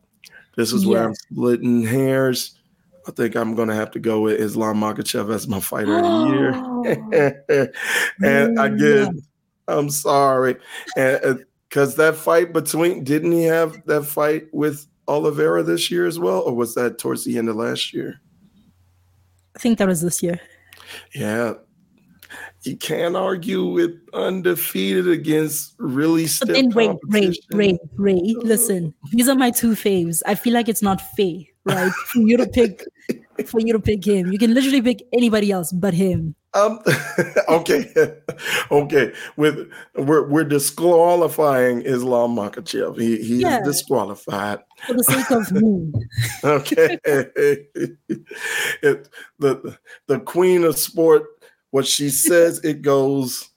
This is yeah. where I'm splitting hairs. I think I'm going to have to go with Islam Makhachev as my fighter of the year. and again, I'm sorry. And because that fight between, didn't he have that fight with Oliveira this year as well? Or was that towards the end of last year? I think that was this year. Yeah. You can't argue with undefeated against really stiff But then wait, Ray, Ray, Ray, listen. These are my two faves. I feel like it's not fair right? For you to pick for you to pick him. You can literally pick anybody else but him. Um, okay, okay. With we're we're disqualifying Islam Makhachev. He he yeah. is disqualified for the sake of me. okay, it, the the queen of sport. What she says, it goes.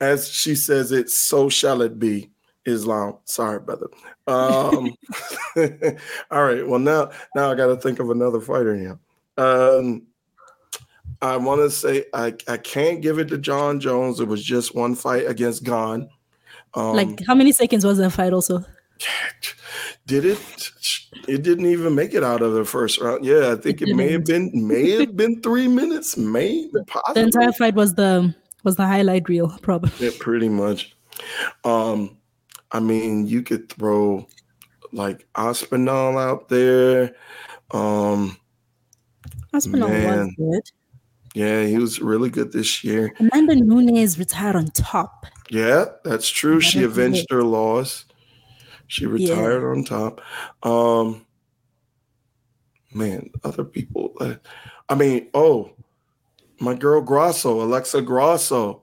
As she says it, so shall it be. Islam. Sorry, brother. Um, all right. Well, now now I got to think of another fighter here. Um, I want to say I, I can't give it to Jon Jones. It was just one fight against Gane. Um, like how many seconds was that fight? Also, did it? It didn't even make it out of the first round. Yeah, I think it, it may have been may have been three minutes. May possibly. the entire fight was the was the highlight reel, probably. Yeah, pretty much. Um, I mean, you could throw like Aspinall out there. Um, Aspinall man. was good. Yeah, he was really good this year. Amanda Nunes retired on top. Yeah, that's true. She avenged her loss. She retired yeah. on top. Um, man, other people. Uh, I mean, oh, my girl Grasso, Alexa Grasso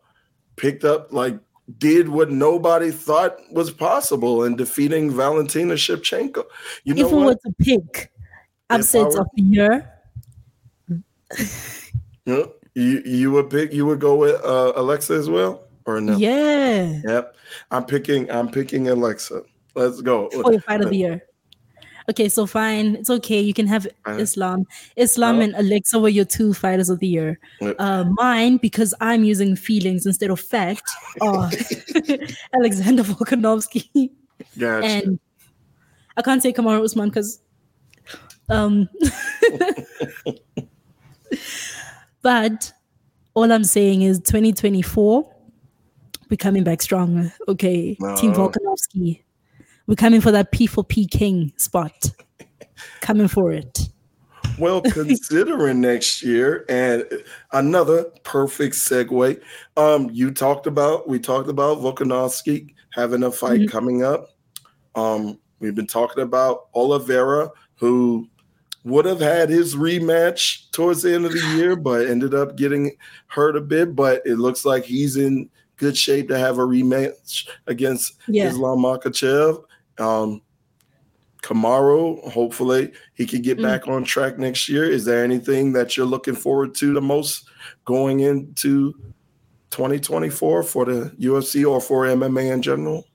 picked up like did what nobody thought was possible in defeating Valentina Shevchenko. You know if we were to pick upsets were, of the year. Yeah, you you would pick you would go with uh, Alexa as well or no? Yeah. Yep. I'm picking I'm picking Alexa. Let's go. For your fight of the year. Okay, so fine. It's okay. You can have Islam. Islam and Alexa were your two fighters of the year. Uh, mine, because I'm using feelings instead of fact, are Alexander Volkanovski. Gotcha. And I can't say Kamaru Usman because um but all I'm saying is 2024, we're coming back strong. Okay, Team Volkanovski, we're coming for that P for P King spot. coming for it. Well, considering next year, and another perfect segue. Um, you talked about we talked about Volkanovski having a fight mm-hmm. coming up. Um, we've been talking about Oliveira, who would have had his rematch towards the end of the year, but ended up getting hurt a bit. But it looks like he's in good shape to have a rematch against yeah. Islam Makhachev. Um, Kamaru, hopefully he can get mm. back on track next year. Is there anything that you're looking forward to the most going into 2024 for the UFC or for MMA in general?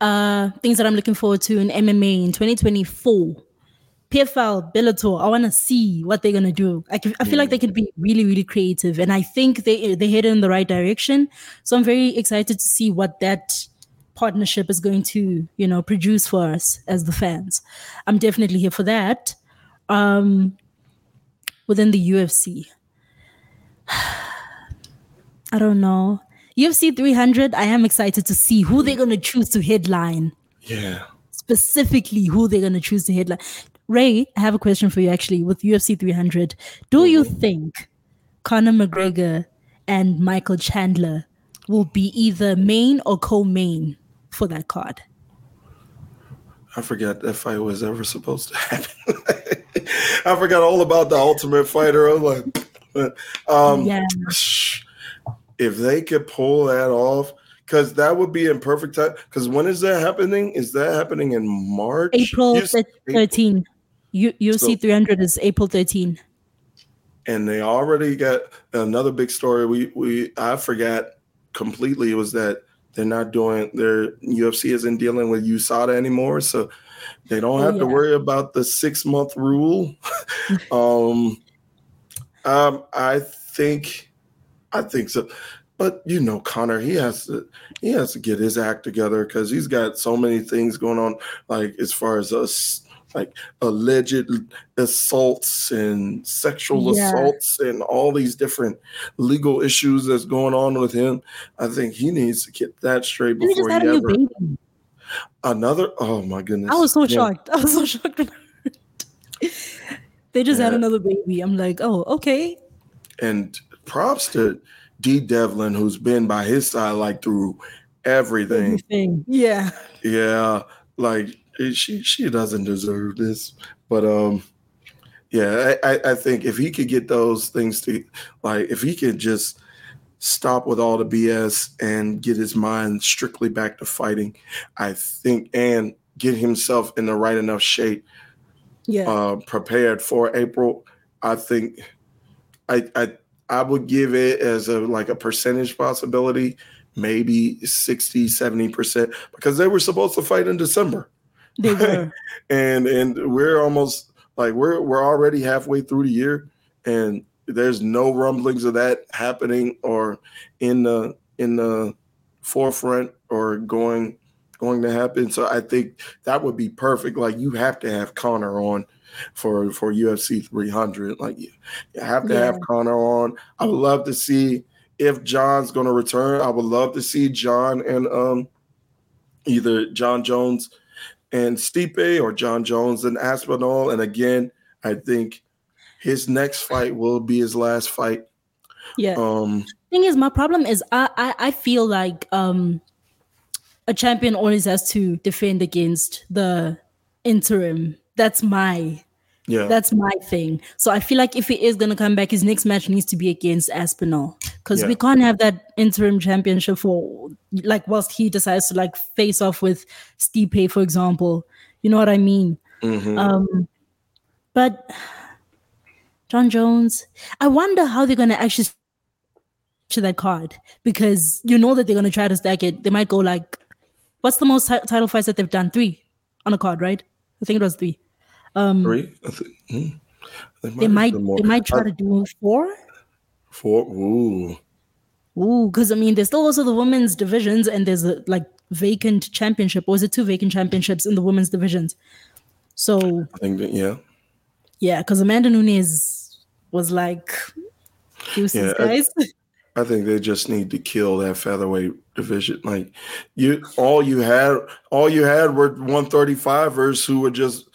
Uh, things that I'm looking forward to in MMA in 2024. PFL, Bellator, I want to see what they're gonna do. I, can, I feel like they could be really, really creative, and I think they they headed in the right direction. So I'm very excited to see what that partnership is going to, you know, produce for us as the fans. I'm definitely here for that. Um, within the UFC, I don't know. UFC 300, I am excited to see who they're gonna choose to headline. Yeah specifically who they're going to choose to headline. Ray, I have a question for you actually with UFC 300. Do mm-hmm. you think Conor McGregor and Michael Chandler will be either main or co-main for that card? I forgot that fight was ever supposed to happen. I forgot all about the Ultimate Fighter. I was like, um, yeah. if they could pull that off, because that would be in perfect time. Because when is that happening? Is that happening in March? April 13. U- UFC so, 300 is April 13. And they already got another big story. We we I forgot completely was that they're not doing their UFC isn't dealing with USADA anymore, so they don't have oh, yeah. to worry about the six month rule. um, um, I think, I think so. But you know, Conor, he has to he has to get his act together because he's got so many things going on, like as far as us like alleged assaults and sexual yeah. assaults and all these different legal issues that's going on with him. I think he needs to get that straight before he, he ever. Another, oh my goodness! I was so yeah. shocked. I was so shocked. they just yeah. had another baby. I'm like, oh, okay. And props to Dee Devlin, who's been by his side like through everything. everything. Yeah. Yeah. Like she she doesn't deserve this. But um Yeah, I, I think if he could get those things to like, if he could just stop with all the BS and get his mind strictly back to fighting, I think, and get himself in the right enough shape, yeah, uh, prepared for April. I think, I I I would give it as a like a percentage possibility, maybe 60, 70 percent, because they were supposed to fight in December. They were, and and we're almost like we're we're already halfway through the year, and there's no rumblings of that happening or in the in the forefront or going going to happen. So I think that would be perfect. Like you have to have Conor on for for UFC 300. Like you, you have to yeah. have Conor on. I would love to see if Jon's going to return. I would love to see Jon and um either Jon Jones and Stipe or Jon Jones and Aspinall. And again, I think his next fight will be his last fight. Yeah. Um thing is my problem is I, I I feel like um a champion always has to defend against the interim. That's my yeah. That's my thing. So I feel like if he is gonna come back, his next match needs to be against Aspinall. Because yeah. we can't have that interim championship for like whilst he decides to like face off with Stipe, for example. You know what I mean? Mm-hmm. Um but Jon Jones, I wonder how they're gonna actually to that card because you know that they're gonna try to stack it. They might go like, what's the most t- title fights that they've done? Three on a card, right? I think it was three. Um, three. I think, hmm. They might. They might, they might try I, to do four. Four. Ooh. Ooh, because I mean, there's still also the women's divisions, and there's a like vacant championship. Or is it two vacant championships in the women's divisions? So I think that yeah. Yeah, because Amanda Nunes was like, yeah, guys. I, I think they just need to kill that featherweight division. Like you, all you had, all you had were 135ers who were just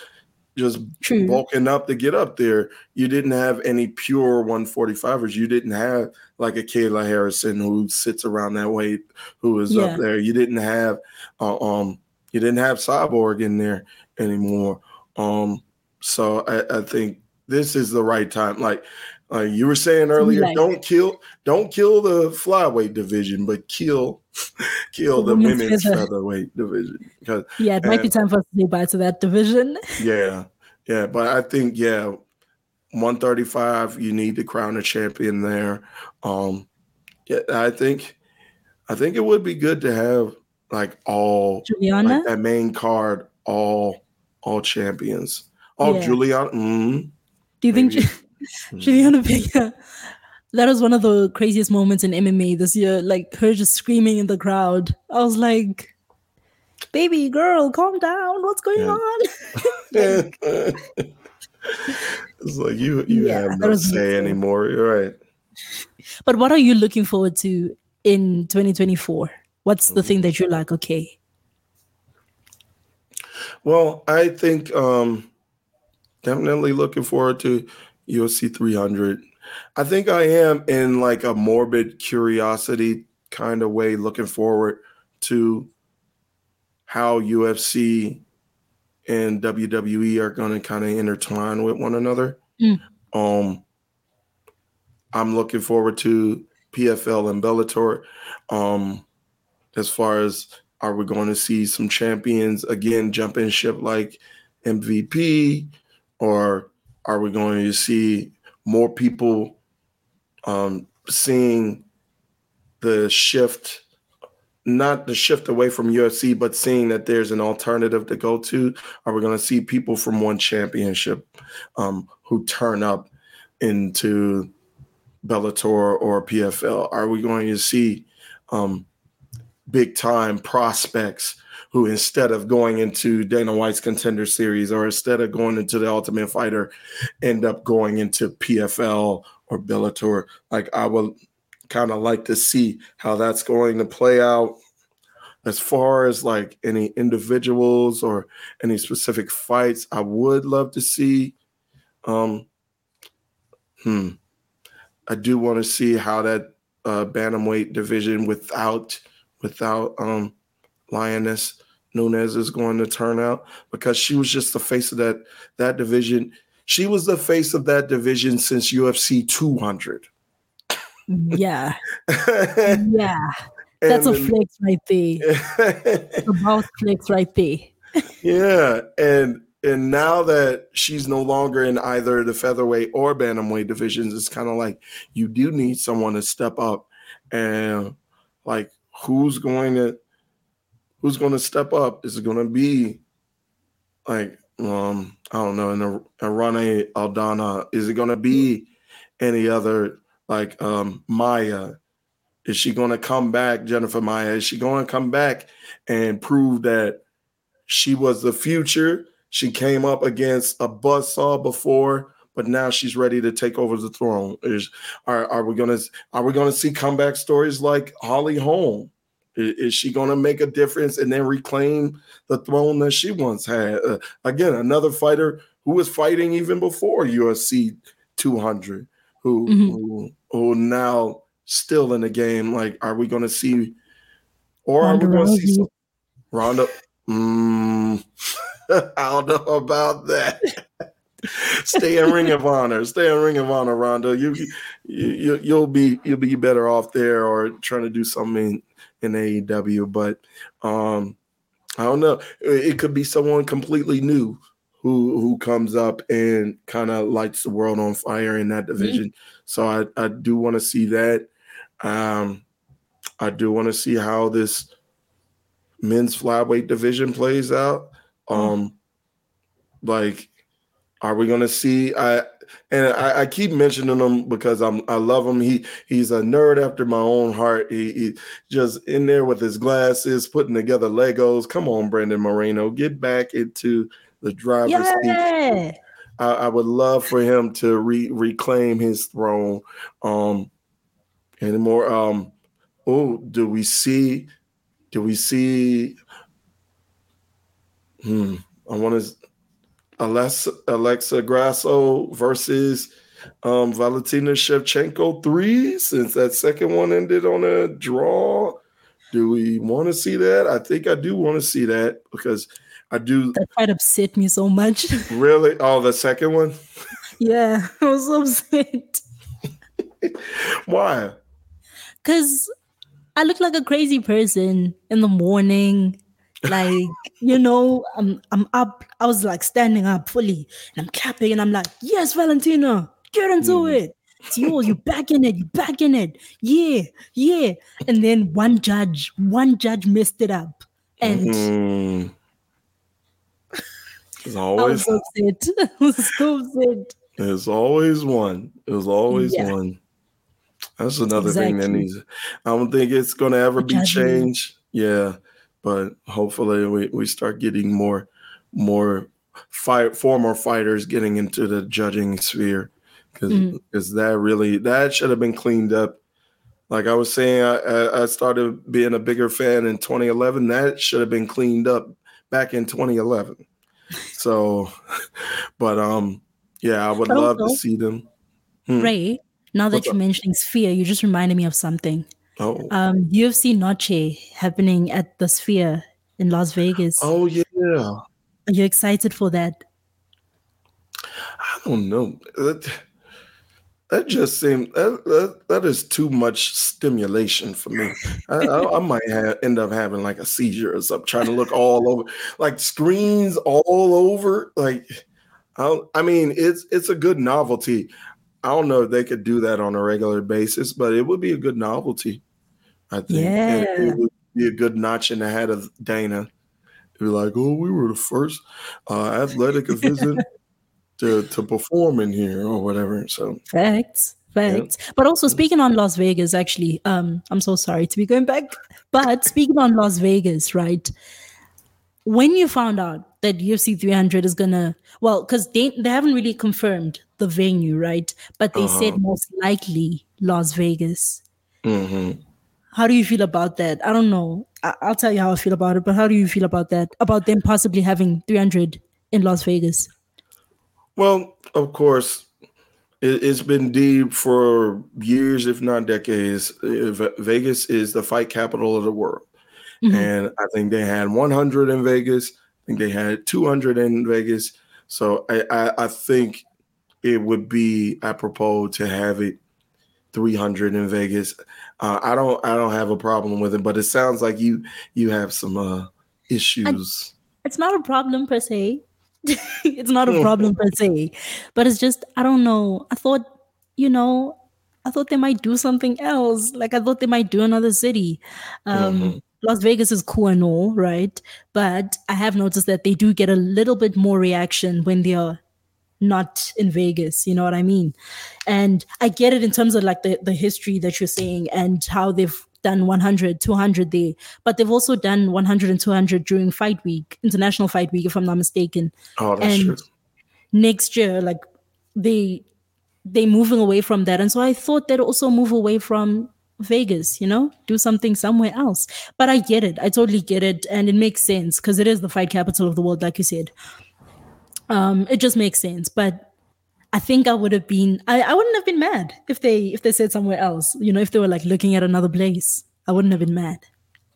just True. bulking up to get up there. You didn't have any pure 145ers. You didn't have like a Kayla Harrison who sits around that weight who is yeah. up there. You didn't have uh, um you didn't have Cyborg in there anymore. Um so I, I think this is the right time. Like uh, you were saying earlier, like don't kill, don't kill the flyweight division, but kill, kill the women's, featherweight division. Because yeah, it might and, be time for us to say bye to that division. Yeah, yeah, but I think yeah, 135, you need to crown a champion there. Um, yeah, I think, I think it would be good to have like all Juliana like that main card, all all champions. Oh, yeah. Juliana. Mm, Do you think Julianna Peña? That was one of the craziest moments in MMA this year. Like her just screaming in the crowd. I was like, "Baby girl, calm down. What's going yeah. on?" it's like you you yeah, have no say anymore. You're right. But what are you looking forward to in 2024? What's the thing that you're like? Okay. Well, I think um definitely looking forward to UFC 300. I think I am in like a morbid curiosity kind of way looking forward to how UFC and WWE are going to kind of intertwine with one another. Mm. Um I'm looking forward to PFL and Bellator. Um as far as are we going to see some champions again jump in ship like MVP or are we going to see more people um, seeing the shift, not the shift away from UFC, but seeing that there's an alternative to go to? Are we going to see people from one championship um, who turn up into Bellator or PFL? Are we going to see um, big time prospects who instead of going into Dana White's contender series or instead of going into the Ultimate Fighter, end up going into PFL or Bellator. Like I would kind of like to see how that's going to play out. As far as like any individuals or any specific fights, I would love to see. Um, hmm. I do want to see how that uh, bantamweight division without without um Lioness Nunes is going to turn out because she was just the face of that that division. she was the face of that division since UFC 200. Yeah. yeah. That's a flex right there. a mouth flex right there. yeah. And and now that she's no longer in either the featherweight or bantamweight divisions, it's kind of like you do need someone to step up and like who's going to who's going to step up? Is it going to be like um I don't know, in a, a Rane Aldana? Is it going to be any other like um Maia? Is she going to come back, Jennifer Maia? Is she going to come back and prove that she was the future? She came up against a buzzsaw before, but now she's ready to take over the throne. Is are, are we gonna are we gonna see comeback stories like Holly Holm? Is, she gonna make a difference and then reclaim the throne that she once had? Uh, again, another fighter who was fighting even before UFC 200, who, mm-hmm. who who now still in the game. Like, are we going to see, or Ronda are we going to see some, Ronda? Mm, I don't know about that. Stay in Ring of Honor. Stay in Ring of Honor, Ronda. You, you, you'll be you'll be better off there, or trying to do something in, AEW. But um, I don't know. It could be someone completely new who who comes up and kind of lights the world on fire in that mm-hmm. division. Mm-hmm. So I I do want to see that. Um, I do want to see how this men's flyweight division plays out. Mm-hmm. Um, like, are we going to see? I and I, I, keep mentioning him because I'm I love him. He he's a nerd after my own heart. He, he just in there with his glasses, putting together Legos. Come on, Brandon Moreno, get back into the driver's yeah. seat. I, I, would love for him to re, reclaim his throne. Um, anymore. Um, oh, do we see? Do we see? Hmm. I want to Alexa Alexa Grasso versus um, Valentina Shevchenko three. Since that second one ended on a draw, do we want to see that? I think I do want to see that because I do. That quite upset me so much. Really? Oh, the second one. yeah, I was upset. Why? Because I look like a crazy person in the morning. Like, you know, I'm I'm up. I was like standing up fully and I'm clapping and I'm like, yes, Valentina, get into mm. it. It's yours. You're back in it. You're back in it. Yeah, yeah. And then one judge, one judge messed it up. And mm. It's always I was so upset. I was so upset. There's always one. There's always yeah. one. That's another exactly. thing that needs. I don't think it's going to ever be changed. Yeah, but hopefully we, we start getting more more fight former fighters getting into the judging sphere because because mm. that really that should have been cleaned up. Like I was saying, I, I started being a bigger fan in 2011. That should have been cleaned up back in 2011. So, but um, yeah, I would but love to see them. Hmm. Ray, now that What's you're up? mentioning Sphere, you just reminded me of something. Oh. Um, UFC Noche happening at the Sphere in Las Vegas. Oh yeah. Are you excited for that? I don't know. That, that just seems that, that, that is too much stimulation for me. I, I, I might have, end up having like a seizure or something, trying to look all over, like screens all over. Like, I, I mean, it's it's a good novelty. I don't know if they could do that on a regular basis, but it would be a good novelty. I think yeah. it, it would be a good notch in the head of Dana. Be like, oh, we were the first uh, athletic visit to to perform in here or whatever. So facts, facts. Yeah. But also speaking on Las Vegas, actually, um, I'm so sorry to be going back, but speaking on Las Vegas, right? When you found out that UFC 300 is gonna, well, because they they haven't really confirmed the venue, right? But they uh-huh. said most likely Las Vegas. Mm-hmm. How do you feel about that? I don't know. I- will tell you how I feel about it, but how do you feel about that? About them possibly having 300 in Las Vegas? Well, of course, it, has been deemed for years, if not decades. Vegas is the fight capital of the world. Mm-hmm. And I think they had 100 in Vegas. I think they had 200 in Vegas. So I, I, I think it would be apropos to have it 300 in Vegas. Uh, I don't I don't have a problem with it, but it sounds like you you have some uh, issues. I, it's not a problem per se. it's not a problem per se, but it's just I don't know. I thought you know I thought they might do something else. Like I thought they might do another city. Um, mm-hmm. Las Vegas is cool and all, right? But I have noticed that they do get a little bit more reaction when they are not in Vegas. You know what I mean? And I get it in terms of like the, the history that you're saying and how they've done 100, 200 there, but they've also done 100 and 200 during fight week, international fight week, if I'm not mistaken. Oh, that's and true. Next year, like they they moving away from that, and so I thought they'd also move away from Vegas, you know, do something somewhere else. But I get it. I totally get it. And it makes sense because it is the fight capital of the world, like you said. Um, it just makes sense. But I think I would have been I, I wouldn't have been mad if they if they said somewhere else. You know, if they were like looking at another place. I wouldn't have been mad.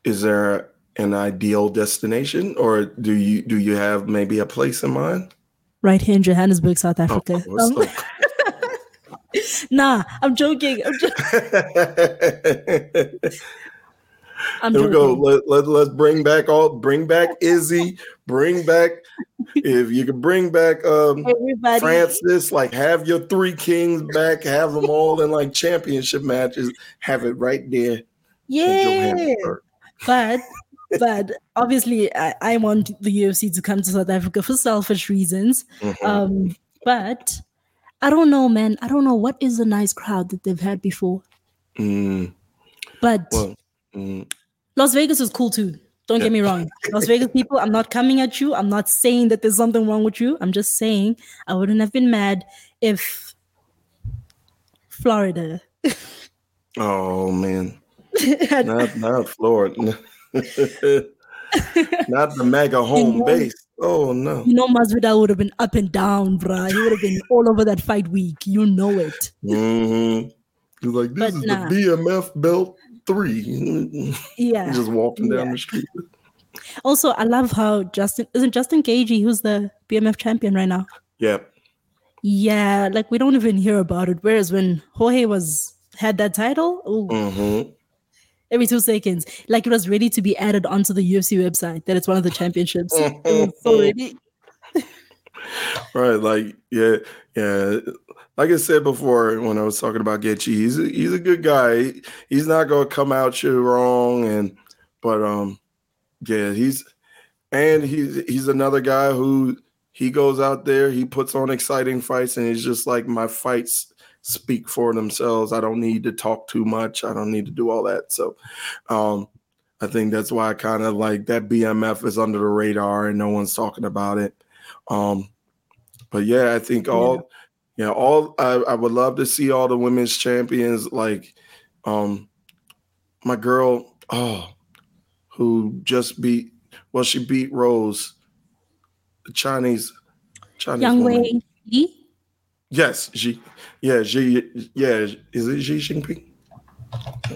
Is there an ideal destination or do you do you have maybe a place in mind? Right here in Johannesburg, South Africa. Oh, um, nah, I'm joking. I'm joking. I'm Here we go. Let, let, let's bring back all bring back Izzy. Bring back if you can bring back um Everybody. Francis, like have your three kings back, have them all in like championship matches, have it right there. Yeah. But but obviously I, I want the UFC to come to South Africa for selfish reasons. Mm-hmm. Um, but I don't know, man. I don't know what is a nice crowd that they've had before. Mm. But well, mm. Las Vegas is cool too. Don't get me wrong. Las Vegas people, I'm not coming at you. I'm not saying that there's something wrong with you. I'm just saying I wouldn't have been mad if Florida. oh man. not not Florida. not the mega home you know, base. Oh no. You know Masvidal would have been up and down, bruh. He would have been all over that fight week. You know it. Mm-hmm. He's like, this but is nah. the BMF belt three. Yeah. just walking down yeah. the street. Also, I love how Justin isn't Justin Gaethje who's the BMF champion right now. Yeah. Yeah, like we don't even hear about it. Whereas when Jorge was had that title, mm-hmm. every two seconds, like it was ready to be added onto the UFC website that it's one of the championships. it was so ready. right, like yeah, yeah like I said before when I was talking about Gaethje, he's a, he's a good guy. He's not to come out you wrong, and but um, yeah, he's and he's he's another guy who he goes out there, he puts on exciting fights, and he's just like my fights speak for themselves. I don't need to talk too much. I don't need to do all that. So, um, I think that's why I kind of like that BMF is under the radar and no one's talking about it. Um, but yeah, I think all. Yeah yeah, all I, I would love to see all the women's champions like um my girl, oh, who just beat well, she beat Rose, the Chinese Chinese Young Wei Yi? Yes, she yeah, she yeah, is it Xi Jinping?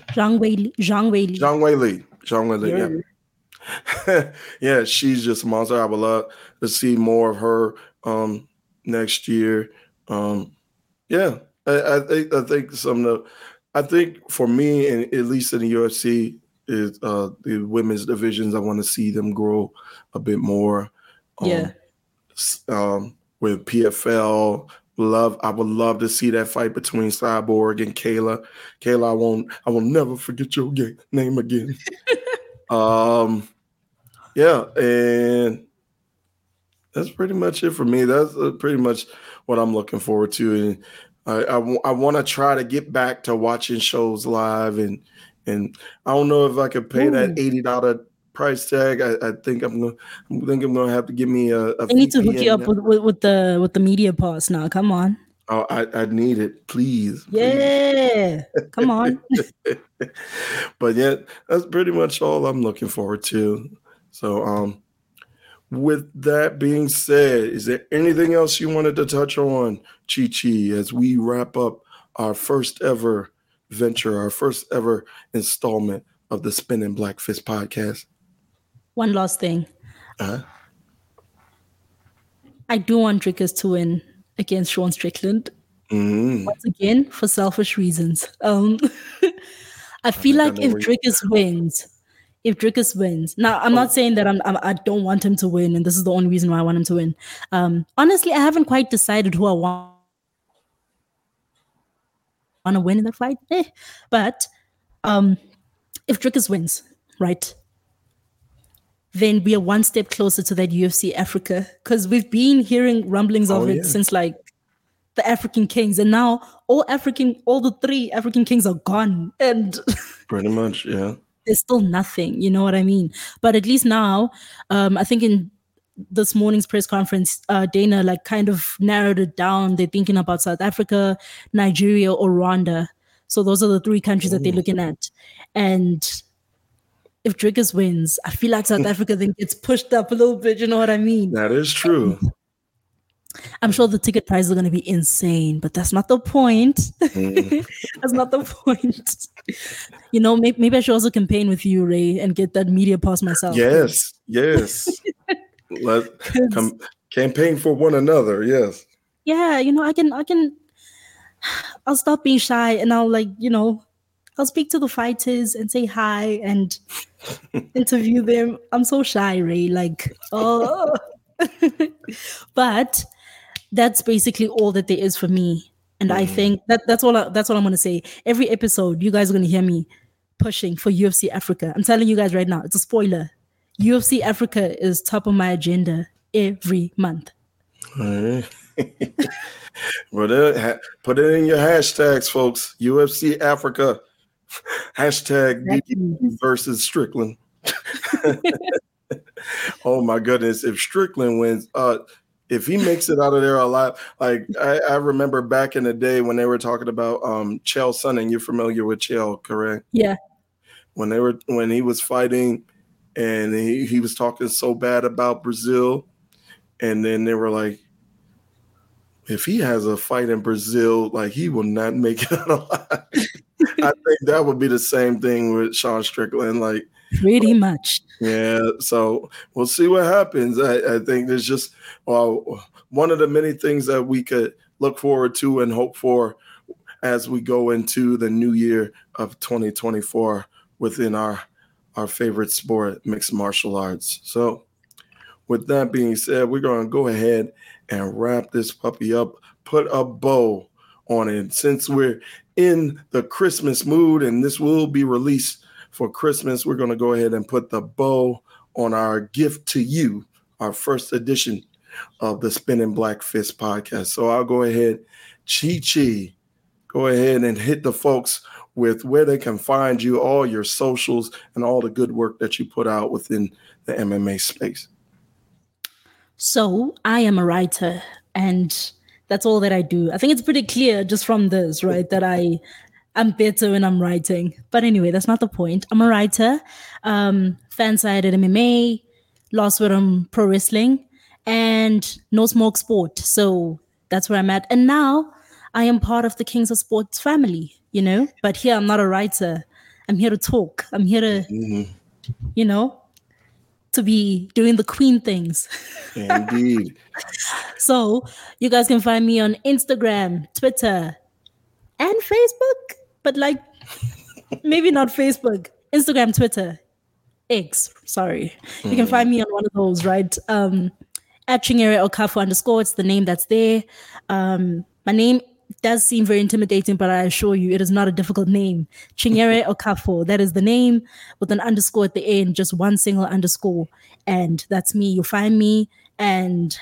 Zhang Wei Zhang Wei Li. Zhang Wei Li. Zhang Wei Li, yeah. Yeah. yeah, she's just a monster. I would love to see more of her um next year. Um, yeah, I, I, think I think some of the, I think for me, and at least in the UFC, is uh, the women's divisions. I want to see them grow a bit more. Um, yeah. Um, with PFL, love. I would love to see that fight between Cyborg and Kayla. Kayla, I won't. I will never forget your name again. um, yeah, and that's pretty much it for me. That's uh, pretty much what I'm looking forward to. And I, I, I want to try to get back to watching shows live. And and I don't know if I could pay Ooh. that eighty dollar price tag. I, I, think I'm gonna I think I'm gonna have to give me a. a I need to hook you up with, with, with, the with the media pass now. Come on. Oh, I, I need it, please. Yeah, please. come on. but yeah, that's pretty much all I'm looking forward to. So um with that being said, is there anything else you wanted to touch on, Chi Chi, as we wrap up our first ever venture, our first ever installment of the Spinning Black Fist podcast? One last thing. Uh-huh. I do want Dricus to win against Sean Strickland. Mm-hmm. Once again, for selfish reasons. Um, I feel I like if Dricus wins, if Dricus wins, now I'm not saying that I'm, I'm I do not want him to win, and this is the only reason why I want him to win. Um, honestly, I haven't quite decided who I want want to win in the fight. Eh. But um, if Dricus wins, right, then we are one step closer to that UFC Africa because we've been hearing rumblings of oh, it yeah. since like the African Kings, and now all African, all the three African Kings are gone, and pretty much, yeah. There's still nothing, you know what I mean? But at least now, um, I think in this morning's press conference, uh, Dana like kind of narrowed it down. They're thinking about South Africa, Nigeria, or Rwanda. So those are the three countries that they're looking at. And if Dricus wins, I feel like South Africa then gets pushed up a little bit. You know what I mean? That is true. I'm sure the ticket prices are going to be insane, but that's not the point. Mm. that's not the point. You know, maybe, maybe I should also campaign with you, Ray, and get that media pass myself. Yes, yes. Let com- campaign for one another. Yes. Yeah, you know, I can, I can. I'll stop being shy, and I'll like, you know, I'll speak to the fighters and say hi and interview them. I'm so shy, Ray. Like, oh. but that's basically all that there is for me. And mm-hmm. I think that that's all. I, that's all I'm going to say. Every episode, you guys are going to hear me pushing for UFC Africa. I'm telling you guys right now, it's a spoiler. UFC Africa is top of my agenda every month. well, put it in your hashtags, folks. UFC Africa hashtag versus Strickland. oh my goodness! If Strickland wins, uh, if he makes it out of there alive, like I, I, remember back in the day when they were talking about um Chael Sonnen. You're familiar with Chael, correct? Yeah. When they were when he was fighting, and he, he was talking so bad about Brazil, and then they were like, if he has a fight in Brazil, like he will not make it out alive. I think that would be the same thing with Sean Strickland. Like pretty much. Yeah. So we'll see what happens. I, I think there's just one of the many things that we could look forward to and hope for as we go into the new year of 2024 within our our favorite sport, mixed martial arts. So with that being said, we're going to go ahead and wrap this puppy up, put a bow on it. Since we're in the Christmas mood and this will be released for Christmas, we're going to go ahead and put the bow on our gift to you, our first edition of the Spinning Black Fist podcast. So I'll go ahead, Chi Chi, go ahead and hit the folks with where they can find you, all your socials, and all the good work that you put out within the MMA space. So I am a writer and that's all that I do. I think it's pretty clear just from this, right? that I I'm better when I'm writing. But anyway, that's not the point. I'm a writer, um, FanSided MMA, Lost Rhythm Pro Wrestling, and No Smoke Sport. So that's where I'm at. And now I am part of the Kings of Sports family, you know? But here I'm not a writer. I'm here to talk. I'm here to, mm-hmm. you know, to be doing the queen things. Indeed. so you guys can find me on Instagram, Twitter, and Facebook, but like maybe not Facebook, Instagram, Twitter, X. Sorry, mm. you can find me on one of those, right? Um, at Chinyere Okafor underscore. It's the name that's there. Um, my name does seem very intimidating, but I assure you, it is not a difficult name. Chinyere Okafor, that is the name with an underscore at the end, just one single underscore. And that's me. You'll find me. And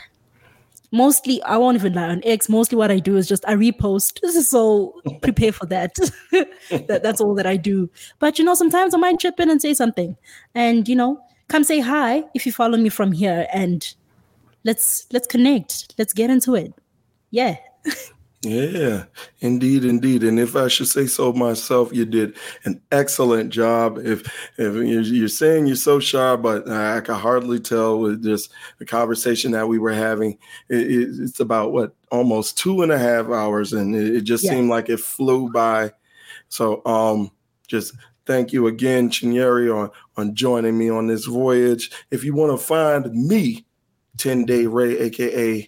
mostly, I won't even lie on X. Mostly, what I do is just I repost. This is So prepare for that. that. That's all that I do. But you know, sometimes I might chip in and say something. And you know, come say hi if you follow me from here and let's let's connect. Let's get into it. Yeah. Yeah, indeed, indeed. And if I should say so myself, you did an excellent job. If if you're saying you're so shy, but I can hardly tell with just the conversation that we were having. It, it's about what almost two and a half hours, and it, just yeah. seemed like it flew by. So, um, just thank you again, Chinyere, on on joining me on this voyage. If you want to find me, Ten Day Ray, aka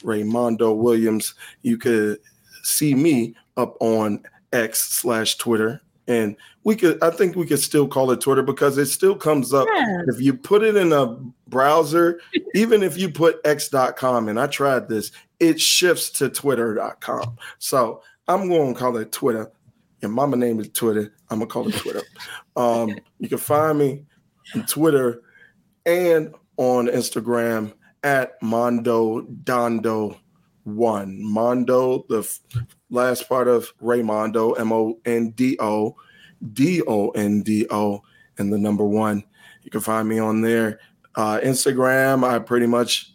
Raymondo Williams. You could see me up on X slash Twitter. And we could, I think we could still call it Twitter because it still comes up. Yeah. If you put it in a browser, even if you put x.com, and I tried this, it shifts to twitter.com. So I'm going to call it Twitter. Your mama name is Twitter. I'm going to call it Twitter. Um, you can find me on Twitter and on Instagram at Mondo Dondo one. Mondo, the f- last part of Raymondo, M O N D O, D O N D O, and the number one. You can find me on there. Uh, Instagram, I pretty much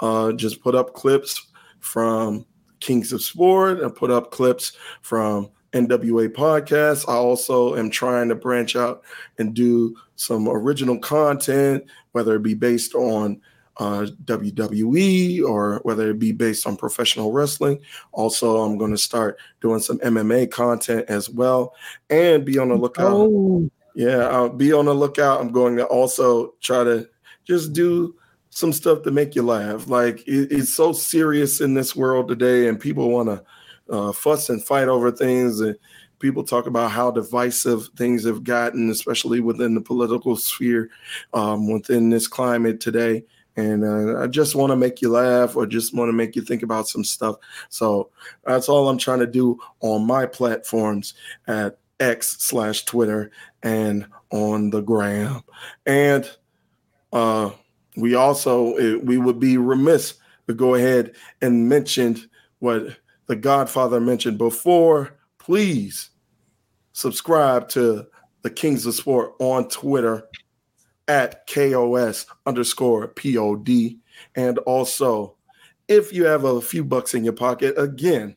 uh, just put up clips from Kings of Sport. I put up clips from NWA podcasts. I also am trying to branch out and do some original content, whether it be based on uh, WWE or whether it be based on professional wrestling. Also, I'm going to start doing some MMA content as well and be on the lookout. Oh. Yeah, I'll be on the lookout. I'm going to also try to just do some stuff to make you laugh. Like it, it's so serious in this world today, and people want to uh, fuss and fight over things. And people talk about how divisive things have gotten, especially within the political sphere, um, within this climate today and uh, I just want to make you laugh or just want to make you think about some stuff. So that's all I'm trying to do on my platforms at X slash Twitter and on the gram. And uh, we also eh, we would be remiss to go ahead and mention what the Godfather mentioned before. Please subscribe to the Kings of Sport on Twitter at KOS underscore POD. And also, if you have a few bucks in your pocket, again,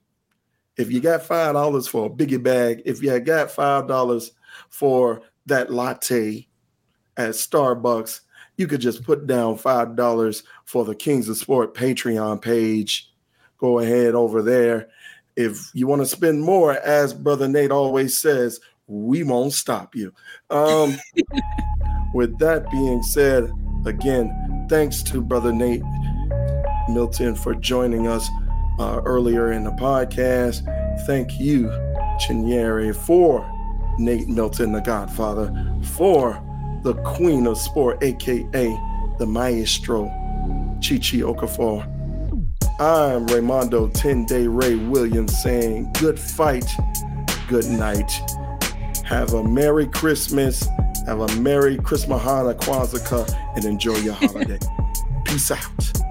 if you got five dollars for a biggie bag, if you got five dollars for that latte at Starbucks, you could just put down five dollars for the Kings of Sport Patreon page. Go ahead over there. If you want to spend more, as Brother Nate always says, we won't stop you. Um, with that being said, again, thanks to Brother Nate Milton for joining us uh, earlier in the podcast. Thank you, Chinyere, for Nate Milton, the Godfather, for the Queen of Sport, aka the Maestro, Chichi Okafor. I'm Raymondo 10 Day Ray Williams saying good fight, good night. Have a Merry Christmas have a Merry Christmas, Hanukkah, Kwanzaa, and enjoy your holiday. Peace out.